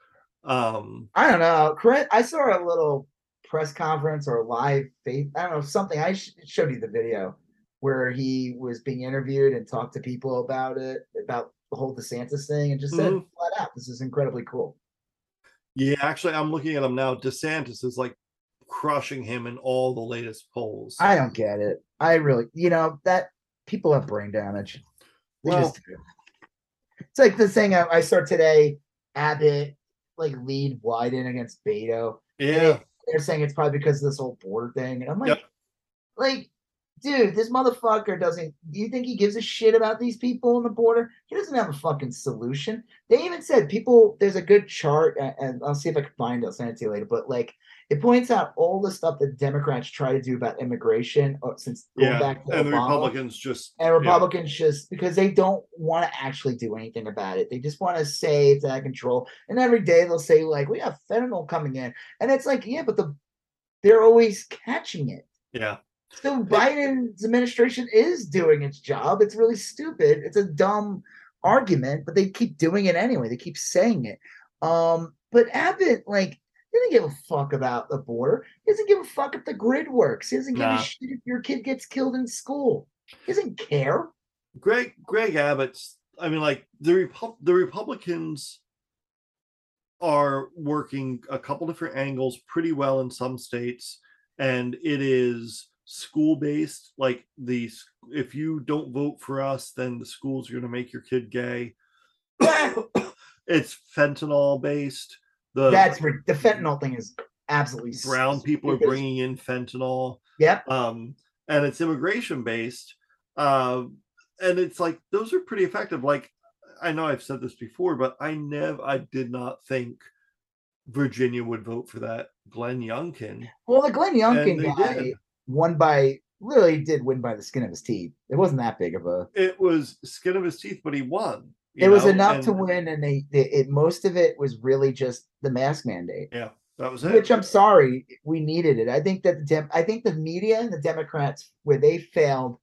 um I don't know. Crist, I saw a little press conference or live faith. I don't know something. I sh- showed you the video where he was being interviewed and talked to people about it, about the whole DeSantis thing, and just said Mhm. flat out, "This is incredibly cool." Yeah, actually, I'm looking at him now. DeSantis is like crushing him in all the latest polls. I don't get it. I really, you know, that people have brain damage. They Well- just. It's like the thing I, I saw today. Abbott like lead Wyden against Beto. yeah, it- they're saying it's probably because of this whole border thing, and I'm like, Yep. like, dude, this motherfucker doesn't. Do you think he gives a shit about these people on the border? He doesn't have a fucking solution. They even said people. There's a good chart, and I'll see if I can find it. I'll send it to you later. But like, it points out all the stuff that Democrats try to do about immigration uh, since going yeah. back to And the Obama. Republicans just And yeah. Republicans just because they don't want to actually do anything about it. They just want to say it's out of control. And every day they'll say, like, we have fentanyl coming in. And it's like, yeah, but the they're always catching it. Yeah, So Biden's administration is doing its job. It's really stupid. It's a dumb argument, but they keep doing it anyway. They keep saying it. Um, but Abbott, like, he doesn't give a fuck about the border. He doesn't give a fuck if the grid works. He doesn't give Nah. a shit if your kid gets killed in school. He doesn't care. Greg Greg Abbott's I mean like the Repu- the Republicans are working a couple different angles pretty well in some states and it is school based like the if you don't vote for us then the schools are going to make your kid gay it's fentanyl based the That's ri- the fentanyl thing is absolutely brown people are bringing in fentanyl Yep. um and it's immigration based um and it's like those are pretty effective like i know i've said this before but i never i did not think virginia would vote for that glenn youngkin Well, the Glenn Youngkin guy did. Won by really did win by the skin of his teeth. It wasn't that big of a. it was skin of his teeth but he won It was know, enough to win, and they, they it most of it was really just the mask mandate. Yeah, that was it Which I'm sorry, we needed it. I think that the Dem- I think the media and the Democrats where they failed.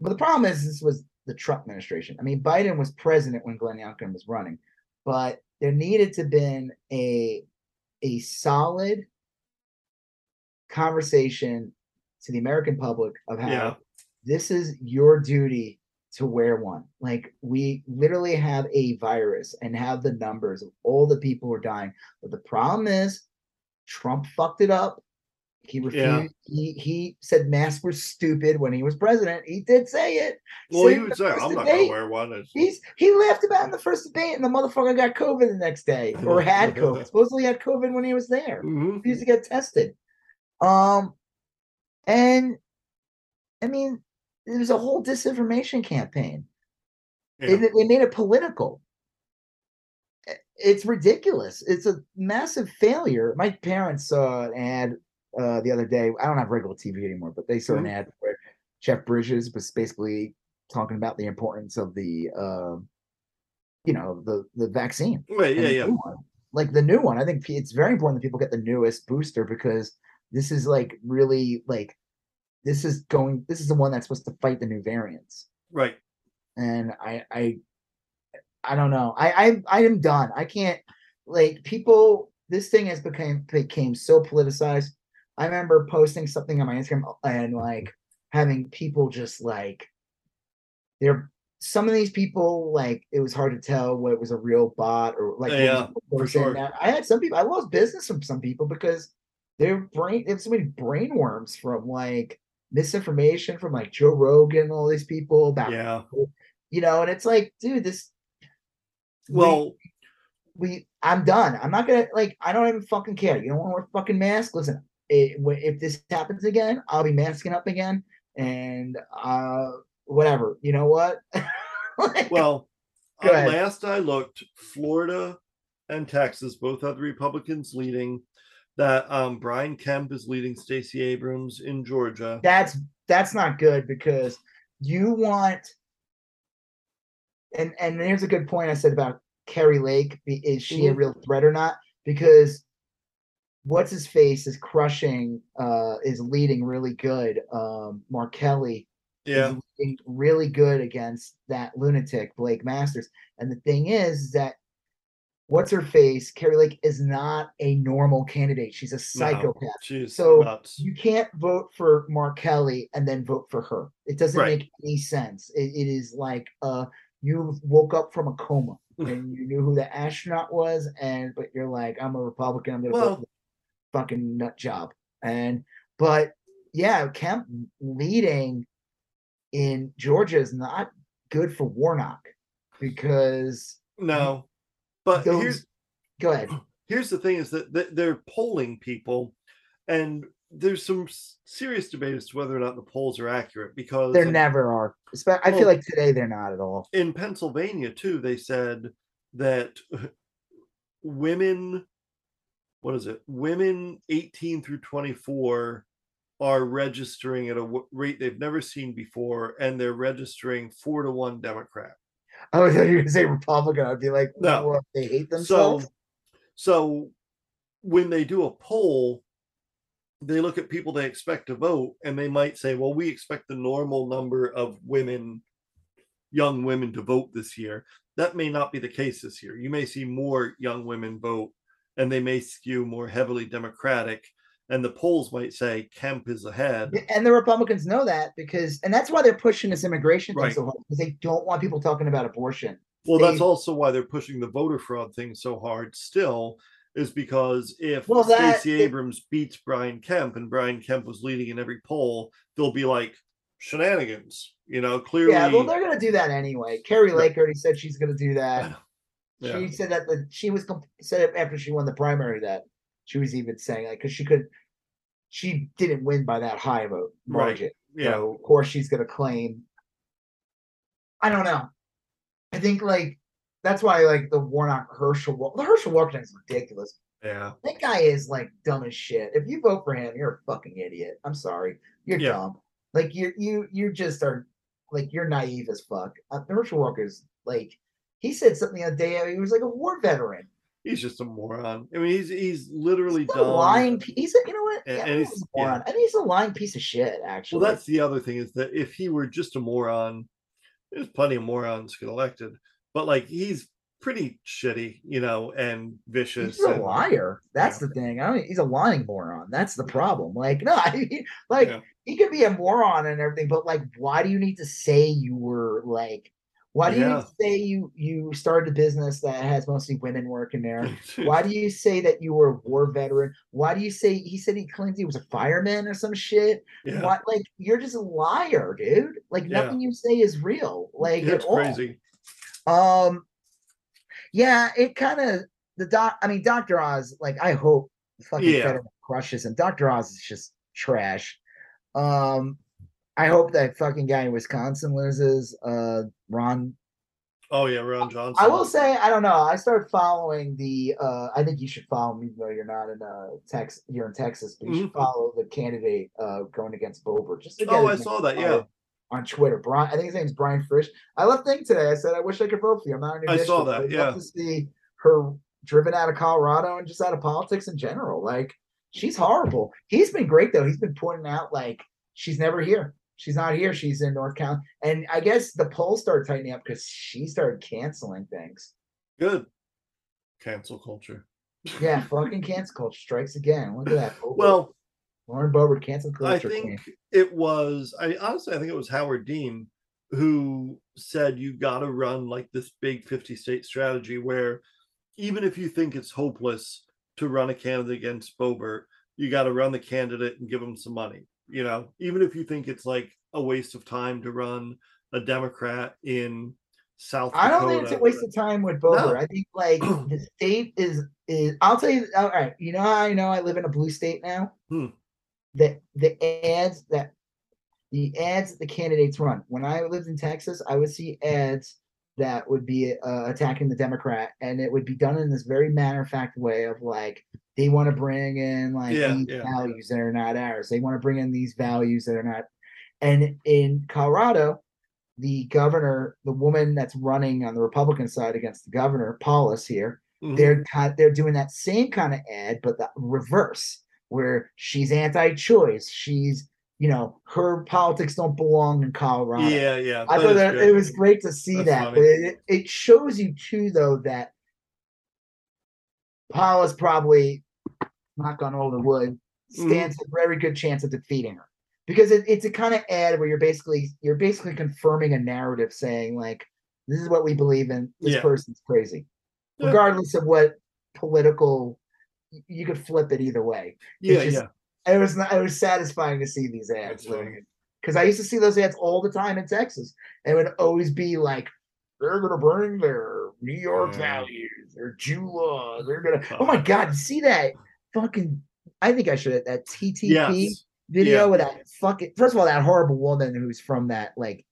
But the problem is this was the Trump administration. I mean, Biden was president when Glenn Youngkin was running, but there needed to been a a solid conversation to the American public of how Yeah. this is your duty to wear one. Like we literally have a virus and have the numbers of all the people who are dying. But the problem is Trump fucked it up. He refused. Yeah. He he said masks were stupid when he was president. He did say it. well Said he would say i'm not gonna wear one It's- He's he laughed about it in the first debate, and the motherfucker got COVID the next day, or had COVID. Supposedly had COVID when he was there. Mhm. He used to get tested. Um, and I mean, it was a whole disinformation campaign. Yeah. They, they made it political. It's ridiculous. It's a massive failure. My parents saw an ad uh, the other day. I don't have regular TV anymore, but they saw an Mhm. ad where Jeff Bridges was basically talking about the importance of the, um, you know, the the vaccine. Right, yeah yeah. Like the new one, I think it's very important that people get the newest booster because this is like really like this is going. This is the one that's supposed to fight the new variants right and I I I don't know. I I I am done. I can't like people. This thing has become became so politicized. I remember posting something on my Instagram and like having people just like they're some of these people like it was hard to tell what was a real bot or like Yeah, for sure. Now, I had some people I lost business from some people because their brain they have so many brain worms from like misinformation from like Joe Rogan, and all these people about yeah you know, and it's like, dude, this well we, I'm done. I'm not gonna like I don't even fucking care. You don't want to wear a fucking mask? Listen, it, if this happens again, I'll be masking up again and uh whatever. You know what? Like, Well, uh, last I looked, Florida and Texas both have the Republicans leading. That um, Brian Kemp is leading Stacey Abrams in Georgia. that's that's not good because you want and and here's a good point I said about Kari Lake. Is she a Mhm. real threat or not? Because what's his face is crushing uh is leading really good. Um Mark Kelly Yeah, is leading really good against that lunatic Blake Masters. And the thing is that what's her face? Kari Lake is not a normal candidate. She's a psychopath. she's So, nuts. You can't vote for Mark Kelly and then vote for her. It doesn't Right. make any sense. It, it is like uh you woke up from a coma and you knew who the astronaut was, and but you're like, I'm a Republican, I'm gonna Well- vote for fucking nut job. And but yeah, Kemp leading in Georgia is not good for Warnock because No, but those here's go ahead. here's the thing: is that th- they're polling people, and there's some serious debate as to whether or not the polls are accurate because There never are. I feel Well- like today they're not at all. in Pennsylvania too, they said that women, what is it? Women 18 through 24 are registering at a rate they've never seen before, and they're registering four to one Democrat. I you were gonna say Republican. I'd be like, No. what, they hate So, themselves. so when they do a poll, they look at people they expect to vote, and they might say, "Well, we expect the normal number of women young women to vote this year. That may not be the case this year. You may see more young women vote, and they may skew more heavily Democratic. And the polls might say Kemp is ahead. And the Republicans know that because, and that's why they're pushing this immigration thing Right. so hard because they don't want people talking about abortion. Well, They- that's also why they're pushing the voter fraud thing so hard still, is because if Well, that- Stacey Abrams beats Brian Kemp and Brian Kemp was leading in every poll, they'll be like shenanigans. You know, clearly. Yeah, well, they're gonna do that anyway. Kari Right. Lake already said she's gonna do that. Yeah. She said that the, she was said it after she won the primary that she was even saying like because she could, she didn't win by that high of a Right. margin. yeah. So of course she's gonna claim. I don't know. I think like that's why like the Warnock Herschel the Herschel Walker thing is ridiculous. yeah. That guy is like dumb as shit. If you vote for him, you're a fucking idiot. I'm sorry, you're Yeah. dumb. Like you you you just are like you're naive as fuck. Uh, Herschel Walker's like he said something the other day. He was like a war veteran. He's just a moron. I mean, he's he's literally He's dumb. lying. He's a, you know what? And- Yeah, and he's he's- a moron. I think he's a lying piece of shit. Actually, Well, that's the other thing is that if he were just a moron, there's plenty of morons get elected, but like he's pretty shitty, you know, and vicious. He's a and- liar. That's yeah. the thing. I mean, he's a lying moron. That's the problem. Like, no, I mean, like Yeah. he could be a moron and everything, but like, why do you need to say you were like? Why do you Yeah. to say you you started a business that has mostly women working there? Why do you say that you were a war veteran? Why do you say he said he claimed he was a fireman or some shit? Yeah, What like you're just a liar, dude. Like Yeah. nothing you say is real. Like it's crazy. Um, yeah, it kind of the doc. I mean, Doctor Oz. Like, I hope fucking Yeah. Fetterman crushes him. Doctor Oz is just trash. Um, I hope that fucking guy in Wisconsin loses. Uh, Ron. Oh yeah, Ron Johnson. I will say, I don't know. I started following the. uh I think you should follow me, even though you're not in uh Texas. You're in Texas, but you should follow the candidate uh going against Boebert. Just Mm-hmm. Oh, I saw that. Yeah, on Twitter. Brian, I think his name's Brian Frisch. I left thing today. I said I wish I could vote for you. I'm not in your I saw that, yeah. to see her driven out of Colorado and just out of politics in general. Like she's horrible. He's been great though. He's been pointing out like she's never here. She's not here. She's in North County. And I guess the polls started tightening up because she started canceling things. good. Cancel culture. Yeah, fucking cancel culture strikes again. Look at that. Well, Lauren Boebert cancel I think queen. it was. I honestly, I think it was Howard Dean who said you got to run like this big 50 state strategy where even if you think it's hopeless to run a candidate against Boebert, you got to run the candidate and give them some money. You know, even if you think it's like a waste of time to run a Democrat in South I don't think it's a waste of time with Boebert. No. I think like the state is is. I'll tell you. All right, you know how I know I live in a blue state now. Hmm. The the ads that the ads that the candidates run. When I lived in Texas, I would see ads that would be uh, attacking the Democrat, and it would be done in this very matter of fact way of like they want to bring in like Yeah, these yeah. values that are not ours. They want to bring in these values that are not. And in Colorado, the governor, the woman that's running on the Republican side against the governor, Polis here, Mhm. they're they're doing that same kind of ad, but the reverse, where she's anti-choice. She's you know her politics don't belong in Colorado. yeah, yeah. I thought that it was great to see That's that, funny. but it, it shows you too, though, that Polis probably, knock on all the wood, Mm-hmm. stands a very good chance of defeating her because it, it's a kind of ad where you're basically you're basically confirming a narrative, saying like this is what we believe in. This Yeah. person's crazy, Yeah. regardless of what political. You could flip it either way. yeah, just- yeah. It was not, it was satisfying to see these ads because I used to see those ads all the time in Texas, and it would always be like they're gonna bring their New York Yeah. values, their Jew law, they're gonna. Oh my God, you see that fucking? I think I should that TTP Yes. video Yeah. with that fucking. First of all, that horrible woman who's from that like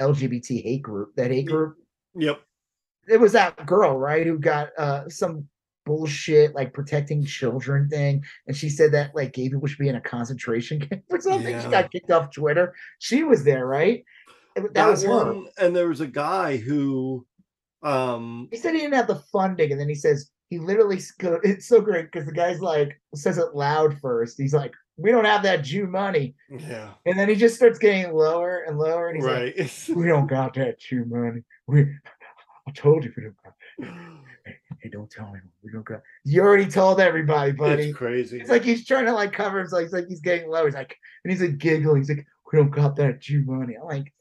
LGBT hate group, that hate group. Yep. It was that girl, right, who got uh some bullshit like protecting children thing, and she said that like gay people should be in a concentration camp or something. She got kicked off Twitter. She was there, right? That, That, was her. one, and there was a guy who, um, He said he didn't have the funding, and then he says he literally it's so great because the guy's like says it loud first. He's like, we don't have that Jew money. Yeah. And then he just starts getting lower and lower. And he's like, Right. we don't got that Jew money. We, I told you we don't got. Hey, don't tell anyone. We don't got. You already told everybody, buddy. it's crazy. It's like he's trying to like cover himself. It's like he's getting low. He's like, and he's like giggling. He's like, we don't got that Jew money. I'm like,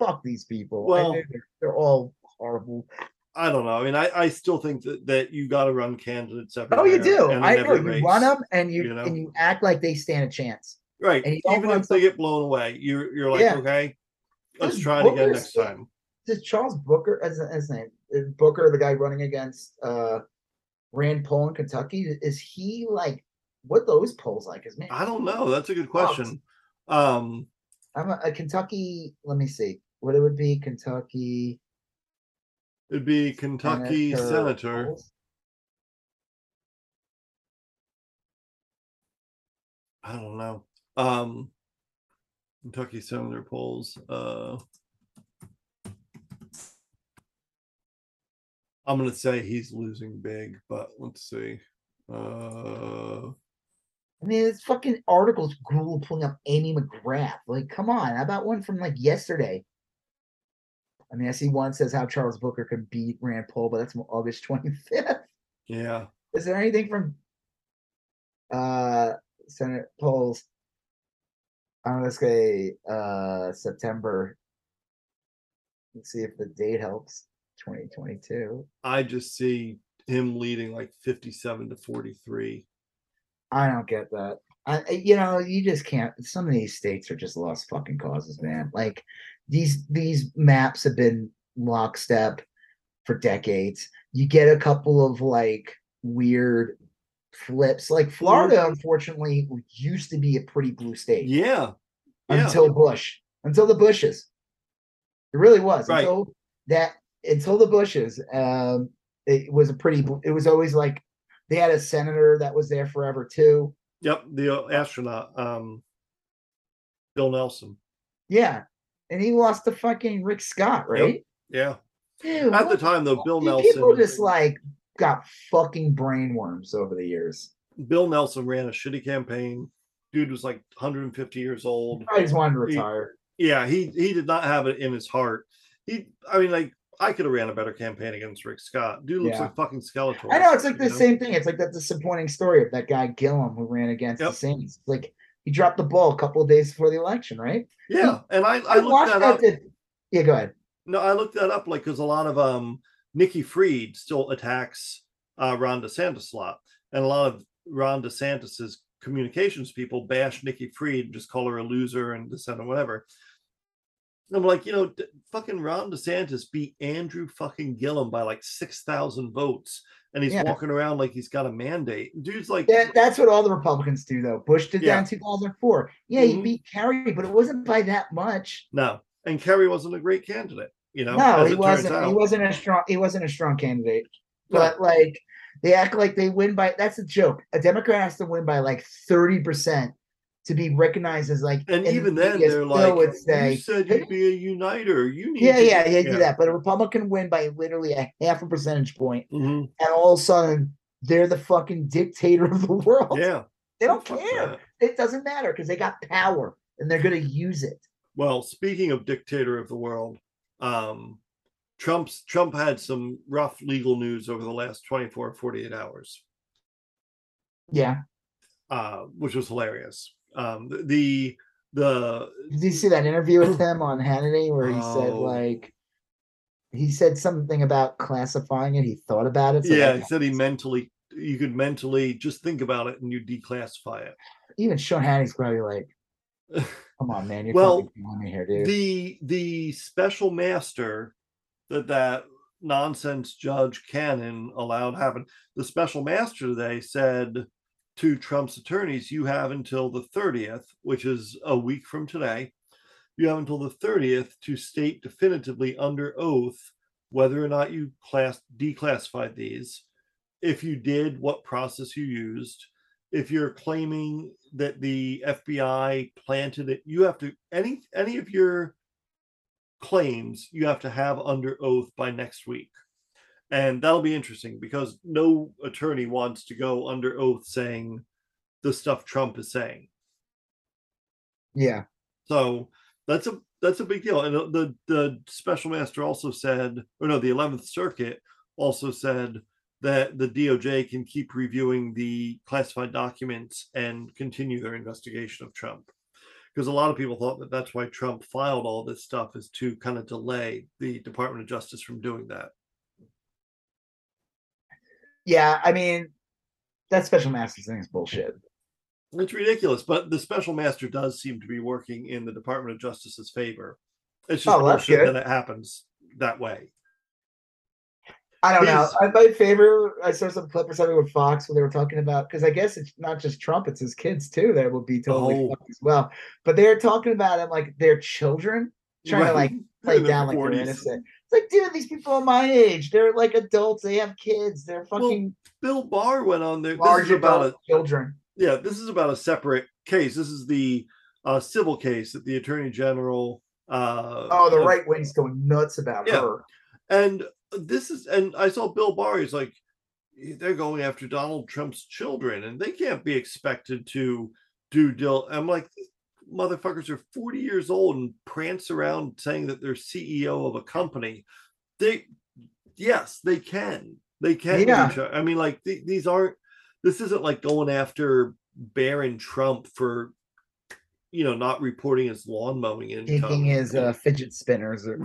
fuck these people. Well- they're, they're all horrible. I don't know. I mean, I, I still think that, that you got to run candidates everywhere. Oh, you do. I know. You race. run them and you, you know? and you act like they stand a chance. right. Even if they get blown away, you're you're like, Yeah. okay, let's Does try it again next still- time. Does Charles Booker, as his name, is Booker, the guy running against uh Rand Paul in Kentucky, is he like what those polls like? Is man, I don't know. That's a good question. Um, I'm a, a Kentucky. Let me see what it would be. Kentucky it'd be Kentucky Senator. polls. I don't know. Um, Kentucky Senator polls. Uh, I'm gonna say he's losing big, but let's see. Uh, I mean, this fucking articles. Google pulling up Amy McGrath. Like, come on. How about one from like yesterday? I mean, I see one says how Charles Booker could beat Rand Paul, but that's August 25th. yeah, Is there anything from uh Senate polls? I'm gonna say uh September. Let's see if the date helps. 2022. I just see him leading like 57 to 43. I don't get that. I- you know, you just can't. Some of these states are just lost fucking causes, man. Like these these maps have been lockstep for decades. You get a couple of like weird flips. Like Florida, unfortunately, used to be a pretty blue state Yeah, yeah. until Bush, until the Bushes. It really was Right. until that until the Bushes. Um, it was a pretty. It was always like they had a senator that was there forever too. Yep, the uh, astronaut, um, Bill Nelson. Yeah. And he lost to fucking Rick Scott, right? Yeah, Dude, at the time though, Bill Nelson. People just like got fucking brainworms over the years. Bill Nelson ran a shitty campaign. Dude was like 150 years old. I just wanted to He- retire. Yeah, he he did not have it in his heart. He, I mean, like I could have ran a better campaign against Rick Scott. Dude looks Yeah. like fucking Skeletor. I know it's like the same thing. It's like that disappointing story of that guy Gillum who ran against Yep. DeSantis. Like he dropped the ball a couple of days before the election, right? Yeah, and I I I looked that up. to- yeah, go ahead. No, I looked that up like because a lot of um Nikki Fried still attacks uh Ron DeSantis a lot, and a lot of Ron DeSantis's communications people bash Nikki Fried, and just call her a loser and dissent or whatever. And I'm like, you know, D- fucking Ron DeSantis beat Andrew fucking Gillum by like six thousand votes, and he's Yeah. walking around like he's got a mandate. Dude's like, That, that's what all the Republicans do, though. Bush did Yeah. that in 2004. Yeah, he Mhm. beat Kerry, but it wasn't by that much. no, and Kerry wasn't a great candidate. You know, no, he wasn't. He wasn't a strong. He wasn't a strong candidate. No. But like, they act like they win by. That's a joke. A Democrat has to win by like thirty percent to be recognized as like. And the even then, they're like, would say, "You said you'd be a uniter. You need." yeah, to yeah, yeah, do that. But a Republican win by literally a half a percentage point, Mhm. and all of a sudden they're the fucking dictator of the world. Yeah. They don't Fuck care. that. It doesn't matter because they got power and they're gonna use it. Well, speaking of dictator of the world, um, Trump's Trump had some rough legal news over the last 24, 48 hours, Yeah. uh, which was hilarious. Um, the the, Did you see that interview with him on Hannity where he said Oh. like he said something about classifying it? He thought about it. so yeah, he said he mentally you could mentally just think about it and you declassify it. even Sean Hannity's probably like, "Come on, man, you're Well, me here, dude." the the special master that that nonsense judge Cannon allowed happen. The special master today said to Trump's attorneys, "You have until the 30th, which is a week from today. You have until the 30th to state definitively under oath whether or not you class declassified these. If you did, what process you used." If you're claiming that the FBI planted it, you have to any any of your claims you have to have under oath by next week. And that'll be interesting because no attorney wants to go under oath saying the stuff Trump is saying. Yeah. So that's a that's a big deal. And the the special master also said, or no, the Eleventh Circuit also said that the DOJ can keep reviewing the classified documents and continue their investigation of Trump. Because a lot of people thought that that's why Trump filed all this stuff is to kind of delay the Department of Justice from doing that. Yeah, I mean, that special master thing is bullshit. It's ridiculous, but the special master does seem to be working in the Department of Justice's favor. It's just Oh, that's bullshit that it happens that way. I don't know. He's- I, my favorite. I saw some clip or something with Fox where they were talking about because I guess it's not just Trump; it's his kids too that would be totally Oh. fucked as well. But they're talking about him like their children, trying to like play down like they're innocent. It's like, dude, these people are my age. They're like adults. They have kids. They're fucking Bill Barr went on there. This large is about a children. yeah. This is about a separate case. This is the uh, civil case that the Attorney General. Uh, Oh, the uh, right wing's going nuts about Yeah. her. And this is, and I saw Bill Barr. He's like, they're going after Donald Trump's children, and they can't be expected to do deal. I'm like, motherfuckers are 40 years old and prance around saying that they're CEO of a company. They, yes, they can. They can. Yeah. I mean, like th- these aren't. This isn't like going after Barron Trump for, you know, not reporting his lawn mowing income. Taking his uh, fidget spinners. Or,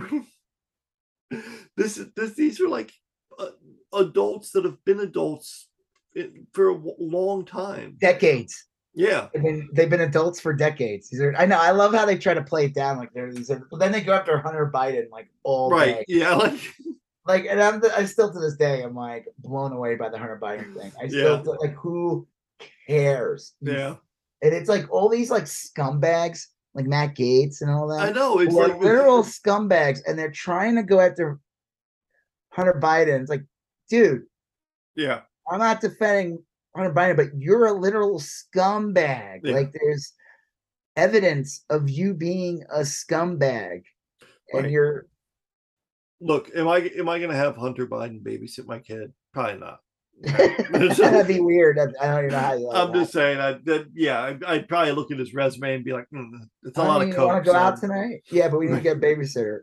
this is this these are like uh, adults that have been adults i- for a long time decades. Yeah They've been, they've been adults for decades. These are, I know. I love how they try to play it down like they're these. But then they go after Hunter Biden like all right day. yeah like Like, and I'm I still to this day I'm like blown away by the Hunter Biden thing. I still Yeah. like who cares? yeah And it's like all these like scumbags like Matt Gaetz and all that. i know it's like they're all scumbags, and they're trying to go after Hunter Biden. It's like, dude, yeah I'm not defending Hunter Biden, but you're a literal scumbag. Yeah. Like there's evidence of you being a scumbag, and you're look am i am i gonna have hunter biden babysit my kid probably not that'd be weird. I I don't even know how you. i'm just saying I, that yeah I, i'd probably look at his resume and be like "Hmm, it's a lot of coke want to go out tonight? Yeah, but we need to get a babysitter.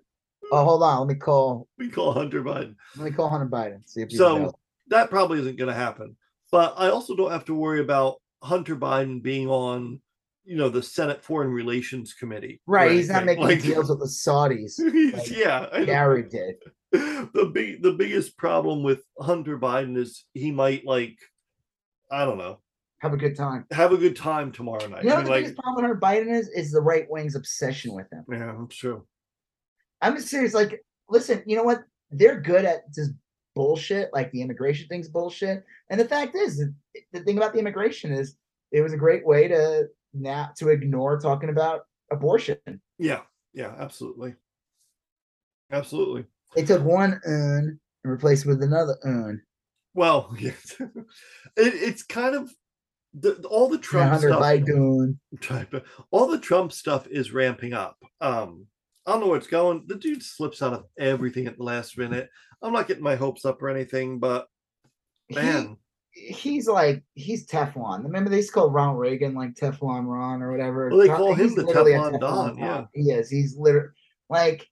Oh, hold on. Let me call. we call hunter biden Let me call Hunter Biden. See if he's So that probably isn't going to happen. But I also don't have to worry about Hunter Biden being on, you know, the Senate Foreign Relations Committee. right. He's not making Like, deals with the Saudis. like yeah. Gary did. The big, the biggest problem with Hunter Biden is he might like, I don't know, Have a good time. have a good time tomorrow night. You know I mean, the like, biggest problem with Hunter Biden is? Is the right wing's obsession with him. yeah, I'm sure. I'm just serious. Like, listen, you know what? They're good at just bullshit. Like the immigration thing's bullshit. And the fact is, the, thing about the immigration is, it was a great way to not to ignore talking about abortion. Yeah, yeah, absolutely, absolutely. They took one un and replaced it with another un. Well, yes. it, it's kind of the, all the Trump stuff. Biden. all the Trump stuff is ramping up. Um, I don't know where it's going. The dude slips out of everything at the last minute. I'm not getting my hopes up or anything, but He, man, he's like he's Teflon. Remember they used to call Ronald Reagan like Teflon Ron or whatever. Well, they call him he's the literally a Teflon Don, yeah. He is. He's literally like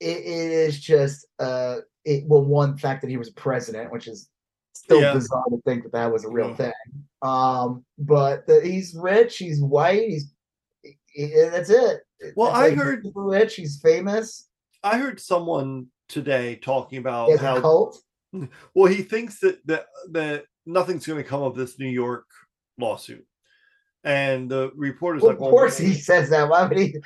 it, it is just uh it well one fact that he was president, which is still Yeah. bizarre to think that that was a real Yeah. thing. Um, but the, he's rich, he's white, he's he- he- that's it. Well, It's I like, heard- super rich, he's famous. I heard someone today talking about He has a how cult. well he thinks that that that nothing's going to come of this New York lawsuit, and the reporter's Well, like, of course he says that. Why would he?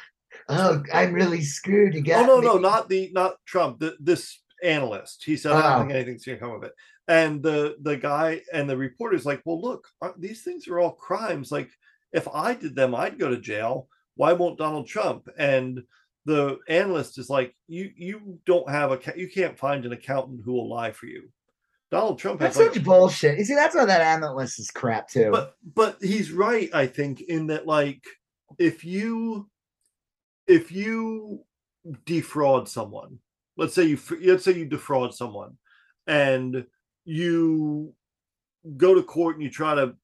Oh, I'm really screwed. You Oh got no, no, me." not the not Trump. The, this analyst. He said, "I Oh. don't think anything's going to come of it." And the the guy and the reporter's like, "Well, look, these things are all crimes. Like, if I did them, I'd go to jail. Why won't Donald Trump?" And the analyst is like, "You you don't have a you can't find an accountant who will lie for you. Donald Trump has That's like, such bullshit. You see, that's why that analyst is crap too. but but he's right i think in that like if you if you defraud someone let's say you let's say you defraud someone and you go to court and you try to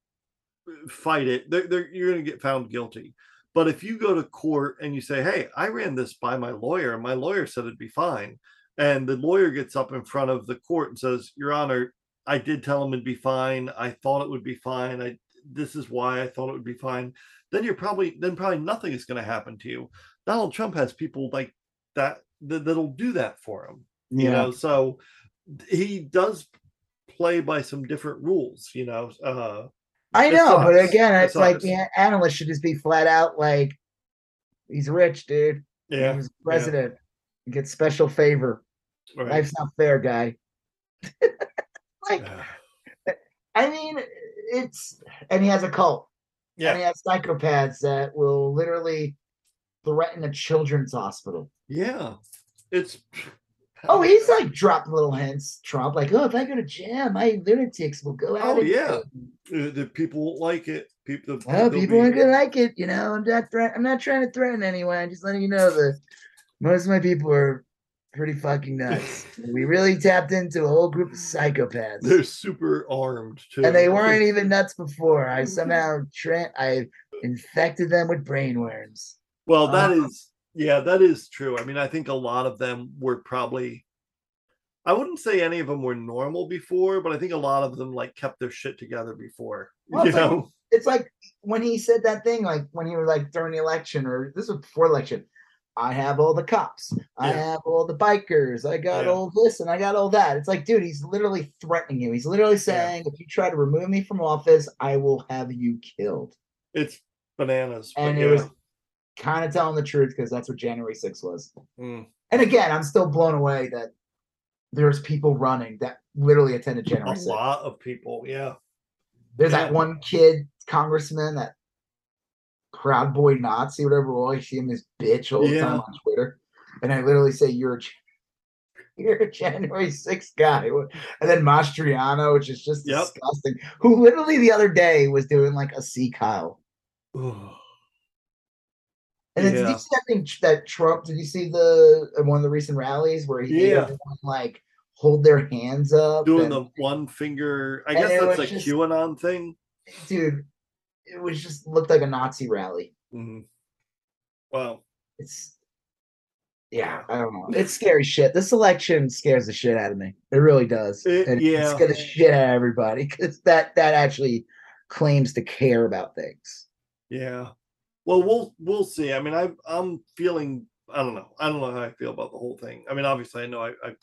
fight it, they're, they're, you're going to get found guilty. But if you go to court and you say, "Hey, I ran this by my lawyer, and my lawyer said it'd be fine," and the lawyer gets up in front of the court and says, "Your Honor, I did tell him it'd be fine. I thought it would be fine. I this is why I thought it would be fine." Then you're probably then probably nothing is going to happen to you. Donald Trump has people like that, that that'll do that for him. You know, so he does play by some different rules. You know, uh, I know, but again, It it's like the analyst should just be flat out like, he's rich, dude. yeah, He's president. He gets special favor. right. Life's not fair, guy. like, Uh, I mean, it's and he has a cult. And yeah, he has psychopaths that will literally threaten a children's hospital. yeah. It's Oh, he's like dropped little hints, Trump, like, oh, if I go to jail, my lunatics will go out. Oh, yeah. vote." uh, the people won't like it. People, the, they'll people aren't gonna like it, you know. I'm not threat- I'm not trying to threaten anyone. I'm just letting you know that most of my people are pretty fucking nuts. we really tapped into a whole group of psychopaths. They're super armed too, and they weren't even nuts before. I somehow tra- I infected them with brainworms. Well, that Uh, is, yeah, that is true. I mean, I think a lot of them were probably. I wouldn't say any of them were normal before, but I think a lot of them like kept their shit together before. Well, you it's like- know, It's like when he said that thing, like when he was like during the election, or this was before election. I have all the cops. I have all the bikers. I got Yeah. all this and I got all that. It's like, dude, he's literally threatening you. He's literally saying, if you try to remove me from office, I will have you killed. it's bananas. And it yeah. was kind of telling the truth because that's what January 6th was. Mm. And again, I'm still blown away that there's people running that literally attended a January 6th. lot of people. Yeah, There's Yeah. that one kid congressman, that Proud Boy Nazi, whatever. Well, I see him as bitch all the Yeah. time on Twitter, and I literally say, "You're a, you're a January 6th guy," and then Mastriano, which is just Yep. disgusting. Who literally the other day was doing like a sea Kyle. And then did you see that thing that Trump? Did you see the uh, one of the recent rallies where he Yeah. everyone like hold their hands up? doing and- the one finger. I guess that's a just- QAnon thing. dude, it was just looked like a Nazi rally. Mhm. Wow. It's yeah, I don't know. It's scary shit. This election scares the shit out of me. It really does. It- and yeah. it scares the shit out of everybody because that that actually claims to care about things. Yeah. Well, we'll we'll see. I mean, I I'm feeling. I don't know. I don't know how I feel about the whole thing. I mean, obviously, I know I, I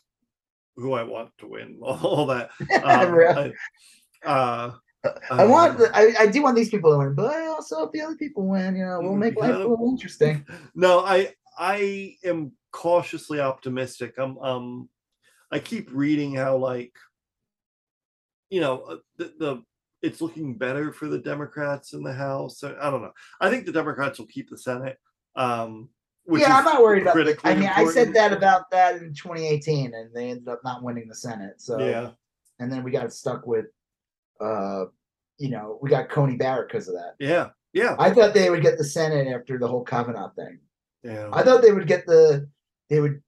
who I want to win, all that. Um, Really. I, uh, I want, um, the, I, I do want these people to win, but I also hope the other people win. You know, we'll Mm, make life a little interesting. no, I I am cautiously optimistic. I'm um I keep reading how like you know uh, the, the it's looking better for the Democrats in the House. I I don't know. I think the Democrats will keep the Senate. Um, which yeah, is I'm not worried about. That. I mean, I said that about that in 2018, and they ended up not winning the Senate. So Yeah, and then we got stuck with, uh, you know, we got Coney Barrett because of that. yeah, yeah, I thought they would get the Senate after the whole Kavanaugh thing. yeah. I thought they would get the they would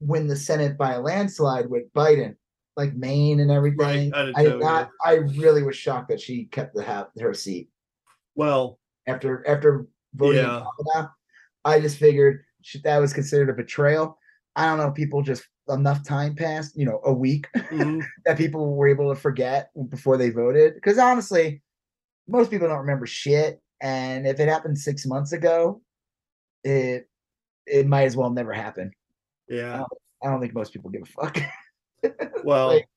win the Senate by a landslide with Biden, like Maine and everything. I I did not. I really was shocked that she kept the ha- her seat well, after after voting Yeah. Kavanaugh. I just figured she, that was considered a betrayal. I don't know. People just enough time passed, you know, a week mhm, that people were able to forget before they voted. Because honestly, most people don't remember shit. And if it happened six months ago, it it might as well never happen. yeah. I don't think most people give a fuck. Well, like-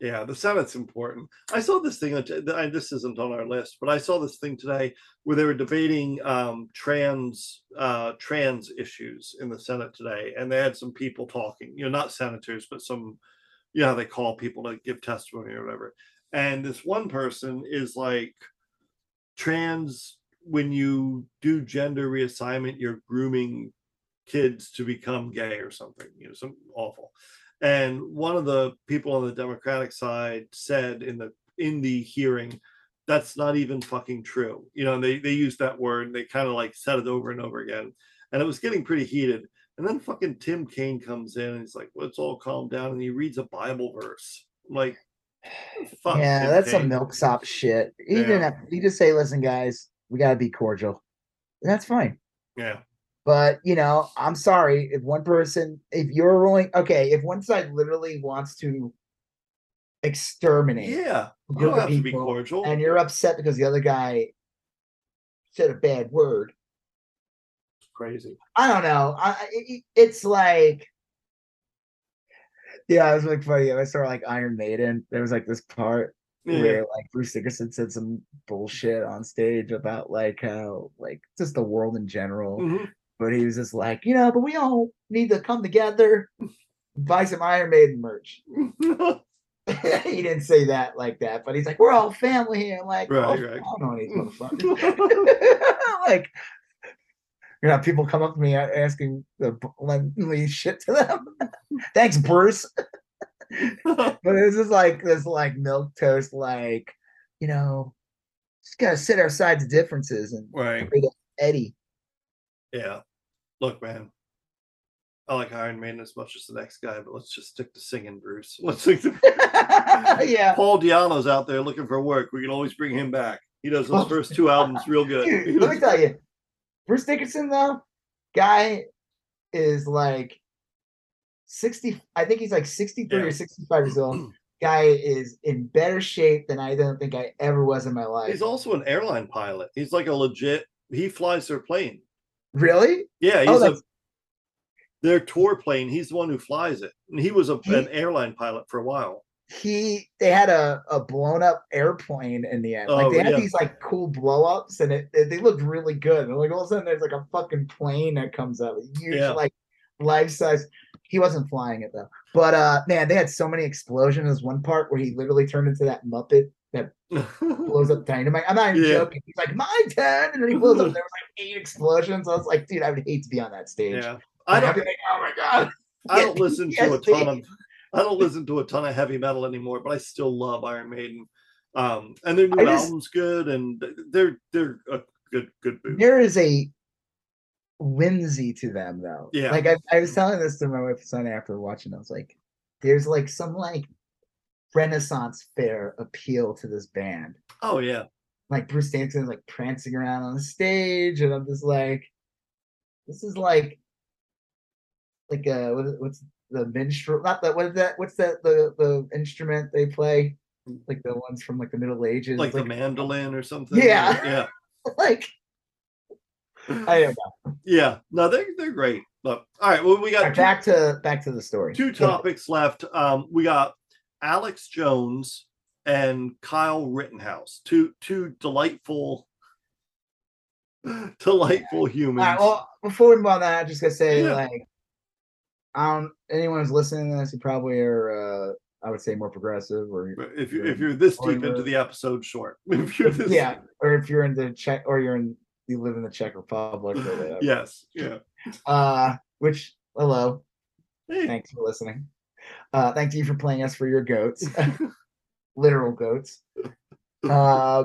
yeah, the Senate's important. I saw this thing. that- This isn't on our list, but I saw this thing today where they were debating um, trans uh, trans issues in the Senate today, and they had some people talking. You know, not senators, but some. You know, they call people to give testimony or whatever. And this one person is like, trans. When you do gender reassignment, you're grooming kids to become gay or something. You know, some awful. And one of the people on the Democratic side said in the in the hearing, that's not even fucking true. You know, and they they used that word and they kind of like said it over and over again. And it was getting pretty heated. And then fucking Tim Kaine comes in and he's like, let's all calm down. And he reads a Bible verse. I'm like, Fuck yeah, Tim that's some milksop shit. He Yeah. didn't have, he just say, listen, guys, we gotta be cordial. And that's fine. Yeah. But you know, I'm sorry if one person, if you're willing, okay, if one side literally wants to exterminate Yeah. You don't have to be cordial. and you're upset because the other guy said a bad word, crazy. I don't know. I, it, it's like, yeah, it was like funny. I saw like Iron Maiden. There was like this part Yeah. where like Bruce Dickinson said some bullshit on stage about like how like just the world in general. Mhm. But he was just like, you know, but we all need to come together, buy some Iron Maiden merch. he didn't say that like that, but he's like, we're all family here. I'm like, Right, oh, right. I don't know these motherfuckers. like, you know, people come up to me asking the bluntly shit to them. Thanks, Bruce. But it's just like this, like milk toast, like, you know, just gotta set aside the differences and right. Eddie. Yeah. Look, man. I like Iron Maiden as much as the next guy, but let's just stick to singing, Bruce. Let's stick to yeah. Paul Di'Anno's out there looking for work. We can always bring him back. He does those Oh. first two albums real good. Dude, let me tell you, Bruce Dickinson though, guy is like 60. I think he's like 63 Yeah. or 65 years old. Guy is in better shape than I don't think I ever was in my life. He's also an airline pilot. He's like a legit. He flies their plane. Really? Yeah, Oh, he's a their tour plane. He's the one who flies it. And he was a, He- an airline pilot for a while. He they had a, a blown up airplane in the end. like Oh, they had yeah. these like cool blow ups and it, it- they looked really good. And like all of a sudden there's like a fucking plane that comes up, huge Yeah. like life size. He wasn't flying it though. But uh man, they had so many explosions. There's one part where he literally turned into that Muppet that blows up dynamite. I'm not even Yeah. joking. He's like, my turn, and then he blows up. There was like eight explosions. I was like, dude, I would hate to be on that stage. yeah. I don't be like, oh my god. I don't listen to a ton of. I don't listen to a ton of heavy metal anymore, but I still love Iron Maiden. Um, and their new just- album's good, and they're they're a good good boot. There is a whimsy to them though. Yeah. Like I, I was telling this to my wife Sunday after watching. I was like, there's like some like Renaissance fair appeal to this band. Oh yeah, Like Bruce Dickinson like prancing around on the stage, and I'm just like, this is like like uh what what's the minstrel not that what is that what's that the the instrument they play like the ones from like the middle ages like the mandolin or something. Yeah. yeah, like i don't know yeah. No, they're they're great. Look, all right. Well, we got right, two, back to back to the story two topics left. Um, we got Alex Jones and Kyle Rittenhouse. Two two delightful, delightful humans. Right, well before we move on that i'm just gonna say Yeah. like i don't anyone who's listening to this you probably are uh i would say more progressive or if you you're- if you're this deep into the episode, short. If you're this, yeah or if you're in the czech or you're in you live in the czech republic or whatever yes, yeah. uh which hello Hey, thanks for listening uh thank you for playing us for your goats literal goats uh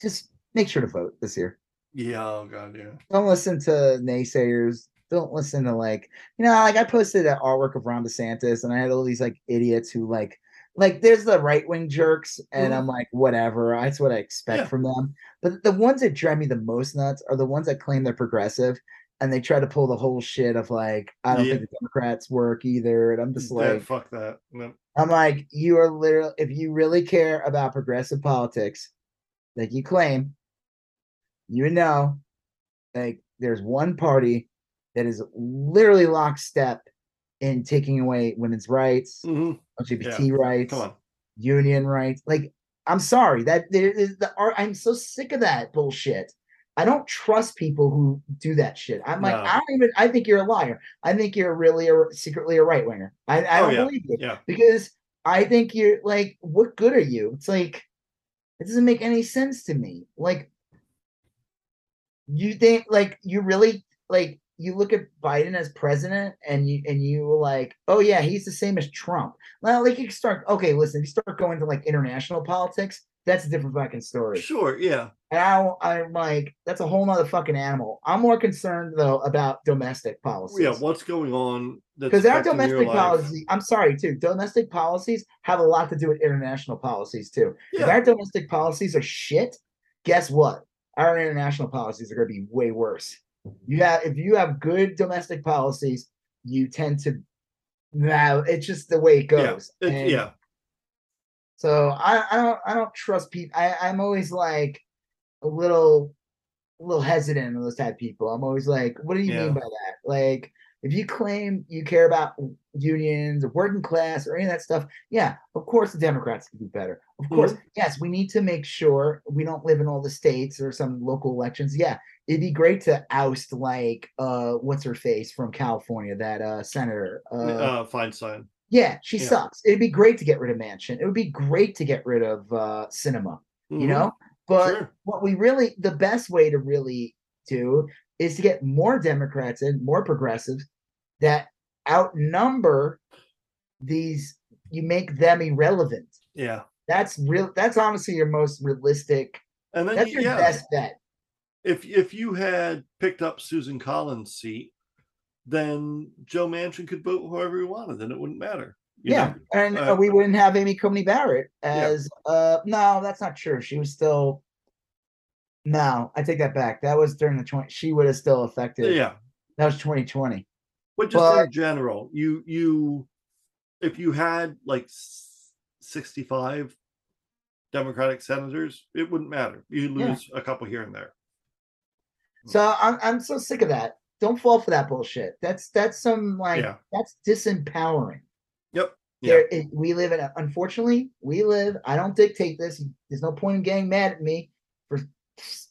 just make sure to vote this year yeah, oh god, yeah. don't listen to naysayers don't listen to like you know like i posted an artwork of ron desantis and i had all these like idiots who like like there's the right wing jerks and Mhm. i'm like whatever that's what i expect Yeah. from them but the ones that drive me the most nuts are the ones that claim they're progressive and they try to pull the whole shit of like i don't Yeah. think the democrats work either and i'm just Yeah, like fuck that. No. i'm like you are literally if you really care about progressive politics like you claim you would know like there's one party that is literally lockstep in taking away women's rights, Mhm. LGBT rights, Come on. union rights. Like, I'm sorry that there is the art. I'm so sick of that bullshit. I don't trust people who do that shit. I'm like, No. I don't even. I think you're a liar. I think you're really a, secretly a right winger. I, I Oh, don't yeah. believe you Yeah. because I think you're like, what good are you? It's like, it doesn't make any sense to me. Like, you think like you really like you look at Biden as president and you and you were like, oh yeah, he's the same as Trump. Well, like you start okay, listen, if you start going to like international politics, that's a different fucking story. Sure, yeah. And I, I'm like, that's a whole nother fucking animal. I'm more concerned though about domestic policies. Yeah, what's going on? because our domestic policy, I'm sorry too, domestic policies have a lot to do with international policies too. If Yeah, our domestic policies are shit, guess what? Our international policies are going to be way worse. You have if you have good domestic policies, you tend to now it's just the way it yeah, goes. it- And yeah. So I, I don't I don't trust people. I, I'm always like a little a little hesitant on those type of people. I'm always like, what do you Yeah. mean by that? Like if you claim you care about unions or working class or any of that stuff, yeah, of course the Democrats can do better. Of course, yes, we need to make sure we don't live in all the states or some local elections. Yeah, it'd be great to oust like uh what's her face from California, that uh senator. Uh, Uh, Feinstein. Yeah, she yeah. sucks. It'd be great to get rid of Manchin. It would be great to get rid of uh Sinema, you Mhm, know? But Sure. what we really the best way to really do is to get more Democrats and more progressives that outnumber these you make them irrelevant. Yeah. That's real that's honestly your most realistic And then that's your yeah, best bet. if if you had picked up Susan Collins' seat, then Joe Manchin could vote whoever he wanted, then it wouldn't matter. yeah. know? And Uh, uh, we wouldn't have Amy Coney Barrett Yeah. as uh no, that's not true. She was still no, I take that back. That was during the 20 she would have still affected. Yeah. That was 2020. But just But- in general, you you if you had like 65 Democratic senators, it wouldn't matter. You Yeah. lose a couple here and there. So I'm I'm so sick of that. Don't fall for that bullshit. That's that's some like Yeah. that's disempowering. Yep. Yeah. There, it, we live in a, unfortunately we live. I don't dictate this. There's no point in getting mad at me for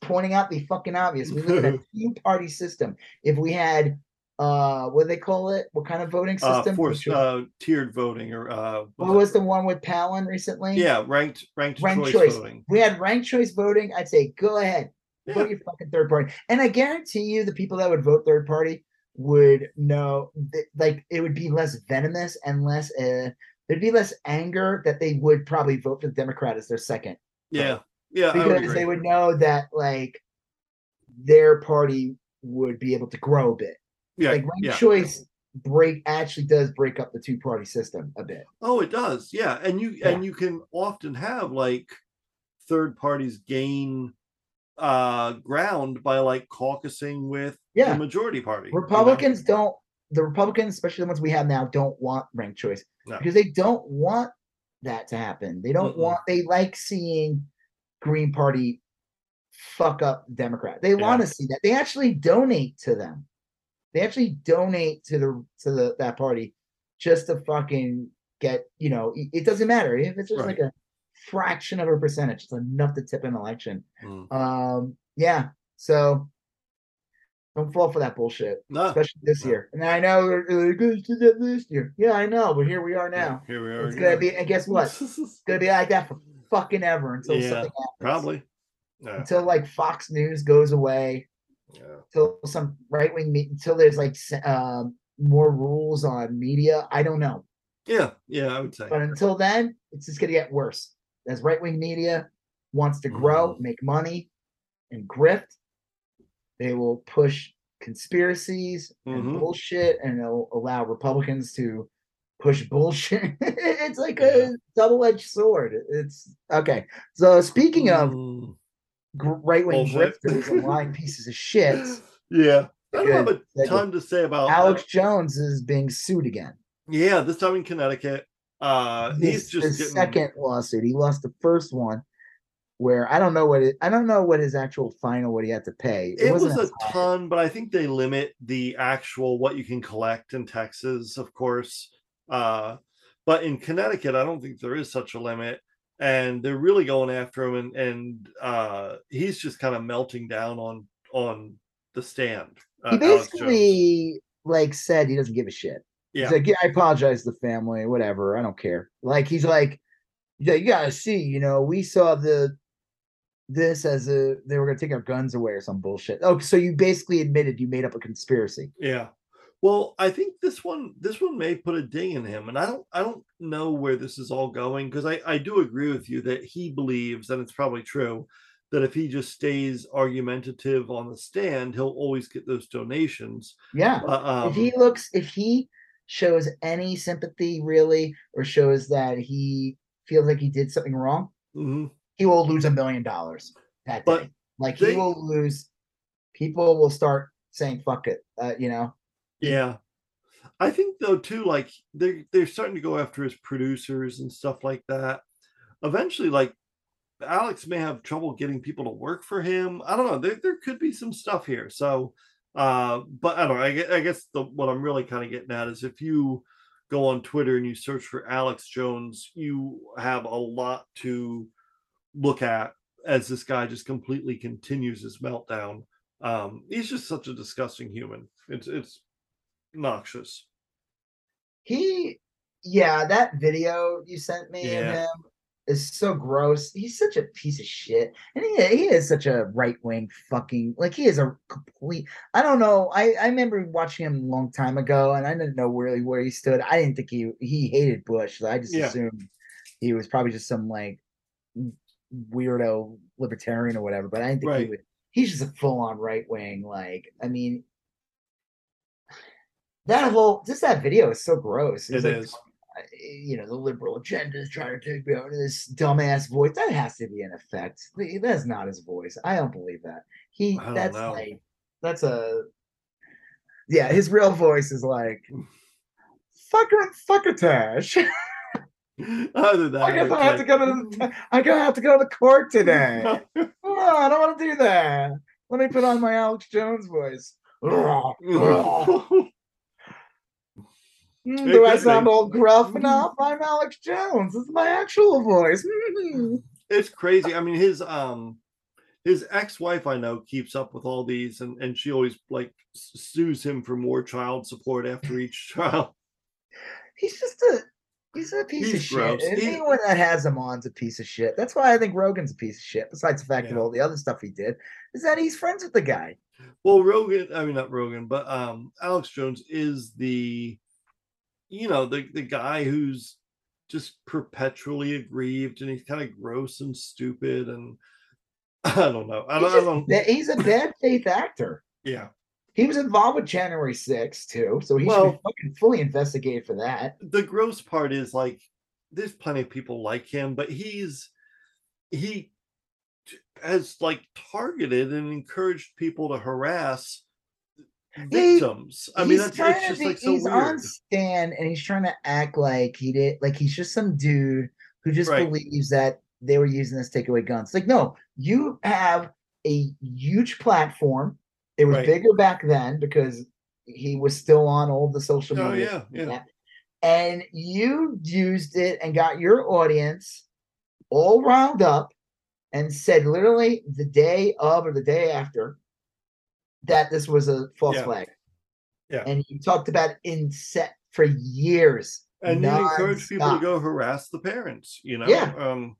pointing out the fucking obvious. We live in a two party system. If we had uh what do they call it? What kind of voting Uh, system? forced uh, tiered voting or uh, what was the one with Palin recently? yeah ranked ranked, Ranked choice, choice. voting. We had ranked choice voting. I'd say go ahead. Yeah. Vote your fucking third party. And I guarantee you the people that would vote third party would know that like it would be less venomous and less uh there'd be less anger that they would probably vote for the Democrat as their second. Yeah. Yeah. I would Because they would know that like their party would be able to grow a bit. yeah. like ranked yeah. choice break actually does break up the two party system a bit. Oh, it does. Yeah. And you and you can often have like third parties gain uh ground by like caucusing with Yeah. the majority party. you know? Republicans don't the Republicans, especially the ones we have now, don't want ranked choice No. because they don't want that to happen. They don't Mm-mm. want they like seeing Green Party fuck up Democrat. They want to see that. They actually donate to them. They actually donate to the to the that party just to fucking get, you know, it, it doesn't matter if it's just Right. like a fraction of a percentage, it's enough to tip an election. Mm. Um, yeah. So don't fall for that bullshit No. especially this No. year. And I know they're they're good to that this year. Yeah, I know, but here we are Yeah, now. here we are. It's gonna be, and guess what? It's gonna be like that for fucking ever until Yeah, something happens. Probably. Yeah. until like Fox News goes away, yeah. until some right wing, me- until there's like um, more rules on media. I don't know, Yeah. Yeah. I would say. but until then, it's just gonna get worse. As right wing media wants to grow, Mm-hmm. make money, and grift, they will push conspiracies and Mhm. bullshit, and they'll allow Republicans to push bullshit. it's like a double-edged sword. It's okay. So speaking of Mm, right wing grifters and lying pieces of shit, yeah. I don't have a ton to say about Alex Jones is being sued again. Yeah, this time in Connecticut. Uh he's This- just his getting second lawsuit. He lost the first one, where I don't know what it. I don't know what his actual final what he had to pay. it was wasn't a high. ton, but I think they limit the actual what you can collect in Texas, of course. Uh, but in Connecticut, I don't think there is such a limit, and they're really going after him, and and uh, he's just kind of melting down on on the stand. Uh, He basically like said he doesn't give a shit. Yeah, He's like, yeah, I apologize to the family, whatever. I don't care. Like he's like, yeah, you gotta see, you know, we saw the this as a they were gonna take our guns away or some bullshit. Oh, so you basically admitted you made up a conspiracy. yeah. Well, I think this one this one may put a ding in him, and I don't I don't know where this is all going because I I do agree with you that he believes, and it's probably true, that if he just stays argumentative on the stand, he'll always get those donations. Yeah. Uh, if he um, looks, if he shows any sympathy really, or shows that he feels like he did something wrong, mhm. he will lose a million dollars that But day. Like they- he will lose. People will start saying "fuck it," uh, you know. Yeah. I think though too, like they're they're starting to go after his producers and stuff like that. Eventually, like Alex may have trouble getting people to work for him. I don't know. There there could be some stuff here. So uh but I don't know. I guess, I guess the what I'm really kind of getting at is if you go on Twitter and you search for Alex Jones, you have a lot to look at as this guy just completely continues his meltdown. Um, he's just such a disgusting human. It's it's noxious. He, yeah, that video you sent me of him is so gross. He's such a piece of shit, and he he is such a right wing fucking like he is a complete. I don't know. I I remember watching him a long time ago, and I didn't know really where he stood. I didn't think he he hated Bush. I just Yeah. assumed he was probably just some like weirdo libertarian or whatever. But I didn't think he would. He's just a full on right wing. Like I mean. That whole just that video is so gross. He's It like, is. You know, the liberal agenda is trying to take me out of this dumbass voice. That has to be an effect. That's not his voice. I don't believe that. He that's know. like that's a yeah, his real voice is like fucker fuckatash. Other than I that, guess I have to go to the I gonna have to go to the court today. Oh, I don't want to do that. Let me put on my Alex Jones voice. Mm, do I sound all gruff enough? I'm Alex Jones. This is my actual voice. it's crazy. I mean, his um his ex-wife I know keeps up with all these and and she always like sues him for more child support after each child. he's just a he's a piece of He's shit. gross. He- Anyone that has him on's a piece of shit. That's why I think Rogan's a piece of shit. Besides the fact of all the other stuff he did, is that he's friends with the guy. Well, Rogan, I mean not Rogan, but um Alex Jones is the you know, the the guy who's just perpetually aggrieved and he's kind of gross and stupid and I don't know. I He's, don't, I don't ba- he's a bad faith actor. yeah. He was involved with January 6th too, so he should Well- be fully investigated for that. the gross part is like there's plenty of people like him but he's he has like targeted and encouraged people to harass victims i mean that's it's just be, like so he's on stand and he's trying to act like he did like he's just some dude who just Right. believes that they were using this to take away guns. Like, no, you have a huge platform. It was Right. bigger back then because he was still on all the social oh media. yeah yeah And you used it and got your audience all riled up and said literally the day of or the day after that this was a false Yeah. flag. Yeah. And you talked about it in set for years. and you encourage people to go harass the parents you know Yeah. um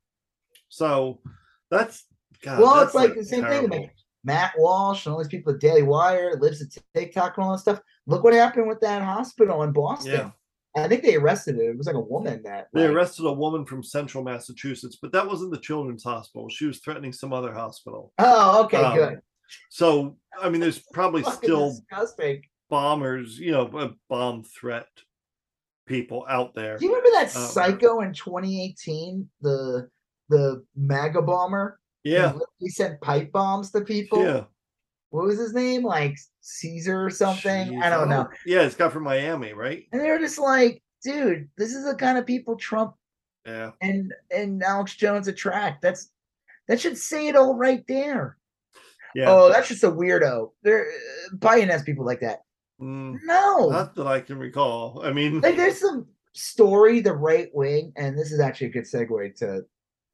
so that's God, Well, that's it's like the same thing, like- Matt Walsh and all these people at Daily Wire Libs of TikTok and all that stuff. Look what happened with that hospital in Boston. Yeah. I think they arrested it. It was like a woman that they like, arrested a woman from central massachusetts but that wasn't the children's hospital she was threatening some other hospital Oh, okay, Um, good. So I mean, there's probably still disgusting. bombers, you know, bomb threat people out there. Do you remember that Um, psycho in 2018? The the MAGA bomber? Yeah, he sent pipe bombs to people. yeah. What was his name? Like Caesar or something? Jeez, I don't know. Yeah, it's got from Miami, right? And they're just like, dude, this is the kind of people Trump Yeah, and and Alex Jones attract. That's that should say it all right there. Yeah. Oh, that's just a weirdo. There, Biden has people like that. Mm, No, not that I can recall. I mean, like there's some story the right wing, and this is actually a good segue to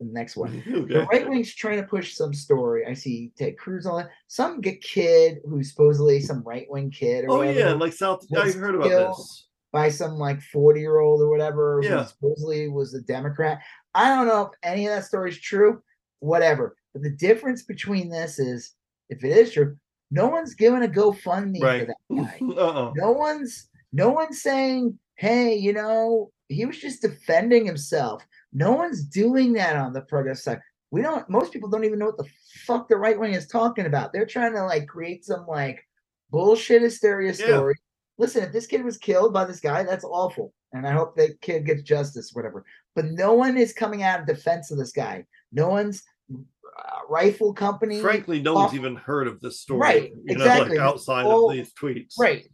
the next one. The right wing's trying to push some story. I see Ted Cruz on it. Some kid who's supposedly some right wing kid or Oh whatever, yeah, like South. I heard about this. by some like 40 year old or whatever Yeah. who supposedly was a Democrat. I don't know if any of that story is true, whatever. But the difference between this is if it is true, No one's giving a GoFundMe for that guy. uh-uh. No one's no one's saying, hey, you know, he was just defending himself. No one's doing that on the progressive side. We don't most people don't even know what the fuck the right wing is talking about. They're trying to like create some like bullshit hysteria Yeah. story. Listen, if this kid was killed by this guy, that's awful. And I hope that kid gets justice, whatever. But no one is coming out in defense of this guy. No one's rifle company. Frankly, no one's even heard of this story. Right, You know, exactly. like outside of these tweets. Right.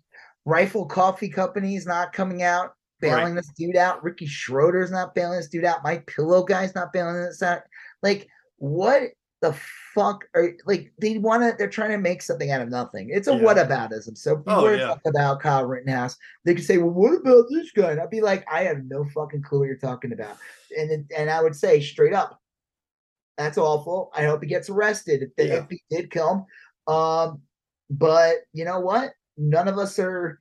Rifle Coffee company is not coming out bailing this dude out. Ricky Schroder's not bailing this dude out. My Pillow guy's not bailing this out. Like, what the fuck are like they want to they're trying to make something out of nothing. It's a Yeah. whataboutism. So Oh, yeah. about Kyle Rittenhouse, they could say, Well, what about this guy? And I'd be like, I have no fucking clue what you're talking about. And and I would say straight up, that's awful. I hope he gets arrested if, they, Yeah. if he did kill him. Um, but you know what? None of us are.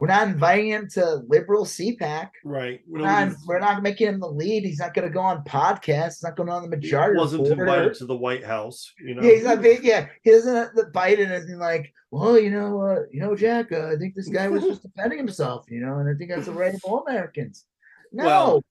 We're not inviting him to liberal CPAC. Right. We're not, we're not making him the lead. He's not going to go on podcasts. He's not going on the majority. wasn't Report invited to the White House. You know. yeah, he's not. Yeah, he doesn't. The Biden isn't like, well, you know, uh, you know, Jack. Uh, I think this guy was just defending himself, you know, and I think that's the right of all Americans. No, Well,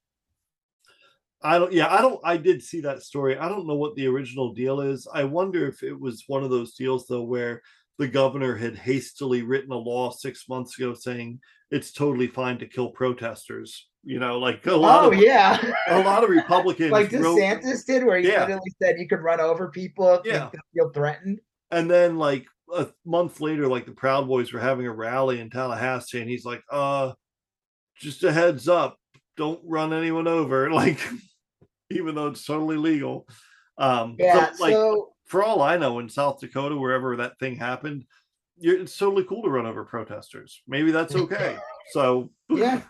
I don't. Yeah, I don't. I did see that story. I don't know what the original deal is. I wonder if it was one of those deals though, where the governor had hastily written a law six months ago saying it's totally fine to kill protesters. You know, like a lot oh of yeah, a lot of Republicans like wrote- DeSantis did, where he Yeah. literally said you could run over people if Yeah. they feel threatened. and then like a month later, like the Proud Boys were having a rally in Tallahassee, and he's like, "Uh, just a heads up, don't run anyone over." Like, even though it's totally legal. Um, so, Yeah, like so for all I know, in South Dakota, wherever that thing happened, you're, it's totally cool to run over protesters. Maybe that's okay. So yeah,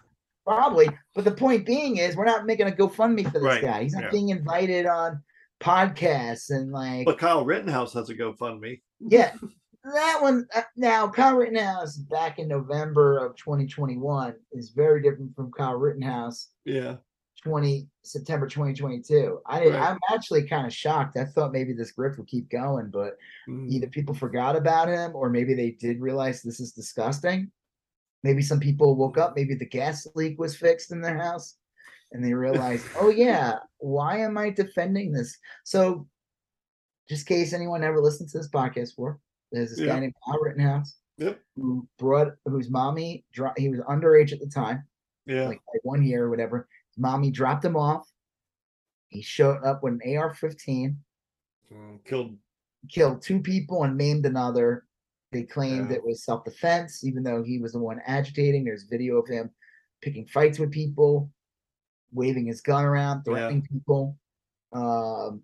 probably. But the point being is, we're not making a GoFundMe for this Right, guy. He's not yeah. being invited on podcasts and like but Kyle Rittenhouse has a GoFundMe. Yeah, that one. uh, Now, Kyle Rittenhouse back in November of 2021 is very different from Kyle Rittenhouse Yeah, 20 September 2022. I right. I'm actually kind of shocked. I thought maybe this grift would keep going, but Mm, either people forgot about him or maybe they did realize this is disgusting. Maybe some people woke up. Maybe the gas leak was fixed in their house, and they realized, oh yeah, why am I defending this? So, just in case anyone ever listened to this podcast for, there's this Yeah. guy named Kyle Rittenhouse Yep. who brought whose mommy he was underage at the time, yeah, like, like one year or whatever. Mommy dropped him off. He showed up with an AR-15 Mm, killed. killed two people and maimed another. They claimed Yeah. it was self defense, even though he was the one agitating. There's video of him picking fights with people, waving his gun around, Yeah. threatening people. Um,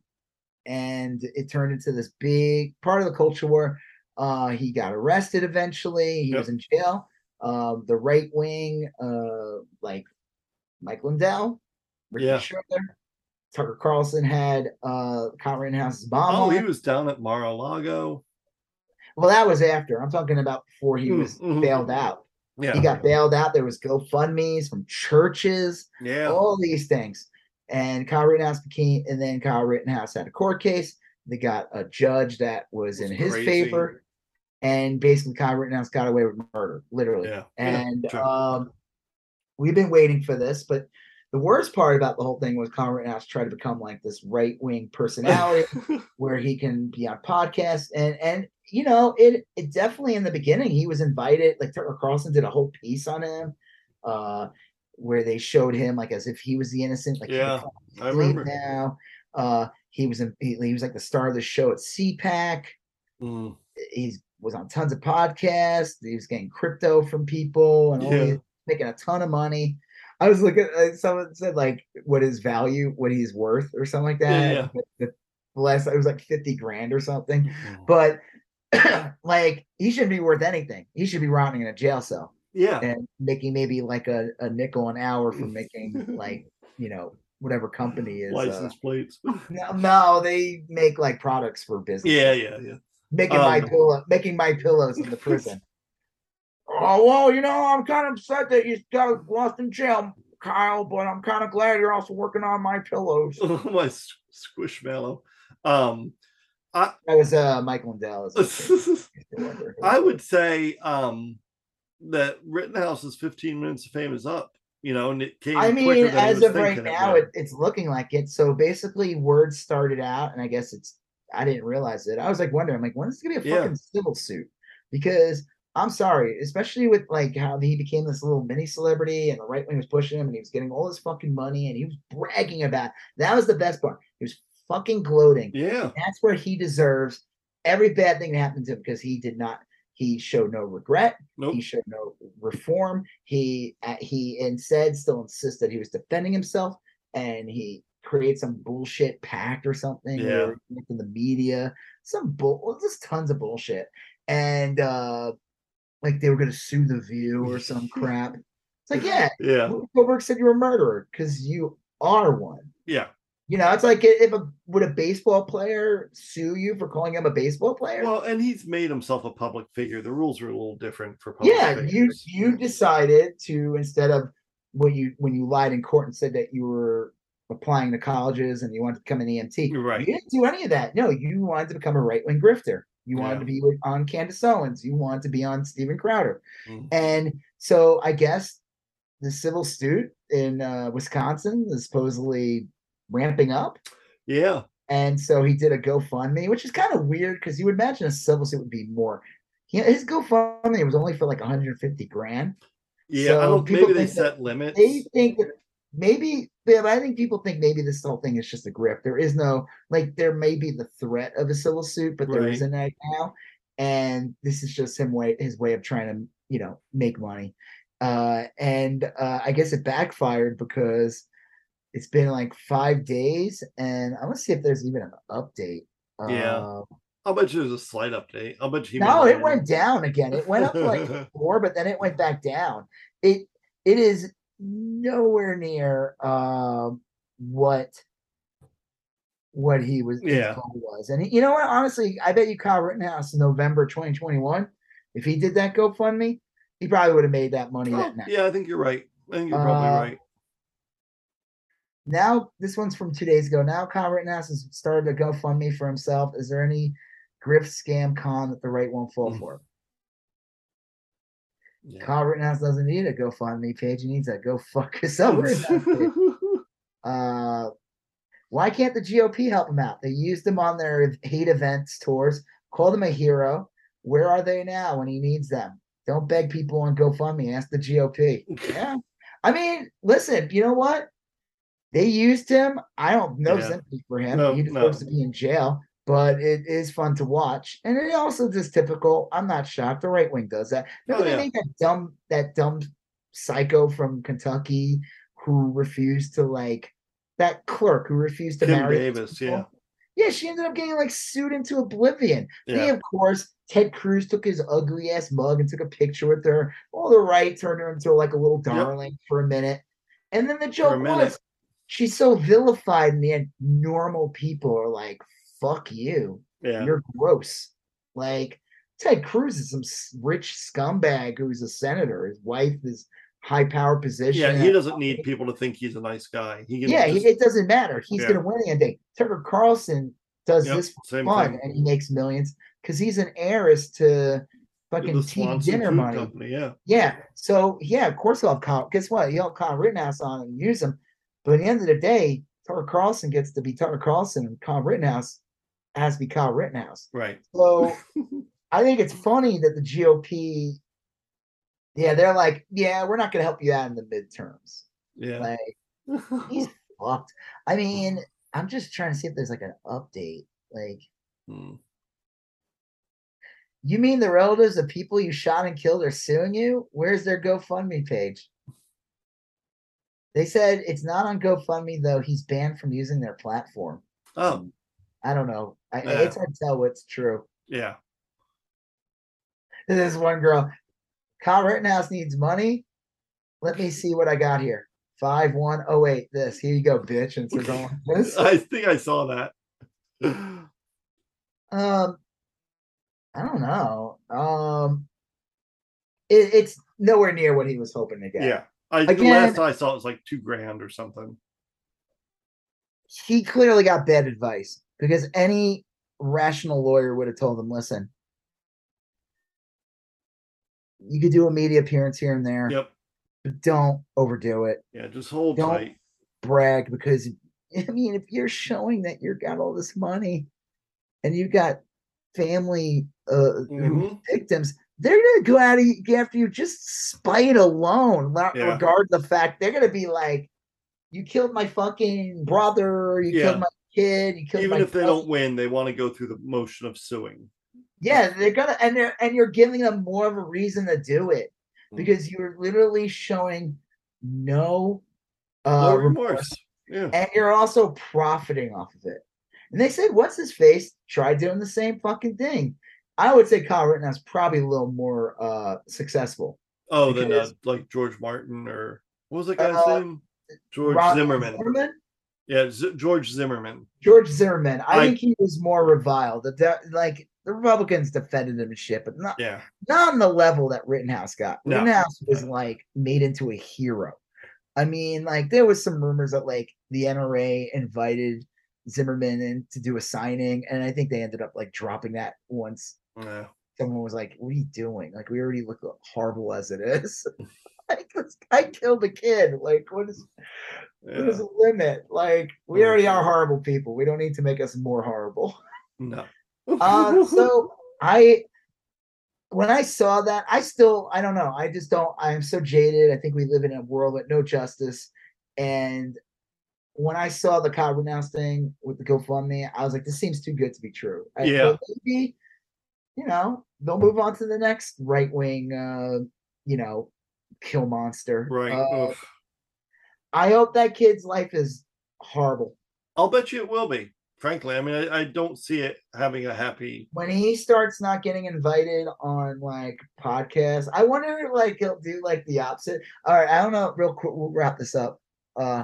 and it turned into this big part of the culture war. Uh, he got arrested eventually. He Yep. was in jail. Um, the right wing, uh, like Mike Lindell, Ricky Yeah. Schroder, Tucker Carlson had uh, Kyle Rittenhouse's mom. Oh, on. he was down at Mar-a-Lago. Well, that was after. I'm talking about before he Mm, was mhm. bailed out. Yeah, He got bailed out. There was GoFundMe's from churches, yeah, all these things. And Kyle Rittenhouse became, and then Kyle Rittenhouse had a court case. They got a judge that was It's in his crazy. favor, and basically Kyle Rittenhouse got away with murder, literally. yeah, yeah, And sure. um, we've been waiting for this, but the worst part about the whole thing was Kyle Rittenhouse tried to become like this right wing personality where he can be on podcasts. And and you know it it definitely in the beginning he was invited like Tucker Carlson did a whole piece on him uh where they showed him like as if he was the innocent like Yeah, I remember. now. Uh he was in he, he was like the star of the show at CPAC Mm, he's was on tons of podcasts. He was getting crypto from people and all Yeah. these, making a ton of money I was looking uh, someone said like "What is value what he's worth or something like that Yeah, The- the- last it was like 50 grand or something mm. but like he shouldn't be worth anything. He should be rotting in a jail cell yeah, and making maybe like a, a nickel an hour for making like you know whatever company is. Uh, license plates. no, no, they make like products for business. Yeah, yeah, yeah. making my Um, pillow, making my pillows in the prison. Oh well, you know I'm kind of upset that you got lost in jail, Kyle, but I'm kind of glad you're also working on my pillows. my s- squishmallow. Um, I- that was uh Michael Lindell. as a kid. I used to wonder who I it would say um that Rittenhouse's 15 minutes of fame is up, you know, and it came I mean, than he as of right now, it, it's looking like it. So basically, word started out, and I guess it's I didn't realize it. I was like wondering, I'm like, when is it gonna be a Yeah. fucking civil suit? Because I'm sorry, especially with like how he became this little mini celebrity, and the right wing was pushing him, and he was getting all this fucking money, and he was bragging about. That was the best part. He was fucking gloating. yeah, That's where he deserves every bad thing that happened to him because he did not. He showed no regret. nope. He showed no reform. He uh, he instead still insists that he was defending himself, and he created some bullshit pact or something. Yeah. in the media, some bull, just tons of bullshit, and uh like they were going to sue the View or some crap. It's like, yeah, Yeah, Goldberg said you're a murderer because you are one. yeah, You know, it's like if a would a baseball player sue you for calling him a baseball player? Well, and he's made himself a public figure. The rules are a little different for public yeah, you you decided to instead of when you when you lied in court and said that you were applying to colleges and you wanted to become an EMT. Right. You didn't do any of that. No, you wanted to become a right wing grifter. You wanted to be on Candace Owens. You wanted to be on Steven Crowder. Mm. And so I guess the civil suit in uh, Wisconsin is supposedly ramping up. Yeah, And so he did a GoFundMe, which is kind of weird because you would imagine a civil suit would be more. He, his GoFundMe was only for like 150 grand. yeah. I don't. Maybe they set limits. They think that maybe, yeah, but I think people think maybe this whole thing is just a grip. There is no, like, there may be the threat of a civil suit, but there Right. isn't right now. And this is just him way his way of trying to, you know, make money. Uh, and uh, I guess it backfired because it's been like five days, and I want to see if there's even an update. Yeah. I'll bet you there's a slight update. I'll bet you. he no, it went down again. It went up like four, but then it went back down. It it is nowhere near um what what he was Yeah. was. And you know what? Honestly, I bet you Kyle Rittenhouse in November 2021, if he did that GoFundMe, he probably would have made that money Oh, that night. yeah, I think you're right. I think you're probably Uh, right. Now, this one's from two days ago. Now, Kyle Rittenhouse has started a GoFundMe for himself. Is there any grift scam con that the right won't fall Mm. for? Yeah. Kyle Rittenhouse doesn't need a GoFundMe page. He needs a go fuck yourself. uh, why can't the GOP help him out? They used him on their hate events tours, called him a hero. Where are they now when he needs them? Don't beg people on GoFundMe. Ask the GOP. Yeah. I mean, listen, you know what? They used him. I don't know Yeah. sympathy for him. No, he no. deserves to be in jail, but it is fun to watch. And it also just typical. I'm not shocked. The right wing does that. Oh, Remember Oh, yeah. that dumb that dumb psycho from Kentucky who refused to like that clerk who refused to Kim marry Davis, people? yeah. Yeah, she ended up getting like sued into oblivion. Then, Yeah. of course, Ted Cruz took his ugly ass mug and took a picture with her. All the right turned her into like a little darling for a minute. And then the joke was she's so vilified, and the end normal people are like, fuck you. Yeah. You're gross. Like Ted Cruz is some rich scumbag who's a senator. His wife is high power position. Yeah, he doesn't need people to think he's a nice guy. He Yeah, just, it doesn't matter. He's Yeah. gonna win the day. Tucker Carlson does Yep, this for fun, thing. and he makes millions because he's an heiress to fucking Swanson dinner money. Company, yeah. Yeah. So yeah, of course he'll have Kyle. Guess what? He'll have Kyle Rittenhouse on and use him. But at the end of the day, Tucker Carlson gets to be Tucker Carlson, and Kyle Rittenhouse has to be Kyle Rittenhouse. Right. So I think it's funny that the GOP, yeah, they're like, yeah, we're not going to help you out in the midterms. Yeah. Like he's fucked. I mean, I'm just trying to see if there's like an update. Like, Hmm. you mean the relatives of people you shot and killed are suing you? Where's their GoFundMe page? They said it's not on GoFundMe though. He's banned from using their platform. Oh, I don't know. I, Yeah. It's hard to tell what's true. yeah. This one girl, Kyle Rittenhouse needs money. Let me see what I got here. Five one oh eight. This here you go, bitch. And so going this. I think I saw that. Um, I don't know. Um, it, it's nowhere near what he was hoping to get. Yeah. I the Again- last I saw it was like two grand or something. he clearly got bad advice because any rational lawyer would have told them, listen, you could do a media appearance here and there, Yep. but don't overdo it. Yeah. Just hold Don't- tight. Brag because I mean, if you're showing that you've got all this money and you've got family uh Mhm. victims, they're gonna go out and get after you just spite alone, not Yeah. regard the fact they're gonna be like, you killed my fucking brother, you Yeah. killed my kid, you killed Even if they cousin." don't win, they want to go through the motion of suing. Yeah, they're gonna and they're and you're giving them more of a reason to do it Mm. because you're literally showing no No uh remorse. Yeah. and you're also profiting off of it. And they said, "What's his face?" Try doing the same fucking thing. I would say Kyle Rittenhouse probably a little more uh successful. Oh, then uh, like George Martin or what was that guy's Uh, name? George Ron- Zimmerman. Zimmerman? Yeah, Z- George Zimmerman. George Zimmerman. I, I- think he was more reviled. De- like the Republicans defended him and shit, but not Yeah. not on the level that Rittenhouse got. No. Rittenhouse was like made into a hero. I mean, like there was some rumors that like the NRA invited Zimmerman in to do a signing, and I think they ended up like dropping that once someone was like, "What are you doing? Like, we already look horrible as it is. like, this guy killed a kid. Like, what is yeah. there's a limit? Like, we already are horrible people. We don't need to make us more horrible." No. Uh, so I, when I saw that, I still, I don't know. I just don't. I am so jaded. I think we live in a world with no justice, and when I saw the Kyle Rittenhouse thing with the GoFundMe, I was like, this seems too good to be true. I- Yeah. maybe, you know, they'll move on to the next right wing, uh, you know, kill monster. right. Uh. I hope that kid's life is horrible. I'll bet you it will be. Frankly, I mean, I, I don't see it having a happy. When he starts not getting invited on like podcasts, I wonder if, like he'll do like the opposite. All right, I don't know. Real quick, we'll wrap this up. Uh,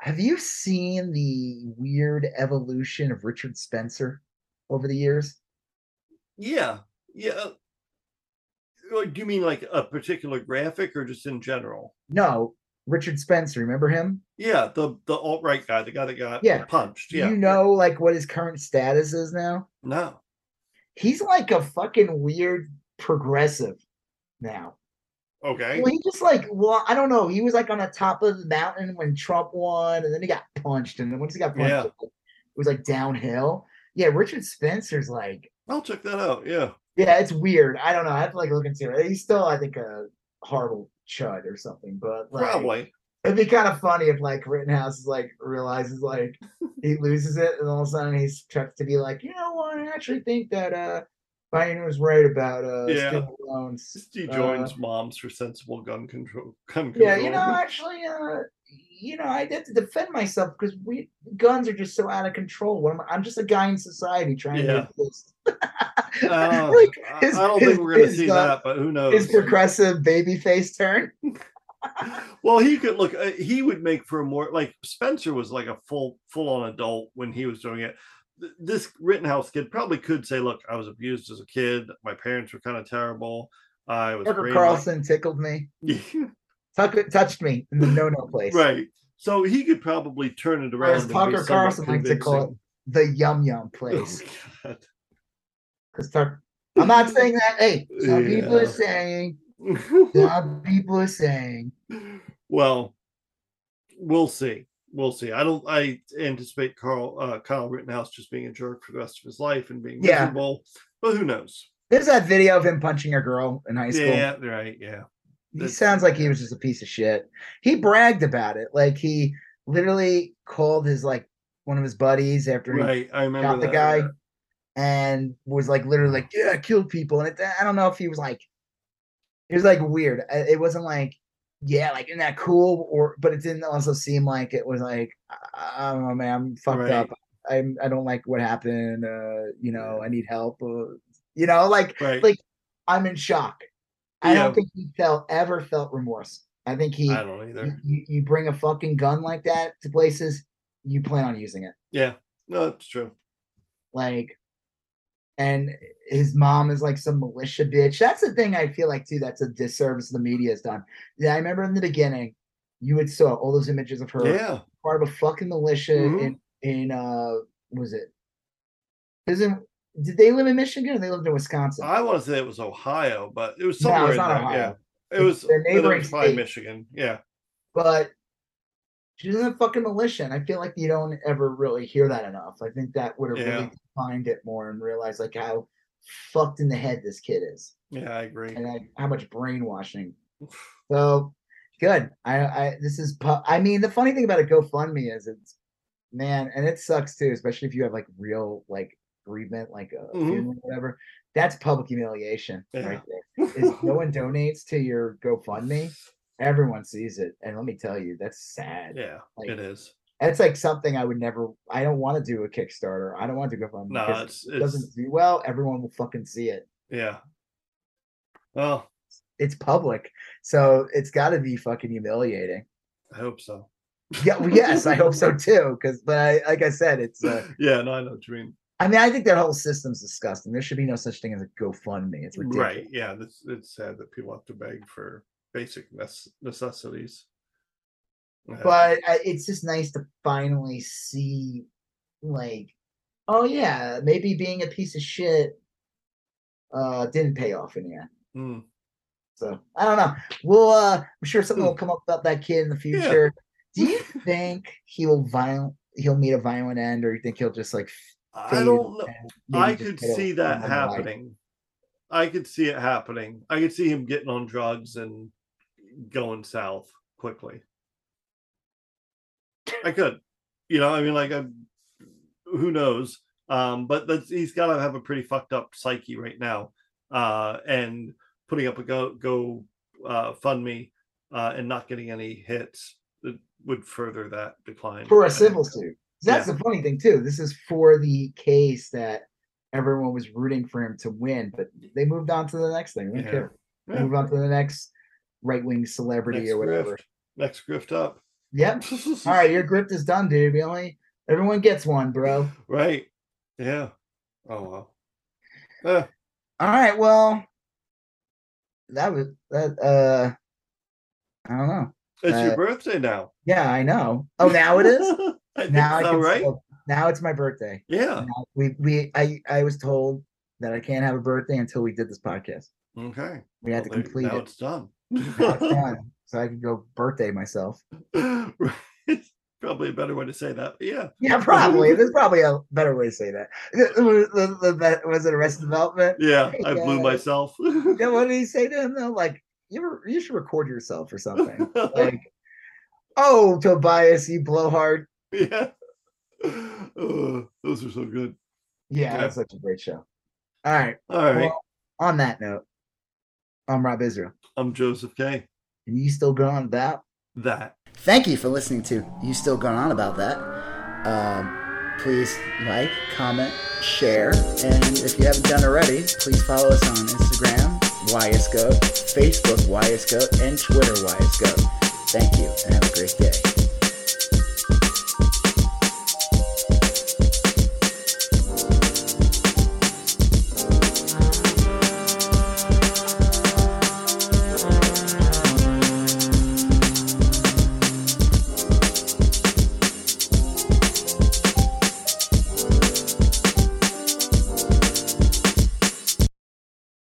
have you seen the weird evolution of Richard Spencer over the years? Yeah. Yeah. Do you mean like a particular graphic or just in general? No, Richard Spencer. Remember him? Yeah, the the alt right guy, the guy that got Yeah. punched. Do Yeah. you know like what his current status is now? no. He's like a fucking weird progressive now. Okay. Well, he just like well, I don't know. He was like on the top of the mountain when Trump won, and then he got punched, and then once he got punched, Yeah. it was like downhill. Yeah, Richard Spencer's like, I'll check that out. Yeah. Yeah, it's weird. I don't know. I have to like look into it. He's still, I think, a horrible chud or something. But like, Probably. it'd be kind of funny if like Rittenhouse is like realizes like he loses it, and all of a sudden he starts to be like, you know what? I actually think that uh Biden was right about uh Yeah. student loans. Just he Uh, joins moms for sensible gun control. Gun Yeah, control. you know, actually, uh, you know, I have to defend myself because we guns are just so out of control. What am I, I'm just a guy in society trying Yeah. to exist. Uh, like I- his- I don't his- think we're gonna his, see uh, that, but who knows? his progressive baby face turn. well, he could look. Uh, he would make for a more like Spencer was like a full full on adult when he was doing it. Th- This Rittenhouse kid probably could say, "Look, I was abused as a kid. My parents were kind of terrible. I was Tucker. Carlson tickled me. Tucker touched me in the no-no place. right. So he could probably turn it around. as Tucker Carlson likes to call it, the yum yum place. Oh, Because Tucker, I'm not saying that. Hey, some people are saying. Some people are saying. well, we'll see. We'll see. I don't. I anticipate Carl uh, Kyle Rittenhouse just being a jerk for the rest of his life and being Yeah. miserable. But who knows? There's that video of him punching a girl in high school. Yeah, right. Yeah, He sounds like he was just a piece of shit. He bragged about it. Like he literally called his like one of his buddies after he right. I remember shot the that, guy yeah. and was like literally like, yeah, I killed people. And it, I don't know if he was like, it was like weird. It wasn't like, yeah, like isn't that cool? Or but it didn't also seem like it was like, I, don't know, man, I'm fucked up. I'm I don't like what happened. Uh, you know, I need help. Uh, you know, like Right. like I'm in shock. I Yeah. don't think he felt ever felt remorse. I think he I don't either. you, you bring a fucking gun like that to places, you plan on using it. Yeah. No, it's true. Like, and his mom is like some militia bitch. That's the thing I feel like too. That's a disservice the media has done. Yeah, I remember in the beginning, you would saw all those images of her Yeah. part of a fucking militia Mhm. in in uh, was it Isn't did they live in Michigan or they lived in Wisconsin? I want to say it was Ohio, but it was somewhere No, in not there. Ohio. Yeah, it It's was. their it neighboring was probably state. Michigan. Yeah, but she's in the fucking militia. And I feel like you don't ever really hear that enough. I think that would have Yeah. really defined it more and realized like how fucked in the head this kid is yeah, I agree. and like, how much brainwashing. So good. I, I this is. pu- I mean, the funny thing about a GoFundMe is it's man, and it sucks too, especially if you have like real like bereavement, like a Mhm. funeral whatever. That's public humiliation Yeah. right there. Is no one donates to your GoFundMe, everyone sees it, and let me tell you, that's sad. Yeah, Like, it is. That's like something I would never. I don't want to do a Kickstarter. I don't want to go GoFundMe. No, it's it doesn't do well. Everyone will fucking see it. yeah. Well, It's public, so it's got to be fucking humiliating. I hope so. Yeah, well, yes, I hope so too. Because, but I, like I said, it's. Uh, Yeah, no, I know what you mean. I mean, I think that whole system's disgusting. There should be no such thing as a GoFundMe. It's ridiculous. Right. Yeah, it's it's sad that people have to beg for basic necessities. Uh, But it's just nice to finally see, like, oh yeah, maybe being a piece of shit uh didn't pay off in the end. mm, So I don't know. We'll uh I'm sure something Hmm. will come up about that kid in the Yeah. future. Do you think he will violent he'll meet a violent end or you think he'll just like I don't know. I could see that happening. I could see it happening. I could see him getting on drugs and going south quickly. I could, you know, I mean, like, I, who knows? Um, but that's, he's got to have a pretty fucked up psyche right now. Uh, and putting up a go go uh, fund me uh, and not getting any hits would further that decline for a civil suit. That's the funny thing too. This is for the case that everyone was rooting for him to win, but they moved on to the next thing. They Yeah. They Yeah. Move on to the next right wing celebrity Next or whatever. grift. Next grift up. Yep. All right, your grift is done, dude. We only everyone gets one, bro. Right. Yeah. Oh well. Eh, All right, well, that was that. Uh, I don't know. it's Uh, your birthday now. Yeah, I know. Oh, now it is. I now I can. right? so now it's my birthday. Yeah. Now we we I I was told that I can't have a birthday until we did this podcast. Okay. We had Well, to complete now it. it's done. Now it's done, so I can go birthday myself. probably a better way to say that. Yeah. Yeah, probably. There's probably a better way to say that. Was it Arrested Development? Yeah. I blew myself. Yeah, what did he say to him though? Like, you ever, you should record yourself or something. like, oh, Tobias, you blowhard. yeah. Oh, those are so good. Yeah, Yeah. that's such a great show. All right. All right. Well, on that note, I'm Rob Israel. I'm Joseph K. And you still going on about? That. Thank you for listening to You Still Going On About That. Um, please like, comment, share, and if you haven't done already, please follow us on Instagram, YSGoat, Facebook, YSGoat, and Twitter, YSGoat. Thank you, and have a great day.